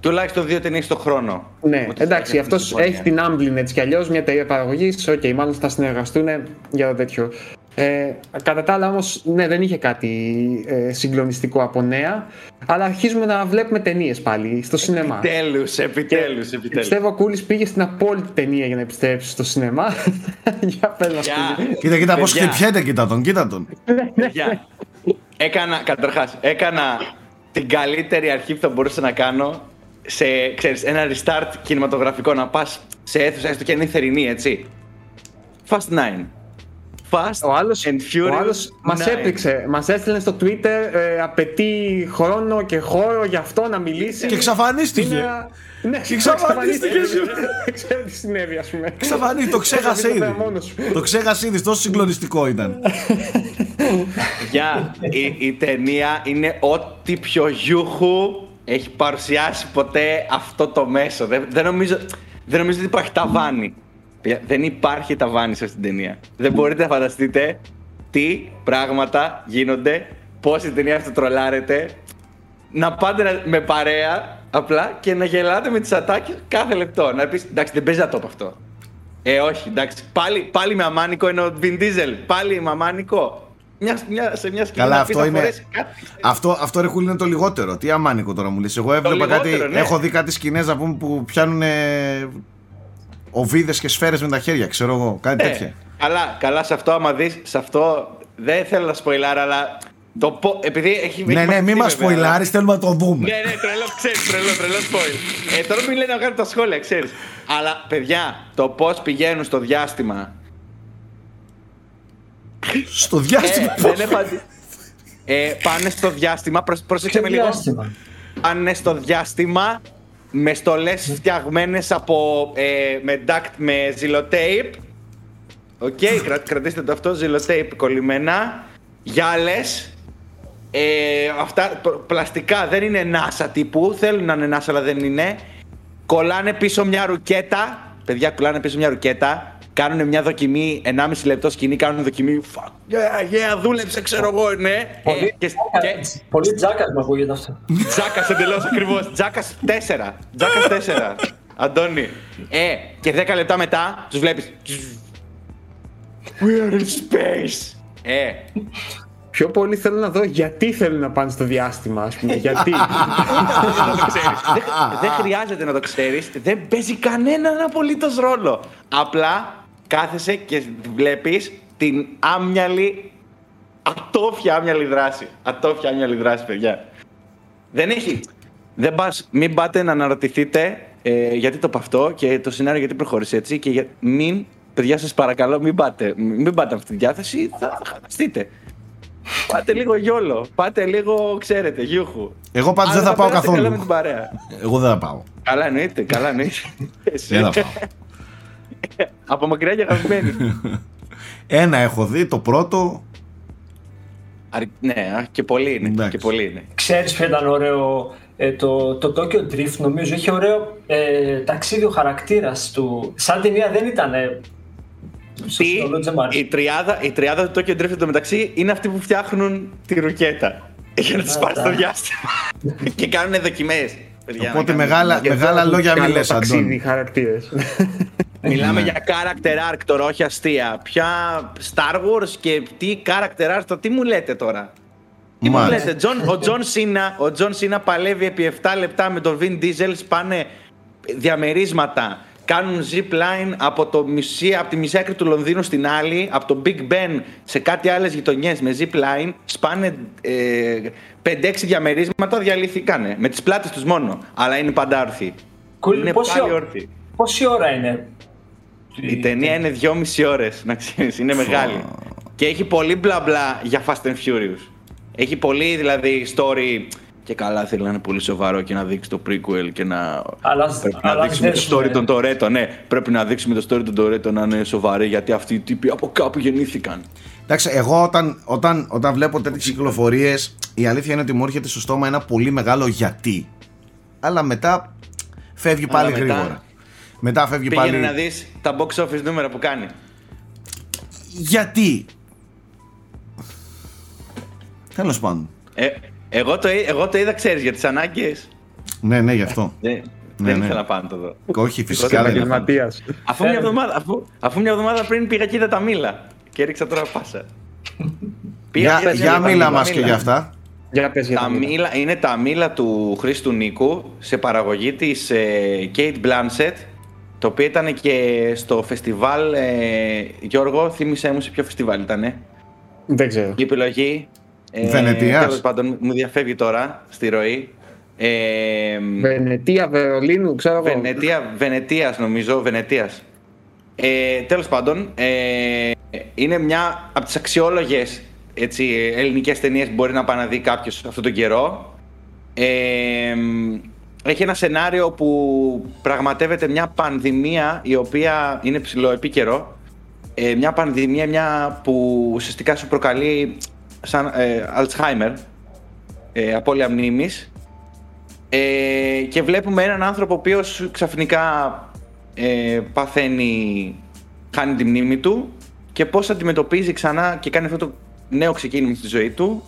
Τουλάχιστον δύο ταινίες το χρόνο. Ναι, εντάξει, αυτός έχει την Amblin έτσι κι αλλιώς, μια εταιρεία παραγωγής. OK, okay, μάλλον θα συνεργαστούν για το τέτοιο. Ε, κατά τα άλλα όμως ναι, δεν είχε κάτι ε, συγκλονιστικό από νέα. Αλλά αρχίζουμε να βλέπουμε ταινίες πάλι στο σινεμά. Επιτέλους, επιτέλους, επιτέλους. Πιστεύω ο Κούλης πήγε στην απόλυτη ταινία για να επιστρέψει στο σινεμά. Για πες μας yeah. Κοίτα, κοίτα πως χτυπιέται, κοίτα τον, κοίτα τον. Έκανα, καταρχάς, έκανα την καλύτερη αρχή που θα μπορούσα να κάνω σε, ξέρεις, ένα restart κινηματογραφικό. Να πας σε αίθουσα έστω και είναι θερινή, έτσι. Fast 9 Fast ο άλλος, and Furious. Ο άλλος μας έπληξε. Μας έστειλε στο Twitter, ε, απαιτεί χρόνο και χώρο για αυτό να μιλήσει. Και εξαφανίστηκε. Είναι... Ναι, και εξαφανίστηκε. Δεν ξέρω τι συνέβη, ας πούμε. Εξαφανίστηκε, το ξέχασε ήδη. το ξέχασε ήδη, τόσο συγκλονιστικό ήταν. Γεια, η, η ταινία είναι ό,τι πιο γιούχου έχει παρουσιάσει ποτέ αυτό το μέσο. Δεν, δεν, νομίζω, δεν νομίζω ότι υπάρχει ταβάνι. Δεν υπάρχει ταβάνι σε αυτήν την ταινία. Δεν μπορείτε να φανταστείτε τι πράγματα γίνονται, πώς η ταινία αυτό τρολάρεται. Να πάτε με παρέα απλά και να γελάτε με τις ατάκες κάθε λεπτό. Να πεις εντάξει, δεν παίζει να το αυτό. Ε, όχι, εντάξει. Πάλι, πάλι με αμάνικο είναι ο Vin Diesel. Πάλι με αμάνικο. Μια, μια, σε μια σκηνή Καλά, να αυτό πεις, είναι- θα φορέσει κάτι. Αυτό, αυτό ρε Χούλη, είναι το λιγότερο. Τι αμάνικο τώρα μου λες. Εγώ έβλεπα λιγότερο, κάτι. ναι. Έχω δει κάτι σκηνές να πούμε που πιάνουν οβίδες και σφαίρες με τα χέρια, ξέρω εγώ. Κάτι Ε, τέτοια. καλά, καλά σε αυτό, άμα δεις, σε αυτό δεν θέλω να σποιλάρω, αλλά το πω, επειδή έχει... Ναι, έχει ναι, μην μαθητεί μας βέβαια, σποϊλάρεις, θέλουμε να το δούμε. Ναι, ναι, τρελό, ξέρεις, τρελό, τρελό spoil. Ε, τώρα μην λένε να βγάλουν τα σχόλια, ξέρεις. Αλλά, παιδιά, το πώς πηγαίνουν στο διάστημα. Στο διάστημα. Ε, δεν έχω αντι- ε, πάνε στο διάστημα, προσ, πρόσεξε με Ποιο λίγο. διάστημα; Πάνε στο διάστημα με στολές φτιαγμένες από, ε, με duct, με σελοτέιπ. Οκ, κρα, κρατήστε το αυτό, σελοτέιπ κολλημένα. Γυάλες. Ε, αυτά π- πλαστικά δεν είναι NASA τύπου, θέλουν να είναι NASA αλλά δεν είναι. Κολλάνε πίσω μια ρουκέτα. Παιδιά, κολλάνε πίσω μια ρουκέτα. Κάνουν μια δοκιμή, 1,5 λεπτό σκηνή, κάνουν δοκιμή. Fuck, yeah, yeah, δούλεψε, ξέρω εγώ, ναι. Ε, Πολύ, και, και, πολύ τζάκας μου ακούγεται αυτό. Τζάκας εντελώς ακριβώς. Τζάκας 4. Τζάκας 4. Αντώνη. Ε, και 10 λεπτά μετά τους βλέπεις. We are in space. Ε, Πιο πολύ θέλω να δω γιατί θέλουν να πάνε στο διάστημα, ας πούμε. γιατί. δεν το ξέρεις. δεν, δεν χρειάζεται να το ξέρεις. Δεν παίζει κανέναν απολύτως ρόλο. Απλά κάθεσαι και βλέπεις την άμυαλη. Ατόφια άμυαλη δράση. Ατόφια άμυαλη δράση, παιδιά. Δεν έχει. Δεν πας, μην πάτε να αναρωτηθείτε ε, γιατί το παυτό και το σενάριο γιατί προχώρησε έτσι και για, μην, παιδιά σας παρακαλώ, μην πάτε, μην πάτε αυτή τη διάθεση, θα χαστείτε. Πάτε λίγο γιόλο, πάτε λίγο, ξέρετε, γιούχου. Εγώ πάντως Αλλά δεν θα πάω περάσετε καλά με καθόλου. την παρέα. Εγώ δεν θα πάω. Καλά εννοείται, καλά εννοείται. Εσύ. Δεν θα πάω. Από μακριά και αγαπημένη. Ένα έχω δει, το πρώτο. Αρ- ναι, α, και πολύ είναι. Εντάξει. Και πολύ είναι. Ξέρεις ποιο ήταν ωραίο, ε, το, το Tokyo Drift νομίζω είχε ωραίο ε, ταξίδι ο χαρακτήρας του. Σαν ταινία δεν ήταν ε, στο Τι, σύνολο της Τζεμάρ. η, τριάδα, η τριάδα του Tokyo Drift εντωμεταξύ είναι αυτοί που φτιάχνουν τη ρουκέτα. Για να τις πάρεις στο τα. διάστημα. και κάνουν δοκιμές. παιδιά, Οπότε να κάνουν μεγάλα, δοκιμές. μεγάλα λόγια μην Καλό λες, ταξίδι, Αντώνη. χαρακτήρες. Μιλάμε Ναι. για character arc τώρα, όχι αστεία. Ποια Star Wars και τι character arc, το τι μου λέτε τώρα; Τι μου Μάλιστα. λέτε, John, ο John Cena, ο John Cena παλεύει επί 7 λεπτά με τον Vin Diesel, σπάνε διαμερίσματα, κάνουν zip line από, το μισή, από τη μισή άκρη του Λονδίνου στην άλλη, από το Big Ben σε κάτι άλλες γειτονιές με zip line, σπάνε ε, 5-6 διαμερίσματα, διαλυθήκανε, με τις πλάτες τους μόνο, αλλά είναι πάντα όρθιοι. Κουλ, είναι πόση, πάλι ω- όρθιοι. πόση ώρα είναι. Η ταινία είναι δυόμιση ώρες, να ξέρεις, είναι μεγάλη. Και έχει πολύ μπλα μπλα για Fast and Furious. Έχει πολύ δηλαδή story και καλά θέλει να είναι πολύ σοβαρό και να δείξει το prequel και να... Αλλά- πρέπει αλλά να δείξουμε το δέσουμε. story των Toretto, ναι. Πρέπει να δείξουμε το story των Toretto να είναι σοβαρή γιατί αυτοί οι τύποι από κάπου γεννήθηκαν. Εντάξει, εγώ όταν, όταν, όταν βλέπω τέτοιες κυκλοφορίες, η αλήθεια είναι ότι μου έρχεται στο στόμα ένα πολύ μεγάλο γιατί. Αλλά μετά φεύγει Αλλά πάλι μετά- γρήγορα. Μετά φεύγει Πήγαινε πάλι. να δεις τα box office νούμερα που κάνει. Γιατί; Τέλος πάντων. Ε, εγώ, το, εί- εγώ το είδα, ξέρεις, για τις ανάγκες. Ναι, ναι, γι' αυτό. Δεν, Ναι, δεν ναι. ήθελα να πάω να το δω. Όχι, φυσικά δεν είναι. αυτό. Επαγγελματίας. Αφού μια, εβδομάδα, αφού, αφού μια εβδομάδα πριν πήγα και είδα τα μήλα και έριξα τώρα πάσα. Για, και είδα για τα μίλα μήλα. μας και για αυτά. Για πες για Τα τα μήλα. μήλα είναι τα μήλα του Χρήστου Νίκου σε παραγωγή της ε, Kate Blanchett το οποίο ήταν και στο φεστιβάλ ε, Γιώργο, θύμισέ μου σε ποιο φεστιβάλ ήτανε Δεν ξέρω. η επιλογή ε, Βενετίας. τέλος πάντων μου διαφεύγει τώρα στη ροή ε, Βενετία, Βερολίνου, ξέρω εγώ. Βενετία, Βενετίας νομίζω, Βενετίας. Ε, τέλος πάντων, ε, είναι μια από τις αξιόλογες έτσι, ελληνικές ταινίες που μπορεί να πάει να δει κάποιος αυτόν τον καιρό. Ε, έχει ένα σενάριο που πραγματεύεται μια πανδημία η οποία είναι ψηλό επίκαιρο. Ε, μια πανδημία μια που ουσιαστικά σου προκαλεί σαν ε, Alzheimer, ε, απώλεια μνήμης ε, και βλέπουμε έναν άνθρωπο ο οποίος ξαφνικά ε, παθαίνει, χάνει τη μνήμη του και πώς αντιμετωπίζει ξανά και κάνει αυτό το νέο ξεκίνημα στη ζωή του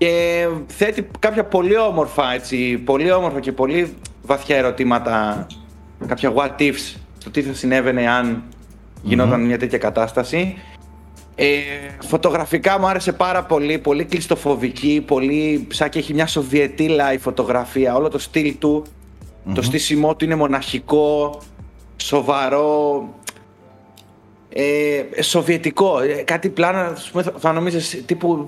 και θέτει κάποια πολύ όμορφα, έτσι, πολύ όμορφα και πολύ βαθιά ερωτήματα, κάποια what ifs, το τι θα συνέβαινε αν γινόταν μια τέτοια κατάσταση. Ε, φωτογραφικά μου άρεσε πάρα πολύ, πολύ κλειστοφοβική, πολύ σαν και έχει μια σοβιετήλα η φωτογραφία, όλο το στυλ του, το στήσιμό του είναι μοναχικό, σοβαρό, ε, σοβιετικό, ε, κάτι πλάνα θα νομίζεις τύπου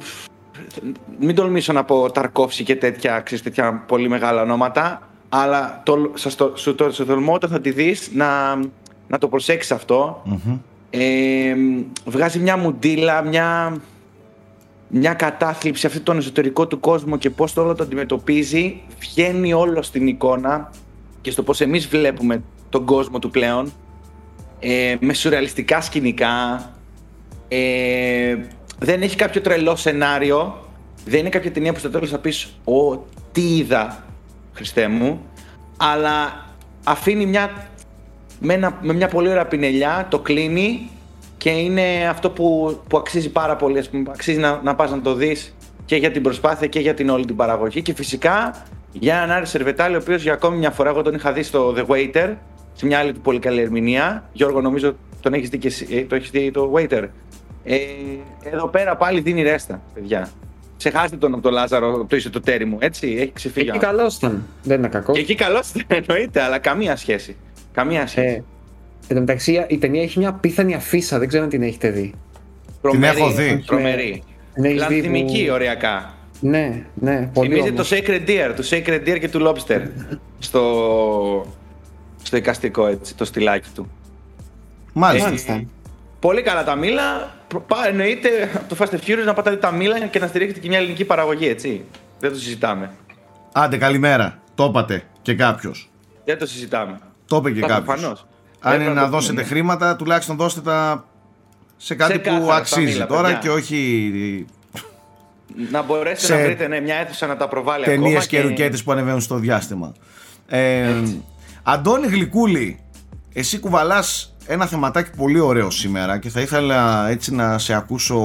μην τολμήσω να πω Ταρκόφση και τέτοια, ξέρεις, τέτοια πολύ μεγάλα ονόματα αλλά το, σας το, σου το, σου τολμώ όταν θα τη δεις να, να το προσέξεις ε, βγάζει μια μουντίλα, μια, μια κατάθλιψη αυτή τον εσωτερικό του κόσμο και πώς το όλο το αντιμετωπίζει βγαίνει όλο στην εικόνα και στο πώς εμείς βλέπουμε τον κόσμο του πλέον ε, με σουρεαλιστικά σκηνικά ε, δεν έχει κάποιο τρελό σενάριο δεν είναι κάποια ταινία που στο τέλος θα πεις «Ω, τι είδα, Χριστέ μου» αλλά αφήνει μια με, με μια πολύ ωραία πινελιά, το κλείνει και είναι αυτό που, που αξίζει πάρα πολύ. Ας πούμε, αξίζει να, να πας να το δεις και για την προσπάθεια και για την όλη την παραγωγή. Και φυσικά για έναν Άρη Σερβετάλη, ο οποίος για ακόμη μια φορά εγώ τον είχα δει στο The Waiter, σε μια άλλη του πολύ καλή ερμηνεία. Γιώργο, νομίζω τον έχεις δει και εσύ, ε, το έχεις δει το Waiter. Ε, εδώ πέρα πάλι δίνει ρέστα, παιδιά. Ξεχάστε τον από τον Λάζαρο, από το είσαι το τέρι μου, έτσι. Έχει ξεφύγει. Εκεί καλός ήταν. Δεν είναι κακός. Και εκεί καλός ήταν, εννοείται, αλλά καμία σχέση. Καμία σχέση. Ε, εν τω μεταξύ η ταινία έχει μια πίθανη αφίσα, δεν ξέρω αν την έχετε δει. Προμερή, την έχω δει. Προμερή. Λανθιμική, που... ωριακά. Ναι, ναι, πολύ Θυμίζει το Sacred Deer, το Sacred Deer και του Lobster στο, στο εικαστικό έτσι, το στυλάκι του. Μάλιστα. Ε, πολύ καλά τα μήλα. Εννοείται από το Fast and Furious να πάτε τα μήλα και να στηρίξετε και μια ελληνική παραγωγή, έτσι. Δεν το συζητάμε. Άντε, καλημέρα. Το είπατε και κάποιος. Δεν το συζητάμε. Το είπε και κάποιος. Αν είναι να δώσετε χρήματα, τουλάχιστον δώστε τα σε κάτι που αξίζει τώρα και όχι. Να μπορέσετε να βρείτε ναι, μια αίθουσα να τα προβάλλει Ταινίες και, και ρουκέτες που ανεβαίνουν στο διάστημα. Ε, Αντώνη Γλυκούλη, εσύ κουβαλάς ένα θεματάκι πολύ ωραίο σήμερα και θα ήθελα έτσι να σε ακούσω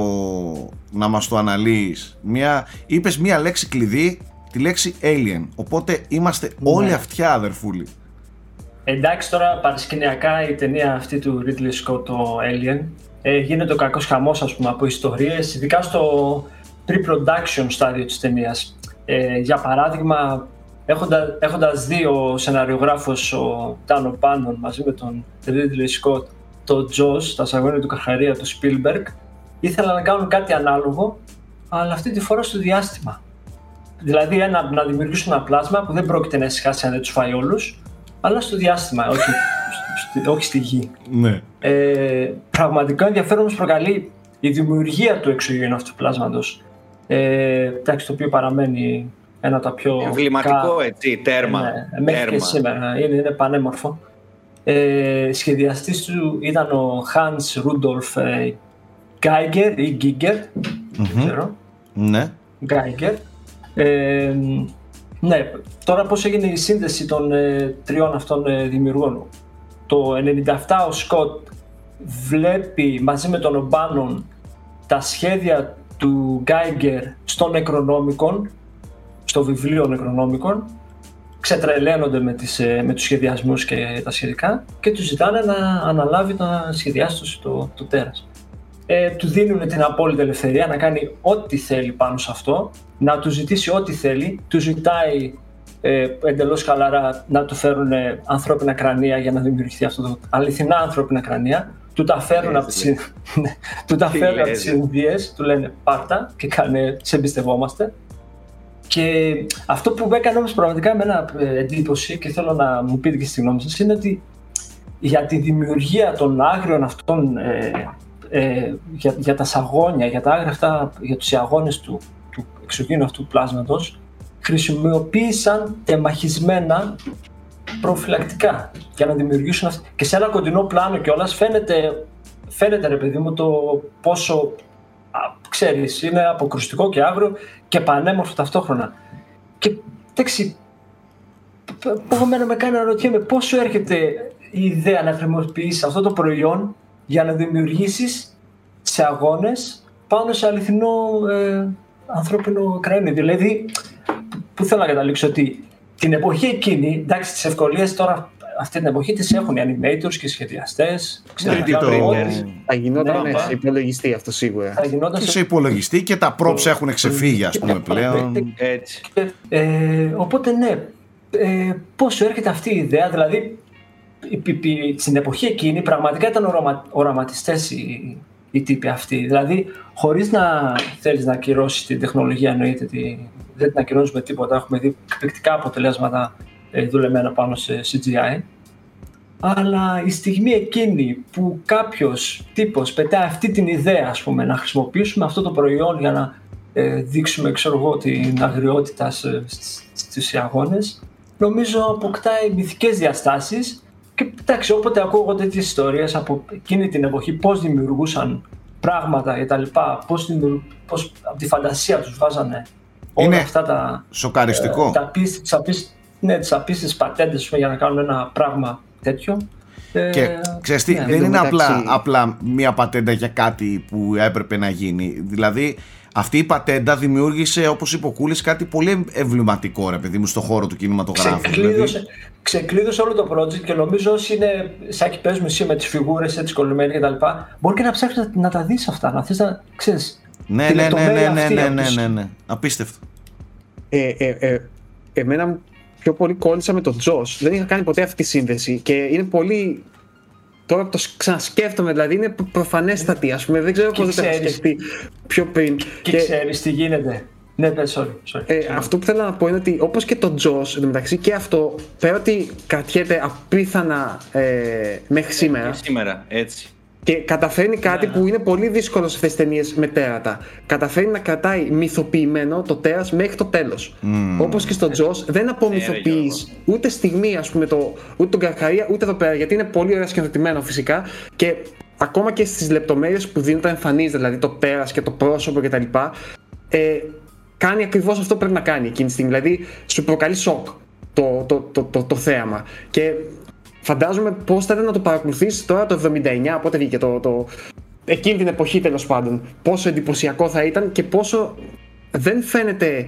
να μας το αναλύεις. Μια, είπες μια λέξη κλειδί, τη λέξη alien, οπότε είμαστε ναι. όλοι αυτιά αδερφούλοι. Εντάξει τώρα παρασκηνιακά η ταινία αυτή του Ridley Scott, το Alien, ε, γίνεται ο κακός χαμός ας πούμε από ιστορίες, ειδικά στο pre-production στάδιο της ταινίας. Ε, για παράδειγμα, έχοντας, έχοντας δει ο σεναριογράφος ο Τάνο Πάνον μαζί με τον Ridley Scott το Jaws, τα σαγόνια του Καρχαρία του Spielberg, ήθελαν να κάνουν κάτι ανάλογο, αλλά αυτή τη φορά στο διάστημα. Δηλαδή ένα, να δημιουργήσουν ένα πλάσμα που δεν πρόκειται να ησυχάσει αν δεν τους φάει όλους, αλλά στο διάστημα, όχι, όχι στη γη. Ναι. Ε, πραγματικά ενδιαφέρον μας προκαλεί η δημιουργία του εξωγήινου αυτού του πλάσματος. Ε, εντάξει, το οποίο παραμένει ένα από τα πιο... Εμβληματικό, έτσι, τέρμα. Ναι, μέχρι τέρμα. και σήμερα. Είναι, είναι πανέμορφο. Ε, σχεδιαστής του ήταν ο Hans Rudolf ε, Geiger ή Giger, δεν ξέρω. Ναι. Geiger. Ε, ναι, τώρα πώς έγινε η σύνδεση των ε, τριών αυτών ε, δημιουργών. Το 97 ο Σκοτ βλέπει μαζί με τον Ομπάνον τα σχέδια του Γκάιγκερ στο Necronomicon, στο βιβλίο Necronomicon, ξετρελαίνονται με, τις, ε, με τους σχεδιασμούς και τα σχετικά και τους ζητάνε να αναλάβει να σχεδιάσει το, το τέρας. Ε, του δίνουν την απόλυτη ελευθερία να κάνει ό,τι θέλει πάνω σε αυτό, να του ζητήσει ό,τι θέλει, του ζητάει ε, εντελώς χαλαρά να του φέρουν ε, ανθρώπινα κρανία για να δημιουργηθεί αυτό το αληθινά ανθρώπινα κρανία, του τα φέρουν από τις, του τα φέρουν από τις Ινδίες, του λένε πάρτα και κάνε, σε εμπιστευόμαστε. Και αυτό που έκανε όμως πραγματικά με ένα ε, εντύπωση και θέλω να μου πείτε και στη γνώμη σας είναι ότι για τη δημιουργία των άγριων αυτών ε, ε, για, για, τα σαγόνια, για τα άγρα αυτά, για τους αγώνες του, του εξωγήνου αυτού του πλάσματος, χρησιμοποίησαν τεμαχισμένα προφυλακτικά για να δημιουργήσουν αυτά. Και σε ένα κοντινό πλάνο κιόλας φαίνεται, φαίνεται ρε παιδί μου το πόσο α, ξέρεις, είναι αποκρουστικό και άγριο και πανέμορφο ταυτόχρονα. Και εντάξει, εγώ με κάνει να ρωτιέμαι πόσο έρχεται η ιδέα να χρησιμοποιήσεις αυτό το προϊόν για να δημιουργήσεις σε αγώνες πάνω σε αληθινό ε, ανθρώπινο κρανίο. Δηλαδή, που θέλω να καταλήξω ότι την εποχή εκείνη, εντάξει, τις ευκολίες τώρα αυτή την εποχή τις έχουν οι animators και οι σχεδιαστές. Θα γινόταν ναι, σε υπολογιστή αυτό σίγουρα. Θα γινόταν σε υπολογιστή και τα props έχουν ξεφύγει ας πούμε πλέον. Έτσι. Ε, οπότε ναι, ε, πώς έρχεται αυτή η ιδέα, δηλαδή στην εποχή εκείνη πραγματικά ήταν οραμα, οραματιστές οι, οι τύποι αυτοί. Δηλαδή, χωρίς να θέλεις να ακυρώσεις την τεχνολογία, εννοείται ότι δεν την ακυρώνουμε τίποτα. Έχουμε δει εκπληκτικά αποτελέσματα ε, δουλεμένα πάνω σε CGI. Αλλά η στιγμή εκείνη που κάποιος τύπος πετάει αυτή την ιδέα, ας πούμε, να χρησιμοποιήσουμε αυτό το προϊόν για να ε, δείξουμε, ξέρω εγώ, την αγριότητα στους αγώνες, νομίζω αποκτάει μυθικές διαστάσεις και εντάξει, όποτε ακούω εγώ τέτοιες ιστορίες από εκείνη την εποχή, πώς δημιουργούσαν πράγματα κτλ. Πώς πώς από τη φαντασία τους βάζανε όλα Είναι αυτά τα. Σοκαριστικό. Ε, τα ναι, τις απίστευτες πατέντες για να κάνουν ένα πράγμα τέτοιο. Ε, και ξέρεις τι, ναι, δεν είναι απλά, απλά μια πατέντα για κάτι που έπρεπε να γίνει. Δηλαδή, αυτή η πατέντα δημιούργησε, όπως είπε ο Κούλης, κάτι πολύ εμβληματικό ρε παιδί μου στον χώρο του κινηματογράφου. Ξεκλείδωσε, δηλαδή. ξεκλείδωσε όλο το project και νομίζω όσοι είναι σαν και παίζουμε εσύ με τις φιγούρες, έτσι κολλημένοι κτλ. Μπορεί και να ψάξει να, να τα δεις αυτά, να θες να ξέρεις. Ναι, ναι, ναι, ναι, ναι, ναι, ναι, ναι, ναι, Απίστευτο. Ε, ε, ε, εμένα πιο πολύ κόλλησα με τον Τζος. Δεν είχα κάνει ποτέ αυτή τη σύνδεση και είναι πολύ Τώρα που το ξανασκέφτομαι, δηλαδή είναι προφανέστατη, ας πούμε. Δεν ξέρω πώς δεν το έχω σκεφτεί πιο πριν. Και, και... ξέρεις τι γίνεται. Ναι, ναι, sorry. sorry, ε, αυτό που θέλω να πω είναι ότι όπως και το Jaws, μεταξύ και αυτό, πέρα ότι κρατιέται απίθανα ε, μέχρι σήμερα. σήμερα, έτσι. Και καταφέρνει κάτι ναι, ναι. που είναι πολύ δύσκολο σε αυτές τις ταινίες με τέρατα. Καταφέρνει να κρατάει μυθοποιημένο το τέρας μέχρι το τέλος. Mm. Όπως και στο Τζος, δεν απομυθοποιείς ούτε στιγμή, ας πούμε, το, ούτε τον Καρχαρία, ούτε εδώ πέρα. Γιατί είναι πολύ ωραία σκηνοθετημένο φυσικά. Και ακόμα και στις λεπτομέρειες που δίνονται εμφανίζεται, δηλαδή το τέρας και το πρόσωπο κτλ. Ε, κάνει ακριβώς αυτό που πρέπει να κάνει εκείνη τη στιγμή. Δηλαδή, σου προκαλεί σοκ το, το, το, το, το θέαμα. Και Φαντάζομαι πώς θα ήταν να το παρακολουθήσει τώρα το 79, πότε βγήκε το, το. εκείνη την εποχή τέλος πάντων. Πόσο εντυπωσιακό θα ήταν και πόσο δεν φαίνεται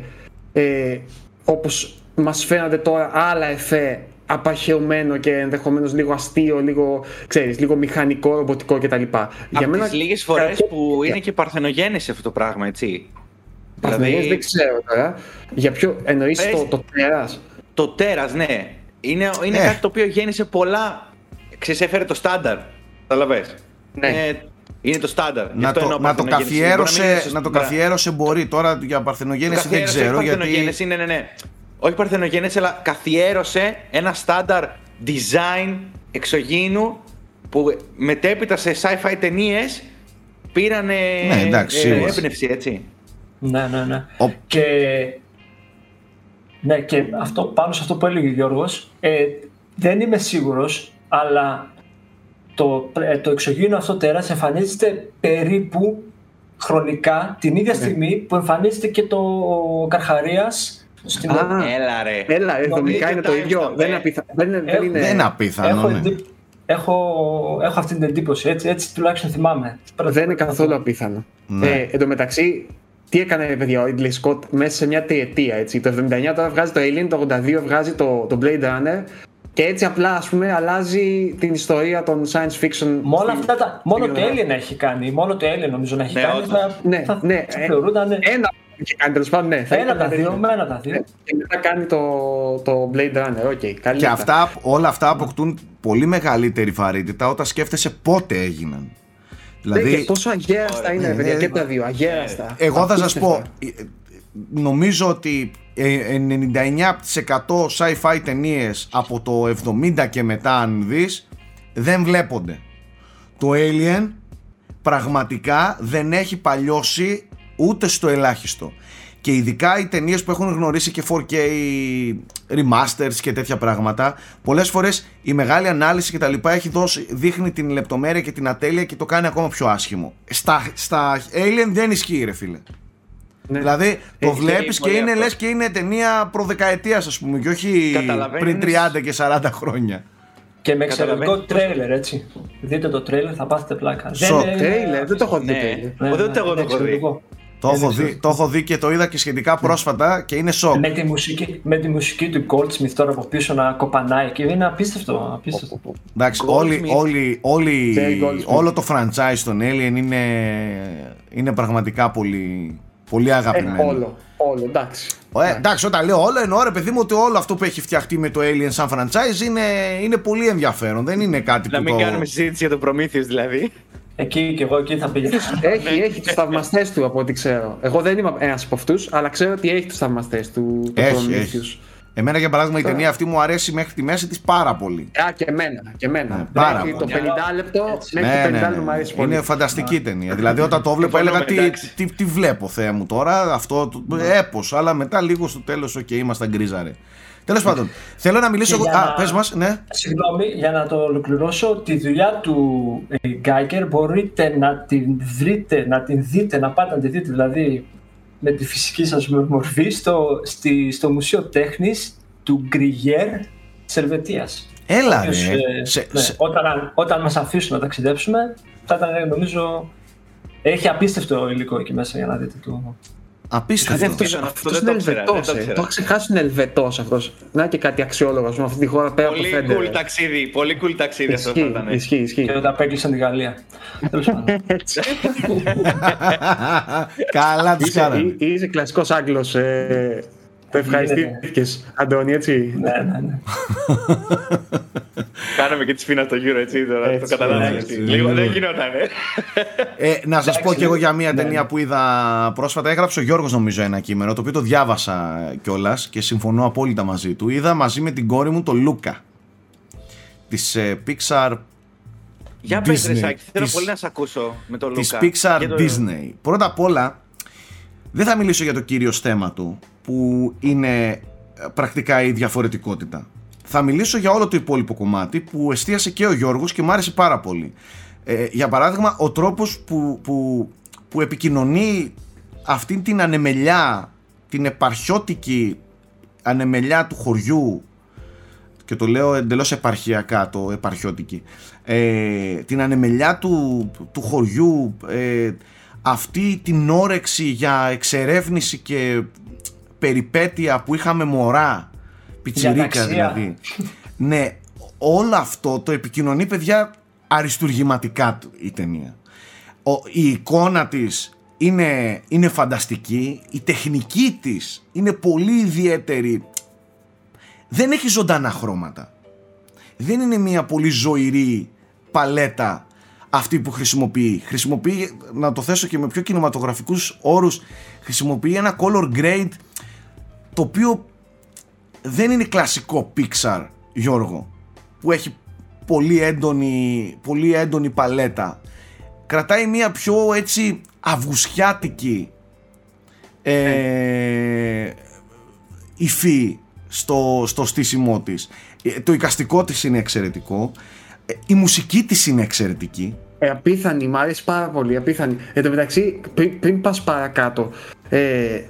ε, όπως μας φαίνονται τώρα άλλα εφέ απαρχαιωμένο και ενδεχομένως λίγο αστείο, λίγο, ξέρεις, λίγο μηχανικό, ρομποτικό κτλ. Από Για μένα, τις λίγες φορές που είναι και παρθενογέννηση αυτό το πράγμα, έτσι. Παρθενογέννηση δηλαδή... δεν ξέρω τώρα. Για ποιο εννοείς το, το τέρας; Το τέρας, ναι. Είναι, είναι ε. κάτι το οποίο γέννησε πολλά. Ξέρεις, έφερε το στάνταρ. Καταλαβες. Ναι. Είναι, είναι το στάνταρ. Να το, να το καθιέρωσε, να, το καθιέρωσε μπορεί. Τώρα για παρθενογέννηση δεν ξέρω. Γιατί... Ναι, ναι, ναι. Όχι παρθενογέννηση, αλλά καθιέρωσε ένα στάνταρ design εξωγήινου που μετέπειτα σε sci-fi ταινίες πήραν ναι, εντάξει, ε, έμπνευση, έτσι. Ναι, ναι, ναι. Και ναι, και αυτό, πάνω σε αυτό που έλεγε ο Γιώργος, ε, δεν είμαι σίγουρος, αλλά το, ε, το εξωγήινο αυτό τέρας εμφανίζεται περίπου χρονικά την ίδια ναι. στιγμή που εμφανίζεται και το Καρχαρίας στην Α, έλα ρε. Έλα, δομικά είναι το ίδιο. Δεν, απίθα... δεν, είναι, δεν είναι... Δεν απίθανο, έχω, ναι. έχω, έχω αυτή την εντύπωση, έτσι, έτσι τουλάχιστον θυμάμαι. Δεν είναι καθόλου απίθανο. Ναι. Ε, εν τω μεταξύ, τι έκανε παιδιά ο Ridley Scott μέσα σε μια τριετία έτσι. Το 79 τώρα βγάζει το Alien, το 82 βγάζει το, το Blade Runner και έτσι απλά ας πούμε αλλάζει την ιστορία των science fiction. Μόνο, αυτά τα, μόνο το Alien έχει κάνει, μόνο το Alien νομίζω να έχει ναι, κάνει. Θα, ναι, θα, ναι, θα θεωρούνταν... Ένα και κάνει τέλος πάντων, ναι. Ένα τα δύο, με ένα τα δύο. Ναι, και μετά κάνει το, το Blade Runner, okay, καλή Και αυτά, όλα αυτά αποκτούν πολύ μεγαλύτερη βαρύτητα όταν σκέφτεσαι πότε έγιναν. Δηλαδή... Και πόσο αγέραστα είναι, παιδιά, και τα δύο. Αγέραστα. Εγώ θα σας πω, ε, νομίζω ότι 99% ε, sci-fi ταινίες από το 70 και μετά, αν δεις, δεν βλέπονται. Το Alien πραγματικά δεν έχει παλιώσει ούτε στο ελάχιστο. Και ειδικά οι ταινίες που έχουν γνωρίσει και 4K remasters και τέτοια πράγματα, πολλές φορές η μεγάλη ανάλυση και τα λοιπά έχει δώσει, δείχνει την λεπτομέρεια και την ατέλεια και το κάνει ακόμα πιο άσχημο. Στα, στα Alien δεν ισχύει, ρε φίλε. Ναι. Δηλαδή το βλέπεις και είναι λες και είναι ταινία προδεκαετίας, ας πούμε, και όχι πριν 30 και 40 χρόνια. Και με εξαιρετικό τρέιλερ, έτσι. Δείτε το τρέιλερ, θα πάθετε πλάκα. Σοκ, τρέιλερ, δεν το έχω δει. Ναι, ναι, ναι, δεν το έχω δει. Το έχω, δει, το έχω δει και το είδα και σχετικά πρόσφατα και είναι σοκ. Με τη μουσική, με τη μουσική του Goldsmith τώρα από πίσω να κοπανάει και είναι απίστευτο. απίστευτο. Εντάξει, όλοι, όλοι, όλοι, όλο το franchise των Alien είναι, είναι πραγματικά πολύ, πολύ αγαπημένο. Ε, όλο, όλο, εντάξει. Ε, εντάξει, όταν λέω όλο, εννοώ ρε παιδί μου ότι όλο αυτό που έχει φτιαχτεί με το Alien σαν franchise είναι, είναι πολύ ενδιαφέρον. Δεν είναι κάτι να που. Να μην το... κάνουμε συζήτηση για το Prometheus δηλαδή. Εκεί και εγώ εκεί θα πήγαινα. έχει, έχει τους θαυμαστές του από ό,τι ξέρω. Εγώ δεν είμαι ένας από αυτούς, αλλά ξέρω ότι έχει τους θαυμαστές του. Το έχει, έχει. Εμένα για παράδειγμα η ταινία αυτή μου αρέσει μέχρι τη μέση της πάρα πολύ. Α, και εμένα. Και εμένα. Ναι, πάρα μέχρι πολύ. το 50 λεπτό, μέχρι Ναι, το 50 ναι, ναι. λεπτό μου αρέσει πολύ. Είναι φανταστική ταινία. Δηλαδή όταν το βλέπω έλεγα τι, εντάξει. τι, τι βλέπω Θεέ μου τώρα, αυτό το έπος, αλλά μετά λίγο στο τέλος οκ, ήμασταν γκρίζαρε. Τέλος πάντων, θέλω να μιλήσω... Και για Α, να- πες μας, ναι. Συγγνώμη, για να το ολοκληρώσω, τη δουλειά του ε, Γκάικερ μπορείτε να την βρείτε, να την δείτε, να πάτε να τη δείτε, δηλαδή με τη φυσική σας μορφή στο, στη, στο Μουσείο Τέχνης του Γκριγέρ της Ελβετίας. Έλα Όποιος, ρε. ε, Σε- ναι, σε- όταν, όταν μας αφήσουν να ταξιδέψουμε, θα ήταν ε, νομίζω... Έχει απίστευτο υλικό εκεί μέσα για να δείτε το... Απίστευτο. Αυτός, Αυτό αυτός δεν είναι το ήξερα, Ελβετός, δεν το ε. ήξερα. Το έχω ξεχάσει είναι Ελβετός αυτός. Να και κάτι αξιόλογος με αυτή τη χώρα πέρα από το Πολύ Φέντερ. cool ταξίδι, πολύ cool ταξίδι αυτό θα Ισχύει, ήταν. ισχύει, ισχύει. Και όταν απέκλεισαν τη Γαλλία. Τέλος πάντων. Καλά τις Είσαι, κάνανε. εί- είσαι κλασικός Άγγλος. Ε, το ευχαριστήθηκες, Αντώνη, έτσι; ναι, ναι, ναι. Κάναμε και τη σφίνα στο γύρο έτσι τώρα, το Έτσι, καταλάβαμε. έτσι. Λίγο δεν γινόταν, ε. Ε, να σας πω και εγώ για μια ταινία που είδα πρόσφατα. Έγραψε ο Γιώργος νομίζω ένα κείμενο, το οποίο το διάβασα κιόλας και συμφωνώ απόλυτα μαζί του. Είδα μαζί με την κόρη μου το Λούκα. Της ε, Pixar Για πες ρε Disney. Σάκη, θέλω Της- πολύ να σε ακούσω με το Λούκα. της Pixar Και το- Disney. Πρώτα απ' όλα, δεν θα μιλήσω για το κύριος θέμα του, που είναι ε, πρακτικά η διαφορετικότητα. Θα μιλήσω για όλο το υπόλοιπο κομμάτι που εστίασε και ο Γιώργος και μου άρεσε πάρα πολύ. Ε, για παράδειγμα, ο τρόπος που, που, που επικοινωνεί αυτήν την ανεμελιά, την επαρχιώτικη ανεμελιά του χωριού και το λέω εντελώς επαρχιακά το επαρχιώτικη ε, την ανεμελιά του, του χωριού ε, αυτή την όρεξη για εξερεύνηση και περιπέτεια που είχαμε μωρά πιτσιρίκα ταξία. δηλαδή ναι όλο αυτό το επικοινωνεί παιδιά αριστουργηματικά του η ταινία ο, η εικόνα της είναι, είναι φανταστική η τεχνική της είναι πολύ ιδιαίτερη δεν έχει ζωντανά χρώματα. Δεν είναι μια πολύ ζωηρή παλέτα αυτή που χρησιμοποιεί. Χρησιμοποιεί, να το θέσω και με πιο κινηματογραφικούς όρους, χρησιμοποιεί ένα color grade το οποίο δεν είναι κλασικό Pixar, Γιώργο, που έχει πολύ έντονη, πολύ έντονη παλέτα. Κρατάει μια πιο έτσι αυγουσιάτικη ε, υφή στο, στο στήσιμό της. Ε, Το εικαστικό της είναι εξαιρετικό. Ε, Η μουσική της είναι εξαιρετική. Ε, απίθανη, μου αρέσει πάρα πολύ, απίθανη. Εν τω μεταξύ, πριν, πριν πας παρακάτω, ε,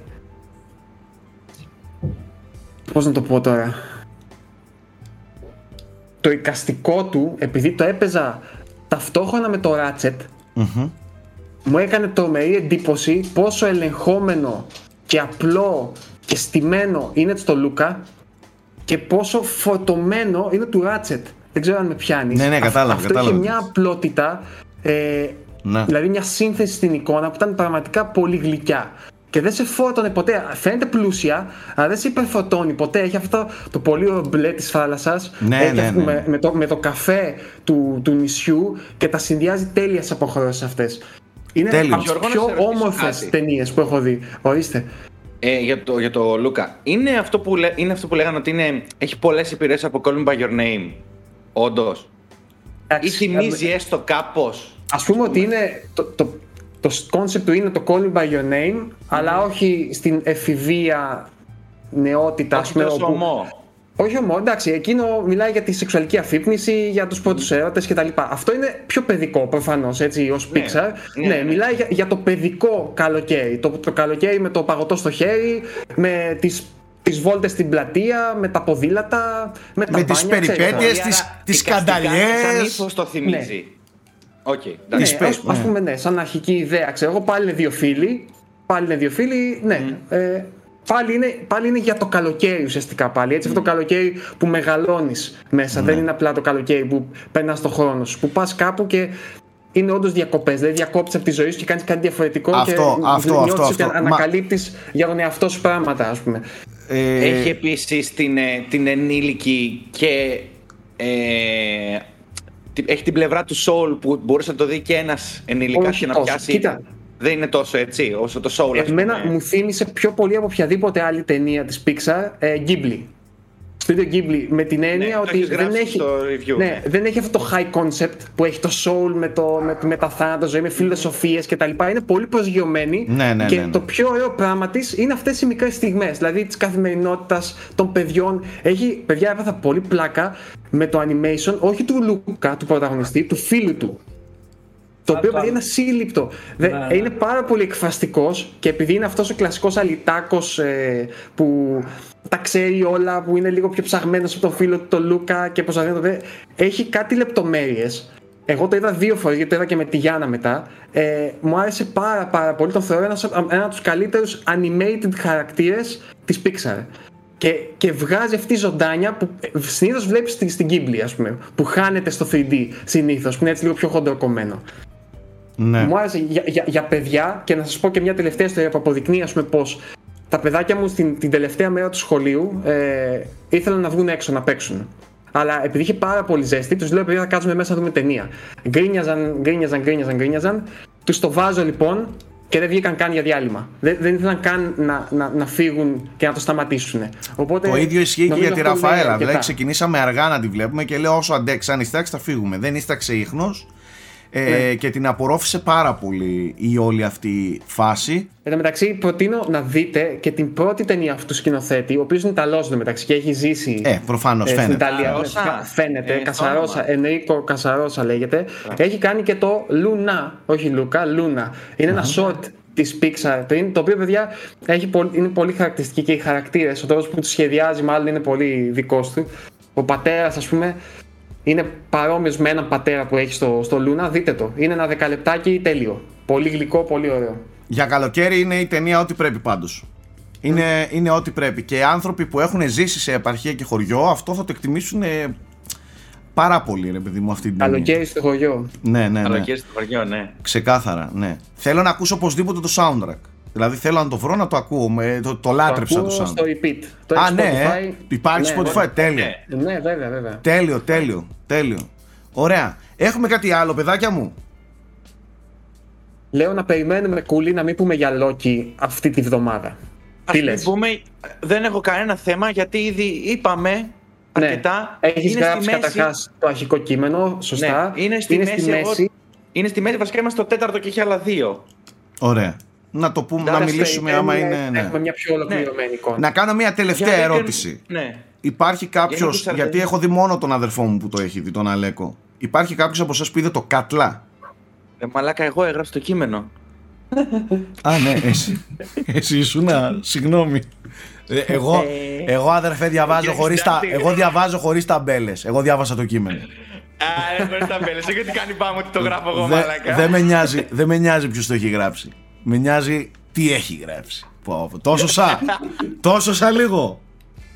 πώς να το πω τώρα, το εικαστικό του, επειδή το έπαιζα ταυτόχρονα με το Ratchet, μου έκανε τρομερή εντύπωση πόσο ελεγχόμενο και απλό και στημένο είναι στο Λούκα και πόσο φορτωμένο είναι του Ratchet. Δεν ξέρω αν με πιάνεις. Ναι, ναι, κατάλαβα, Αυτό κατάλαβα. είχε μια απλότητα, ε, Ναι. δηλαδή μια σύνθεση στην εικόνα που ήταν πραγματικά πολύ γλυκιά. Και δεν σε φόρτωνε ποτέ. Φαίνεται πλούσια, αλλά δεν σε υπερφορτώνει ποτέ. Έχει αυτό το πολύ ωραίο μπλε της θάλασσας. Ναι, έχει ναι, αυτό ναι. Με, με το, με το καφέ του, του νησιού και τα συνδυάζει τέλεια σε αποχρώσεις αυτές. Είναι Τέλειος. από τις Γιώργο, να πιο σε ρωτήσω όμορφες κάτι. ταινίες που έχω δει. Ορίστε. Ε, για, το, για το Λούκα. Είναι αυτό που, λέ, είναι αυτό που λέγανε ότι είναι, έχει πολλές επιρροέ από Call Me By Your Name. Όντως. Ή θυμίζει έστω κάπως. Α πούμε ότι είναι. Το, το, το concept του είναι το Call Me By Your Name, αλλά όχι στην εφηβεία νεότητα. ας Όχι πούμε, τόσο όπου- ομό. Όχι ομό, εντάξει, εκείνο μιλάει για τη σεξουαλική αφύπνιση, για τους πρώτους έρωτες κτλ. Αυτό είναι πιο παιδικό προφανώς, έτσι, ως Ναι, Pixar. ναι, Ναι, ναι. μιλάει για, για το παιδικό καλοκαίρι. Το, το καλοκαίρι με το παγωτό στο χέρι, με τις, τις βόλτες στην πλατεία, με τα ποδήλατα, με τα Με τις μπάνια, ξέρεις, περιπέτειες, αυτά. τις- Άρα, τις εικαστικά, σκανταλιές. Σαν ύφος το θυμίζει. Οκ, Ναι, εντάξει. πες, ας, ας ναι. πούμε, ναι, σαν αρχική ιδέα, ξέρω εγώ, πάλι είναι δύο φίλοι, πάλι είναι δύο φίλοι, ναι. Ε, πάλι, είναι, πάλι είναι για το καλοκαίρι ουσιαστικά πάλι. Έτσι, αυτό το καλοκαίρι που μεγαλώνεις μέσα. Δεν είναι απλά το καλοκαίρι που περνάς το χρόνο σου. Που πας κάπου και είναι όντως διακοπές. Δηλαδή διακόπτεις από τη ζωή σου και κάνεις κάτι διαφορετικό Αυτό, και αυτό, νιώθεις αυτό, ότι αυτό. ανακαλύπτεις για τον εαυτό σου πράγματα, ας πούμε. Ε, Έχει επίσης την, ε, την ενήλικη και. Ε, τη- έχει την πλευρά του soul που μπορούσε να το δει και ένας ενήλικα Όχι και να τόσο. πιάσει. Κοίτα. Δεν είναι τόσο έτσι όσο το soul. ας Εμένα πούμε. μου θύμισε πιο πολύ από οποιαδήποτε άλλη ταινία της Pixar ε, Ghibli. Studio Ghibli με την έννοια Ναι, το ότι έχεις δεν γράψει έχει, στο review, ναι, ναι. δεν έχει αυτό το high concept που έχει το soul με, το, με τη μεταθάνατο ζωή, με φιλοσοφίες κτλ. Είναι πολύ προσγειωμένη Ναι, ναι, και ναι, ναι. το πιο ωραίο πράγμα της είναι αυτές οι μικρές στιγμές, δηλαδή της καθημερινότητας των παιδιών. Έχει, παιδιά, έπαθα πολύ πλάκα με το animation, όχι του Λούκα, του πρωταγωνιστή, του φίλου του. Το οποίο το παιδί άλλο. είναι ασύλληπτο. Δε- Ναι, ναι. Είναι πάρα πολύ εκφραστικός και επειδή είναι αυτός ο κλασικός αλυτάκος που τα ξέρει όλα, που είναι λίγο πιο ψαγμένος από τον φίλο του, τον Λούκα και πώ να το πει, έχει κάτι λεπτομέρειες. Εγώ το είδα δύο φορές, γιατί το είδα και με τη Γιάννα μετά. Ε, μου άρεσε πάρα πάρα πολύ. Τον θεωρώ ένα, ένα από τους καλύτερους animated χαρακτήρες της Pixar. Και, και βγάζει αυτή η ζωντάνια που συνήθως βλέπεις στην, στην Ghibli, ας πούμε, που χάνεται στο 3D συνήθως, που είναι έτσι λίγο πιο χοντροκομμένο. Ναι. Μου άρεσε για, για, για παιδιά και να σας πω και μια τελευταία ιστορία που αποδεικνύει ας πούμε, πως τα παιδάκια μου στην, την τελευταία μέρα του σχολείου ε, ήθελαν να βγουν έξω να παίξουν. Αλλά επειδή είχε πάρα πολύ ζέστη, τους λέω: Παιδιά, θα κάτσουμε μέσα να δούμε ταινία. Γκρίνιαζαν, γκρίνιαζαν, γκρίνιαζαν, γκρίνιαζαν. Τους το βάζω λοιπόν και δεν βγήκαν καν για διάλειμμα. Δεν, δεν ήθελαν καν να, να, να φύγουν και να το σταματήσουν. Οπότε, Το ίδιο ισχύει και νομίζω για τη αυτό είναι Ραφαέλα. αρκετά. Δηλαδή, ξεκινήσαμε αργά να τη βλέπουμε και λέω: Όσο αντέξει, αν ιστάξει, θα φύγουμε. Δεν istαξε ίχνος ε, Ναι. και την απορρόφησε πάρα πολύ η όλη αυτή φάση. Εν τω μεταξύ, προτείνω να δείτε και την πρώτη ταινία αυτού του σκηνοθέτη, ο οποίος είναι Ιταλός μεταξύ και έχει ζήσει Ε, προφανώς ε, στην φαίνεται. Ιταλία. Κασαρόσα. Ναι, Φαίνεται. Ε, Κασαρόσα, όνομα. Ενρίκο Κασαρόσα λέγεται. Έχει κάνει και το Λούνα, όχι Λούκα, Λούνα. Είναι ένα short της Pixar πριν, το οποίο παιδιά έχει πολύ, είναι πολύ χαρακτηριστική και οι χαρακτήρες. Ο τρόπος που του σχεδιάζει, μάλλον είναι πολύ δικός του. Ο πατέρας, ας πούμε, είναι παρόμοιος με έναν πατέρα που έχει στο, στο Λούνα. Δείτε το. Είναι ένα δεκαλεπτάκι τέλειο. Πολύ γλυκό, πολύ ωραίο. Για καλοκαίρι είναι η ταινία ό,τι πρέπει πάντως. Είναι, είναι ό,τι πρέπει. Και άνθρωποι που έχουν ζήσει σε επαρχία και χωριό, αυτό θα το εκτιμήσουν ε, πάρα πολύ, ρε παιδί μου, αυτή την ταινία. Καλοκαίρι στο χωριό. Ναι, ναι, ναι. Καλοκαίρι στο χωριό, ναι. Ξεκάθαρα, ναι. Θέλω να ακούσω οπωσδήποτε το soundtrack. Δηλαδή θέλω να το βρω να το ακούω. Με, το, το λάτρεψα το το, ακούω soundtrack. στο repeat. Το Α, έχει ναι, Spotify. ε. υπάρχει Ναι, Spotify. Τέλειο. Ναι, βέβαια, βέβαια. Τέλειο, τέλειο, τέλειο. Ωραία. Έχουμε κάτι άλλο, παιδάκια μου; Λέω να περιμένουμε κούλι να μην πούμε για Loki αυτή τη βδομάδα. Ας Τι μην λες; πούμε, δεν έχω κανένα θέμα γιατί ήδη είπαμε αρκετά. Ναι. Έχεις Είναι στη γράψει μέση. καταρχάς το αρχικό κείμενο, σωστά. Ναι, είναι στη μέση. εγώ- Είναι στη μέση, βασικά είμαστε στο τέταρτο και έχει άλλα δύο. Ωραία. Να το πούμε, να Άρα μιλήσουμε στο άμα Eden, είναι. ναι. Έχουμε μια πιο ολοκληρωμένη εικόνα. Να κάνω μια τελευταία Για Eden- ερώτηση. Ναι. Υπάρχει κάποιο. Για να τους Γιατί αρκετά. έχω δει μόνο τον αδερφό μου που το έχει δει, τον Αλέκο. Υπάρχει κάποιος από εσάς που είδε το Κάτλα. Ε, μαλάκα, εγώ έγραψα το κείμενο. Α, ναι, εσύ. εσύ ήσουν, συγγνώμη. Ε, εγώ, εγώ αδερφέ διαβάζω Κύριε χωρίς τα, Συντάκτη. εγώ διαβάζω χωρίς ταμπέλες. Εγώ διάβασα το κείμενο. Α, δεν τα μπέλε. Γιατί κάνει πάμε ότι το γράφω εγώ, Δε- μαλάκα. Δεν με νοιάζει, δεν με νοιάζει ποιος το έχει γράψει. Με νοιάζει τι έχει γράψει. Πω, πω, τόσο σα. τόσο σα λίγο.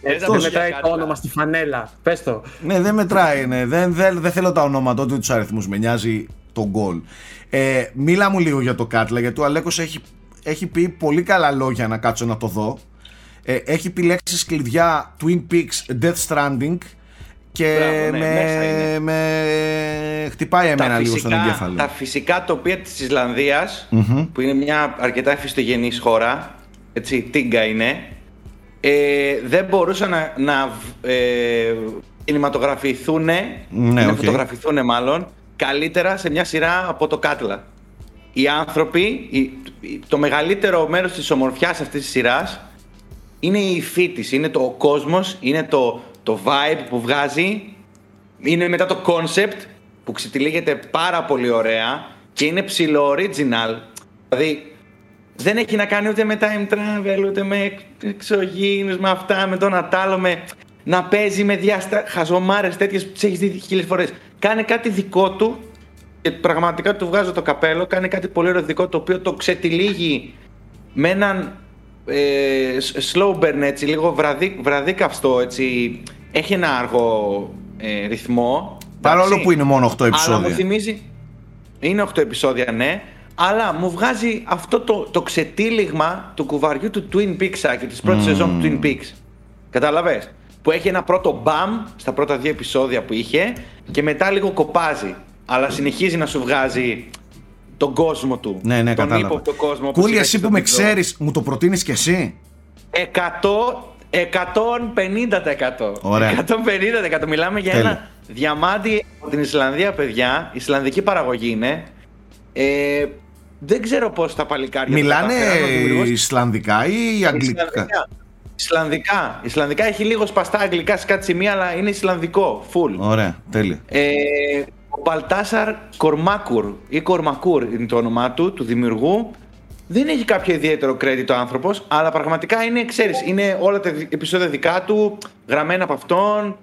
Έτσι, Αυτό δεν για μετράει κάτι. το όνομα στη φανέλα; Πες το. Ναι, δεν μετράει. Ναι. Δεν, δεν, δεν θέλω τα ονόματα ούτε τους αριθμούς. Με νοιάζει το γκολ. Ε, μίλα μου λίγο για το Κάτλα, γιατί ο Αλέκος έχει, έχει πει πολύ καλά λόγια να κάτσω να το δω. Ε, έχει πει λέξει κλειδιά Twin Peaks Death Stranding και Μπράβο, ναι, μέσα με, είναι. με χτυπάει εμένα λίγο στον εγκέφαλο. τα φυσικά τοπία της Ισλανδίας, που είναι μια αρκετά εφιστογενής χώρα, έτσι, τίγκα είναι, ε, δεν μπορούσαν να, να ε, κινηματογραφηθούν, Ναι, να οκ. φωτογραφηθούν μάλλον, καλύτερα σε μια σειρά από το Katla. Οι άνθρωποι, η- το μεγαλύτερο μέρος της ομορφιάς αυτής της σειράς είναι η υφή της, είναι το ο κόσμος, είναι το, το vibe που βγάζει, είναι μετά το concept που ξετυλίγεται πάρα πολύ ωραία και είναι ψιλο original. Δηλαδή δεν έχει να κάνει ούτε με time travel, ούτε με εξωγήινους, με αυτά, με τον Ατάλο, με να παίζει με διάστα χαζομάρες τέτοιες που τις έχεις δει χίλιες φορές. Κάνει κάτι δικό του και πραγματικά του βγάζω το καπέλο, κάνει κάτι πολύ ωραίο δικό το οποίο το ξετυλίγει με έναν ε, slow burn έτσι, λίγο βραδύ, βραδίκαυστο έτσι, έχει ένα αργό ε, ρυθμό. Παρόλο που είναι μόνο 8 επεισόδια. Αλλά μου θυμίζει, είναι 8 επεισόδια ναι, αλλά μου βγάζει αυτό το, το ξετύλιγμα του κουβαριού του Twin Peaks και της πρώτης mm. σεζόν του Twin Peaks. Κατάλαβες. Που έχει ένα πρώτο μπαμ στα πρώτα δύο επεισόδια που είχε και μετά λίγο κοπάζει. Αλλά συνεχίζει να σου βγάζει τον κόσμο του. Ναι, ναι, τον κατάλαβα. ύποπτο κόσμο. Κούλη, εσύ που με ξέρεις, μου το προτείνεις κι εσύ; 100, 150%. Ωραία. 150%. Μιλάμε για Τέλεια. ένα διαμάντι από την Ισλανδία, παιδιά. Ισλανδική παραγωγή είναι. Ε, δεν ξέρω πώς τα παλικάρια... Μιλάνε τα καταφέραν, ο δημιουργός- Ισλανδικά ή αγγλικά; Ισλανδικά. Ισλανδικά. Ισλανδικά έχει λίγο σπαστά αγγλικά σε κάτι σημεία, αλλά είναι Ισλανδικό. Full. Ωραία, τέλεια. Ε, ο Παλτάσαρ Κορμάκουρ ή Κορμακούρ είναι το όνομά του, του δημιουργού. Δεν έχει κάποιο ιδιαίτερο credit ο άνθρωπος, αλλά πραγματικά είναι, ξέρεις, είναι όλα τα δι- επεισόδια δικά του, γραμμένα από αυτόν,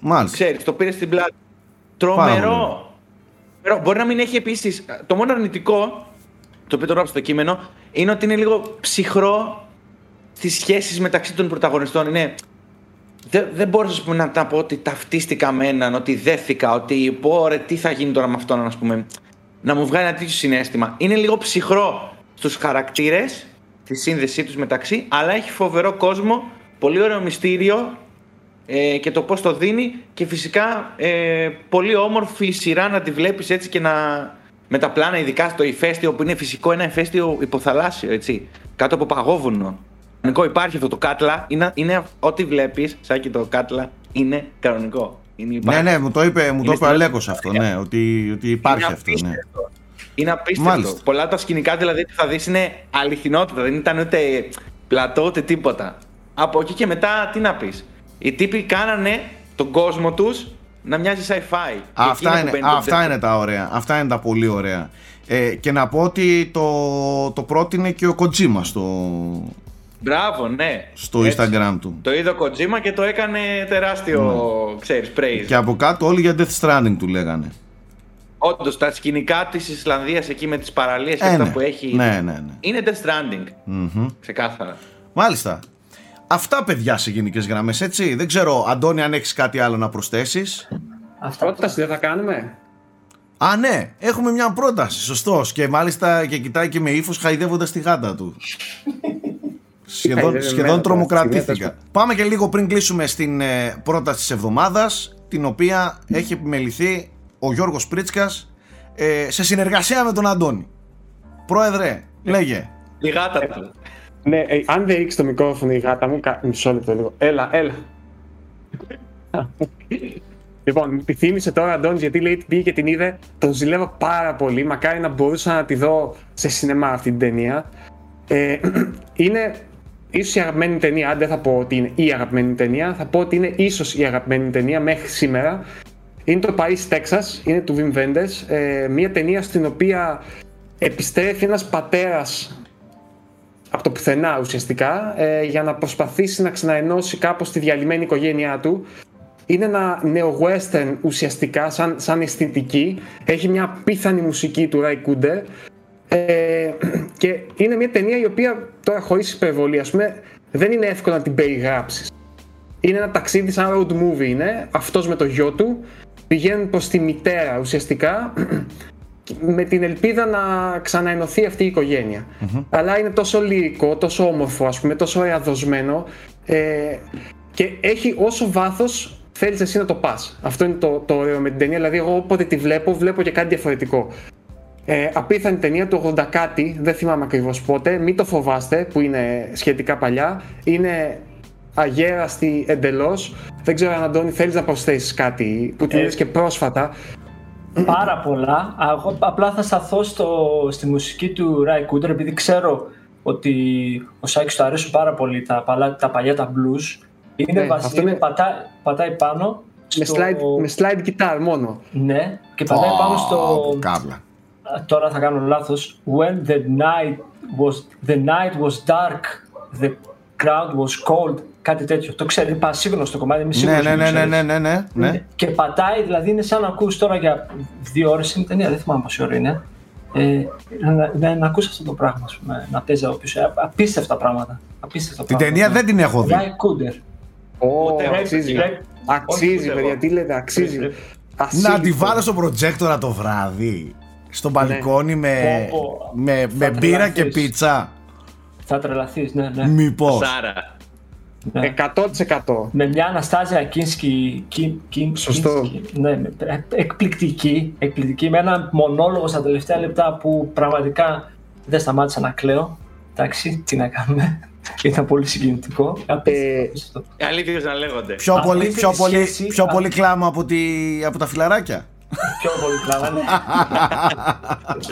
Μάλιστα. ξέρεις, το πήρε στην πλάτη. Πάρα Τρομερό. Τρομερό. Μπορεί να μην έχει επίσης, το μόνο αρνητικό, το οποίο το γράψω στο κείμενο, είναι ότι είναι λίγο ψυχρό στις σχέσεις μεταξύ των πρωταγωνιστών. Είναι, δεν, δεν μπορώ ας πούμε, να τα πω ότι ταυτίστηκα με έναν, ότι δέθηκα, ότι πω ρε τι θα γίνει τώρα με αυτόν, ας πούμε. Να μου βγάλει ένα τέτοιο συνέστημα. Είναι λίγο ψυχρό στους χαρακτήρες, τη σύνδεσή τους μεταξύ, αλλά έχει φοβερό κόσμο, πολύ ωραίο μυστήριο ε, και το πώς το δίνει και φυσικά ε, πολύ όμορφη σειρά να τη βλέπεις έτσι και να με τα πλάνα ειδικά στο ηφαίστειο που είναι φυσικό ένα ηφαίστειο υποθαλάσσιο έτσι κάτω από παγόβουνο κανονικό υπάρχει αυτό το κάτλα είναι, είναι ό,τι βλέπεις σαν και το κάτλα είναι κανονικό είναι, Ναι, υπάρχει. ναι, μου το είπε, μου το Είναι είπε ο στην- Αλέκος αυτό, ναι, ότι, ότι υπάρχει Είναι αυτό, ναι. απίστευτο. Είναι απίστευτο. Μάλιστα. Πολλά από τα σκηνικά δηλαδή που θα δεις είναι αληθινότητα. Δεν ήταν ούτε πλατό ούτε τίποτα. Από εκεί και μετά τι να πεις. Οι τύποι κάνανε τον κόσμο τους να μοιάζει sci-fi. Και Αυτά εκείνο είναι, που μπαίνει το αυτά δεύτερο. είναι τα ωραία. Αυτά είναι τα πολύ ωραία. Ε, και να πω ότι το, το πρότεινε και ο Kojima στο, Μπράβο, ναι. στο Έτσι. Instagram του. Το είδε ο Kojima και το έκανε τεράστιο, ξέρεις, praise. Και από κάτω όλοι για Death Stranding του λέγανε. Όντως, τα σκηνικά της Ισλανδίας εκεί με τις παραλίες και Ε, αυτά ναι. που έχει Ναι, ναι, ναι. είναι Death Stranding. Μμμ. Ξεκάθαρα. Μάλιστα. Αυτά παιδιά σε γενικές γραμμές, έτσι. Δεν ξέρω, Αντώνη, αν έχεις κάτι άλλο να προσθέσεις. Αυτά Πρόταση δεν θα κάνουμε. Α, ναι, έχουμε μια πρόταση. Σωστός. Και μάλιστα και κοιτάει και με ύφος χαϊδεύοντας τη γάτα του. σχεδόν, Χαϊδεύει σχεδόν εμένα, τρομοκρατήθηκα. τώρα, Πάμε και λίγο πριν κλείσουμε στην ε, πρόταση της εβδομάδας, την οποία έχει επιμεληθεί ο Γιώργος Πρίτσκας ε, σε συνεργασία με τον Αντώνη. Πρόεδρε, λέγε. Η γάτα του. Ναι, ε, αν δεν ρίξει το μικρόφωνο η γάτα μου, κα- μισό λεπτό λίγο. Έλα, έλα. λοιπόν, μου τη θύμισε τώρα ο Αντώνης γιατί λέει την πήγε και την είδε. Τον ζηλεύω πάρα πολύ. Μακάρι να μπορούσα να τη δω σε σινεμά αυτή την ταινία. Ε, είναι ίσως η αγαπημένη ταινία, αν δεν θα πω ότι είναι η αγαπημένη ταινία, θα πω ότι είναι ίσως η αγαπημένη ταινία μέχρι σήμερα. Είναι το Paris, Texas, είναι του Wim Wenders, ε, μια ταινία στην οποία επιστρέφει ένας πατέρας από το πουθενά ουσιαστικά ε, για να προσπαθήσει να ξαναενώσει κάπως τη διαλυμένη οικογένειά του. Είναι ένα neo-western ουσιαστικά σαν, σαν αισθητική. Έχει μια απίθανη μουσική του Ray Cooder. Ε, και είναι μια ταινία η οποία τώρα χωρίς υπερβολή ας πούμε δεν είναι εύκολο να την περιγράψεις. Είναι ένα ταξίδι σαν road movie είναι. Αυτός με το γιο του πηγαίνουν προς τη μητέρα ουσιαστικά με την ελπίδα να ξαναενωθεί αυτή η οικογένεια. Αλλά είναι τόσο λυρικό, τόσο όμορφο, ας πούμε, τόσο ωραία δοσμένο ε, και έχει όσο βάθος θέλεις εσύ να το πας. Αυτό είναι το, το ωραίο με την ταινία, δηλαδή εγώ όποτε τη βλέπω, βλέπω και κάτι διαφορετικό. Ε, απίθανη ταινία του 80 κάτι, δεν θυμάμαι ακριβώς πότε, μην το φοβάστε που είναι σχετικά παλιά, είναι αγέραστη εντελώς. Δεν ξέρω αν Αντώνη θέλεις να προσθέσεις κάτι που την Ε, είδες και πρόσφατα. πάρα πολλά. Α, Εγώ απλά θα σταθώ στο, στη μουσική του Ray Cooder επειδή ξέρω ότι ο Σάκης του αρέσουν πάρα πολύ τα, παλά, τα παλιά τα blues. Είναι, Ναι, βασι- αυτό είναι είναι- πατά, πατάει πάνω Με στο... slide, με slide guitar μόνο. Ναι, και πατάει πάνω στο... Ω, Κάβλα. Α, Τώρα θα κάνω λάθος. When the night was, the night was dark, the crowd was cold. Κάτι τέτοιο. Το ξέρετε, είναι πασίγνωστο κομμάτι. Είμαι Ναι, σίγουρος ναι, ότι το ναι, ναι, ξέρεις. ναι, ναι, ναι, ναι. Και πατάει, δηλαδή είναι σαν να ακούς τώρα για δύο ώρες είναι η ταινία, δεν θυμάμαι πόση ώρα είναι. Ε, να, να, να ακούσει αυτό το πράγμα, ας πούμε, να παίζει από πίσω. Απίστευτα πράγματα. Απίστευτα Την πράγματα. ταινία δεν την έχω δει. Ράι Κούντερ. Ω, Ούτε αξίζει. Πρέπει- Αξίζει, ούτε παιδιά, εγώ. τι λέτε, αξίζει. Πρέπει. Να Ασύλληπτο. τη βάλω στο προτζέκτορα το βράδυ. Στο μπαλκόνι με, Πω, πω. με, με Θα μπύρα και τρελαθείς. πίτσα. Θα τρελαθείς, ναι, ναι. Μήπως. Σάρα. ναι. 100%. Με μια Αναστάζια Κίνσκι. Κιν, κιν, Σωστό. Κίνσκι, ναι, με- ε, εκπληκτική, εκπληκτική. Με ένα μονόλογο στα τελευταία λεπτά που πραγματικά δεν σταμάτησα να κλαίω. Εντάξει, τι να κάνουμε. Ήταν πολύ συγκινητικό. Απίστευτο, Ε, απίστευτο. Αλήθειες να λέγονται. Πιο Αυτή πολύ, τη πιο πολύ, σχέση- πιο α- πολύ κλάμα από, τη, από τα φιλαράκια. Πιο πολύ κλάβανε.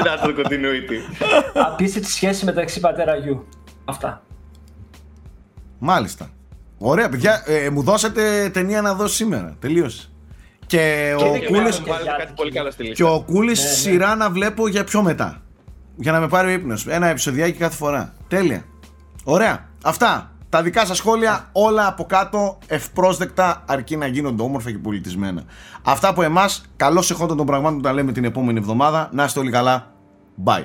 That's the continuity. Απίστευτη σχέση μεταξύ πατέρα γιου. Αυτά. Μάλιστα. Ωραία, παιδιά. Ε, μου δώσατε ταινία να δω σήμερα. Τελείωσε. Και, ο Και Κούλης, εμένα. Βάλετε κάτι πολύ καλό στη και λίστα. ο Κούλης Ναι, ναι. σειρά να βλέπω για πιο μετά. Για να με πάρει ο ύπνος. Ένα επεισοδιάκι κάθε φορά. Τέλεια. Ωραία. Αυτά. Τα δικά σας σχόλια όλα από κάτω ευπρόσδεκτα αρκεί να γίνονται όμορφα και πολιτισμένα. Αυτά από εμάς. Καλώς εχόντων των πραγμάτων που τα λέμε την επόμενη εβδομάδα. Να είστε όλοι καλά. Bye.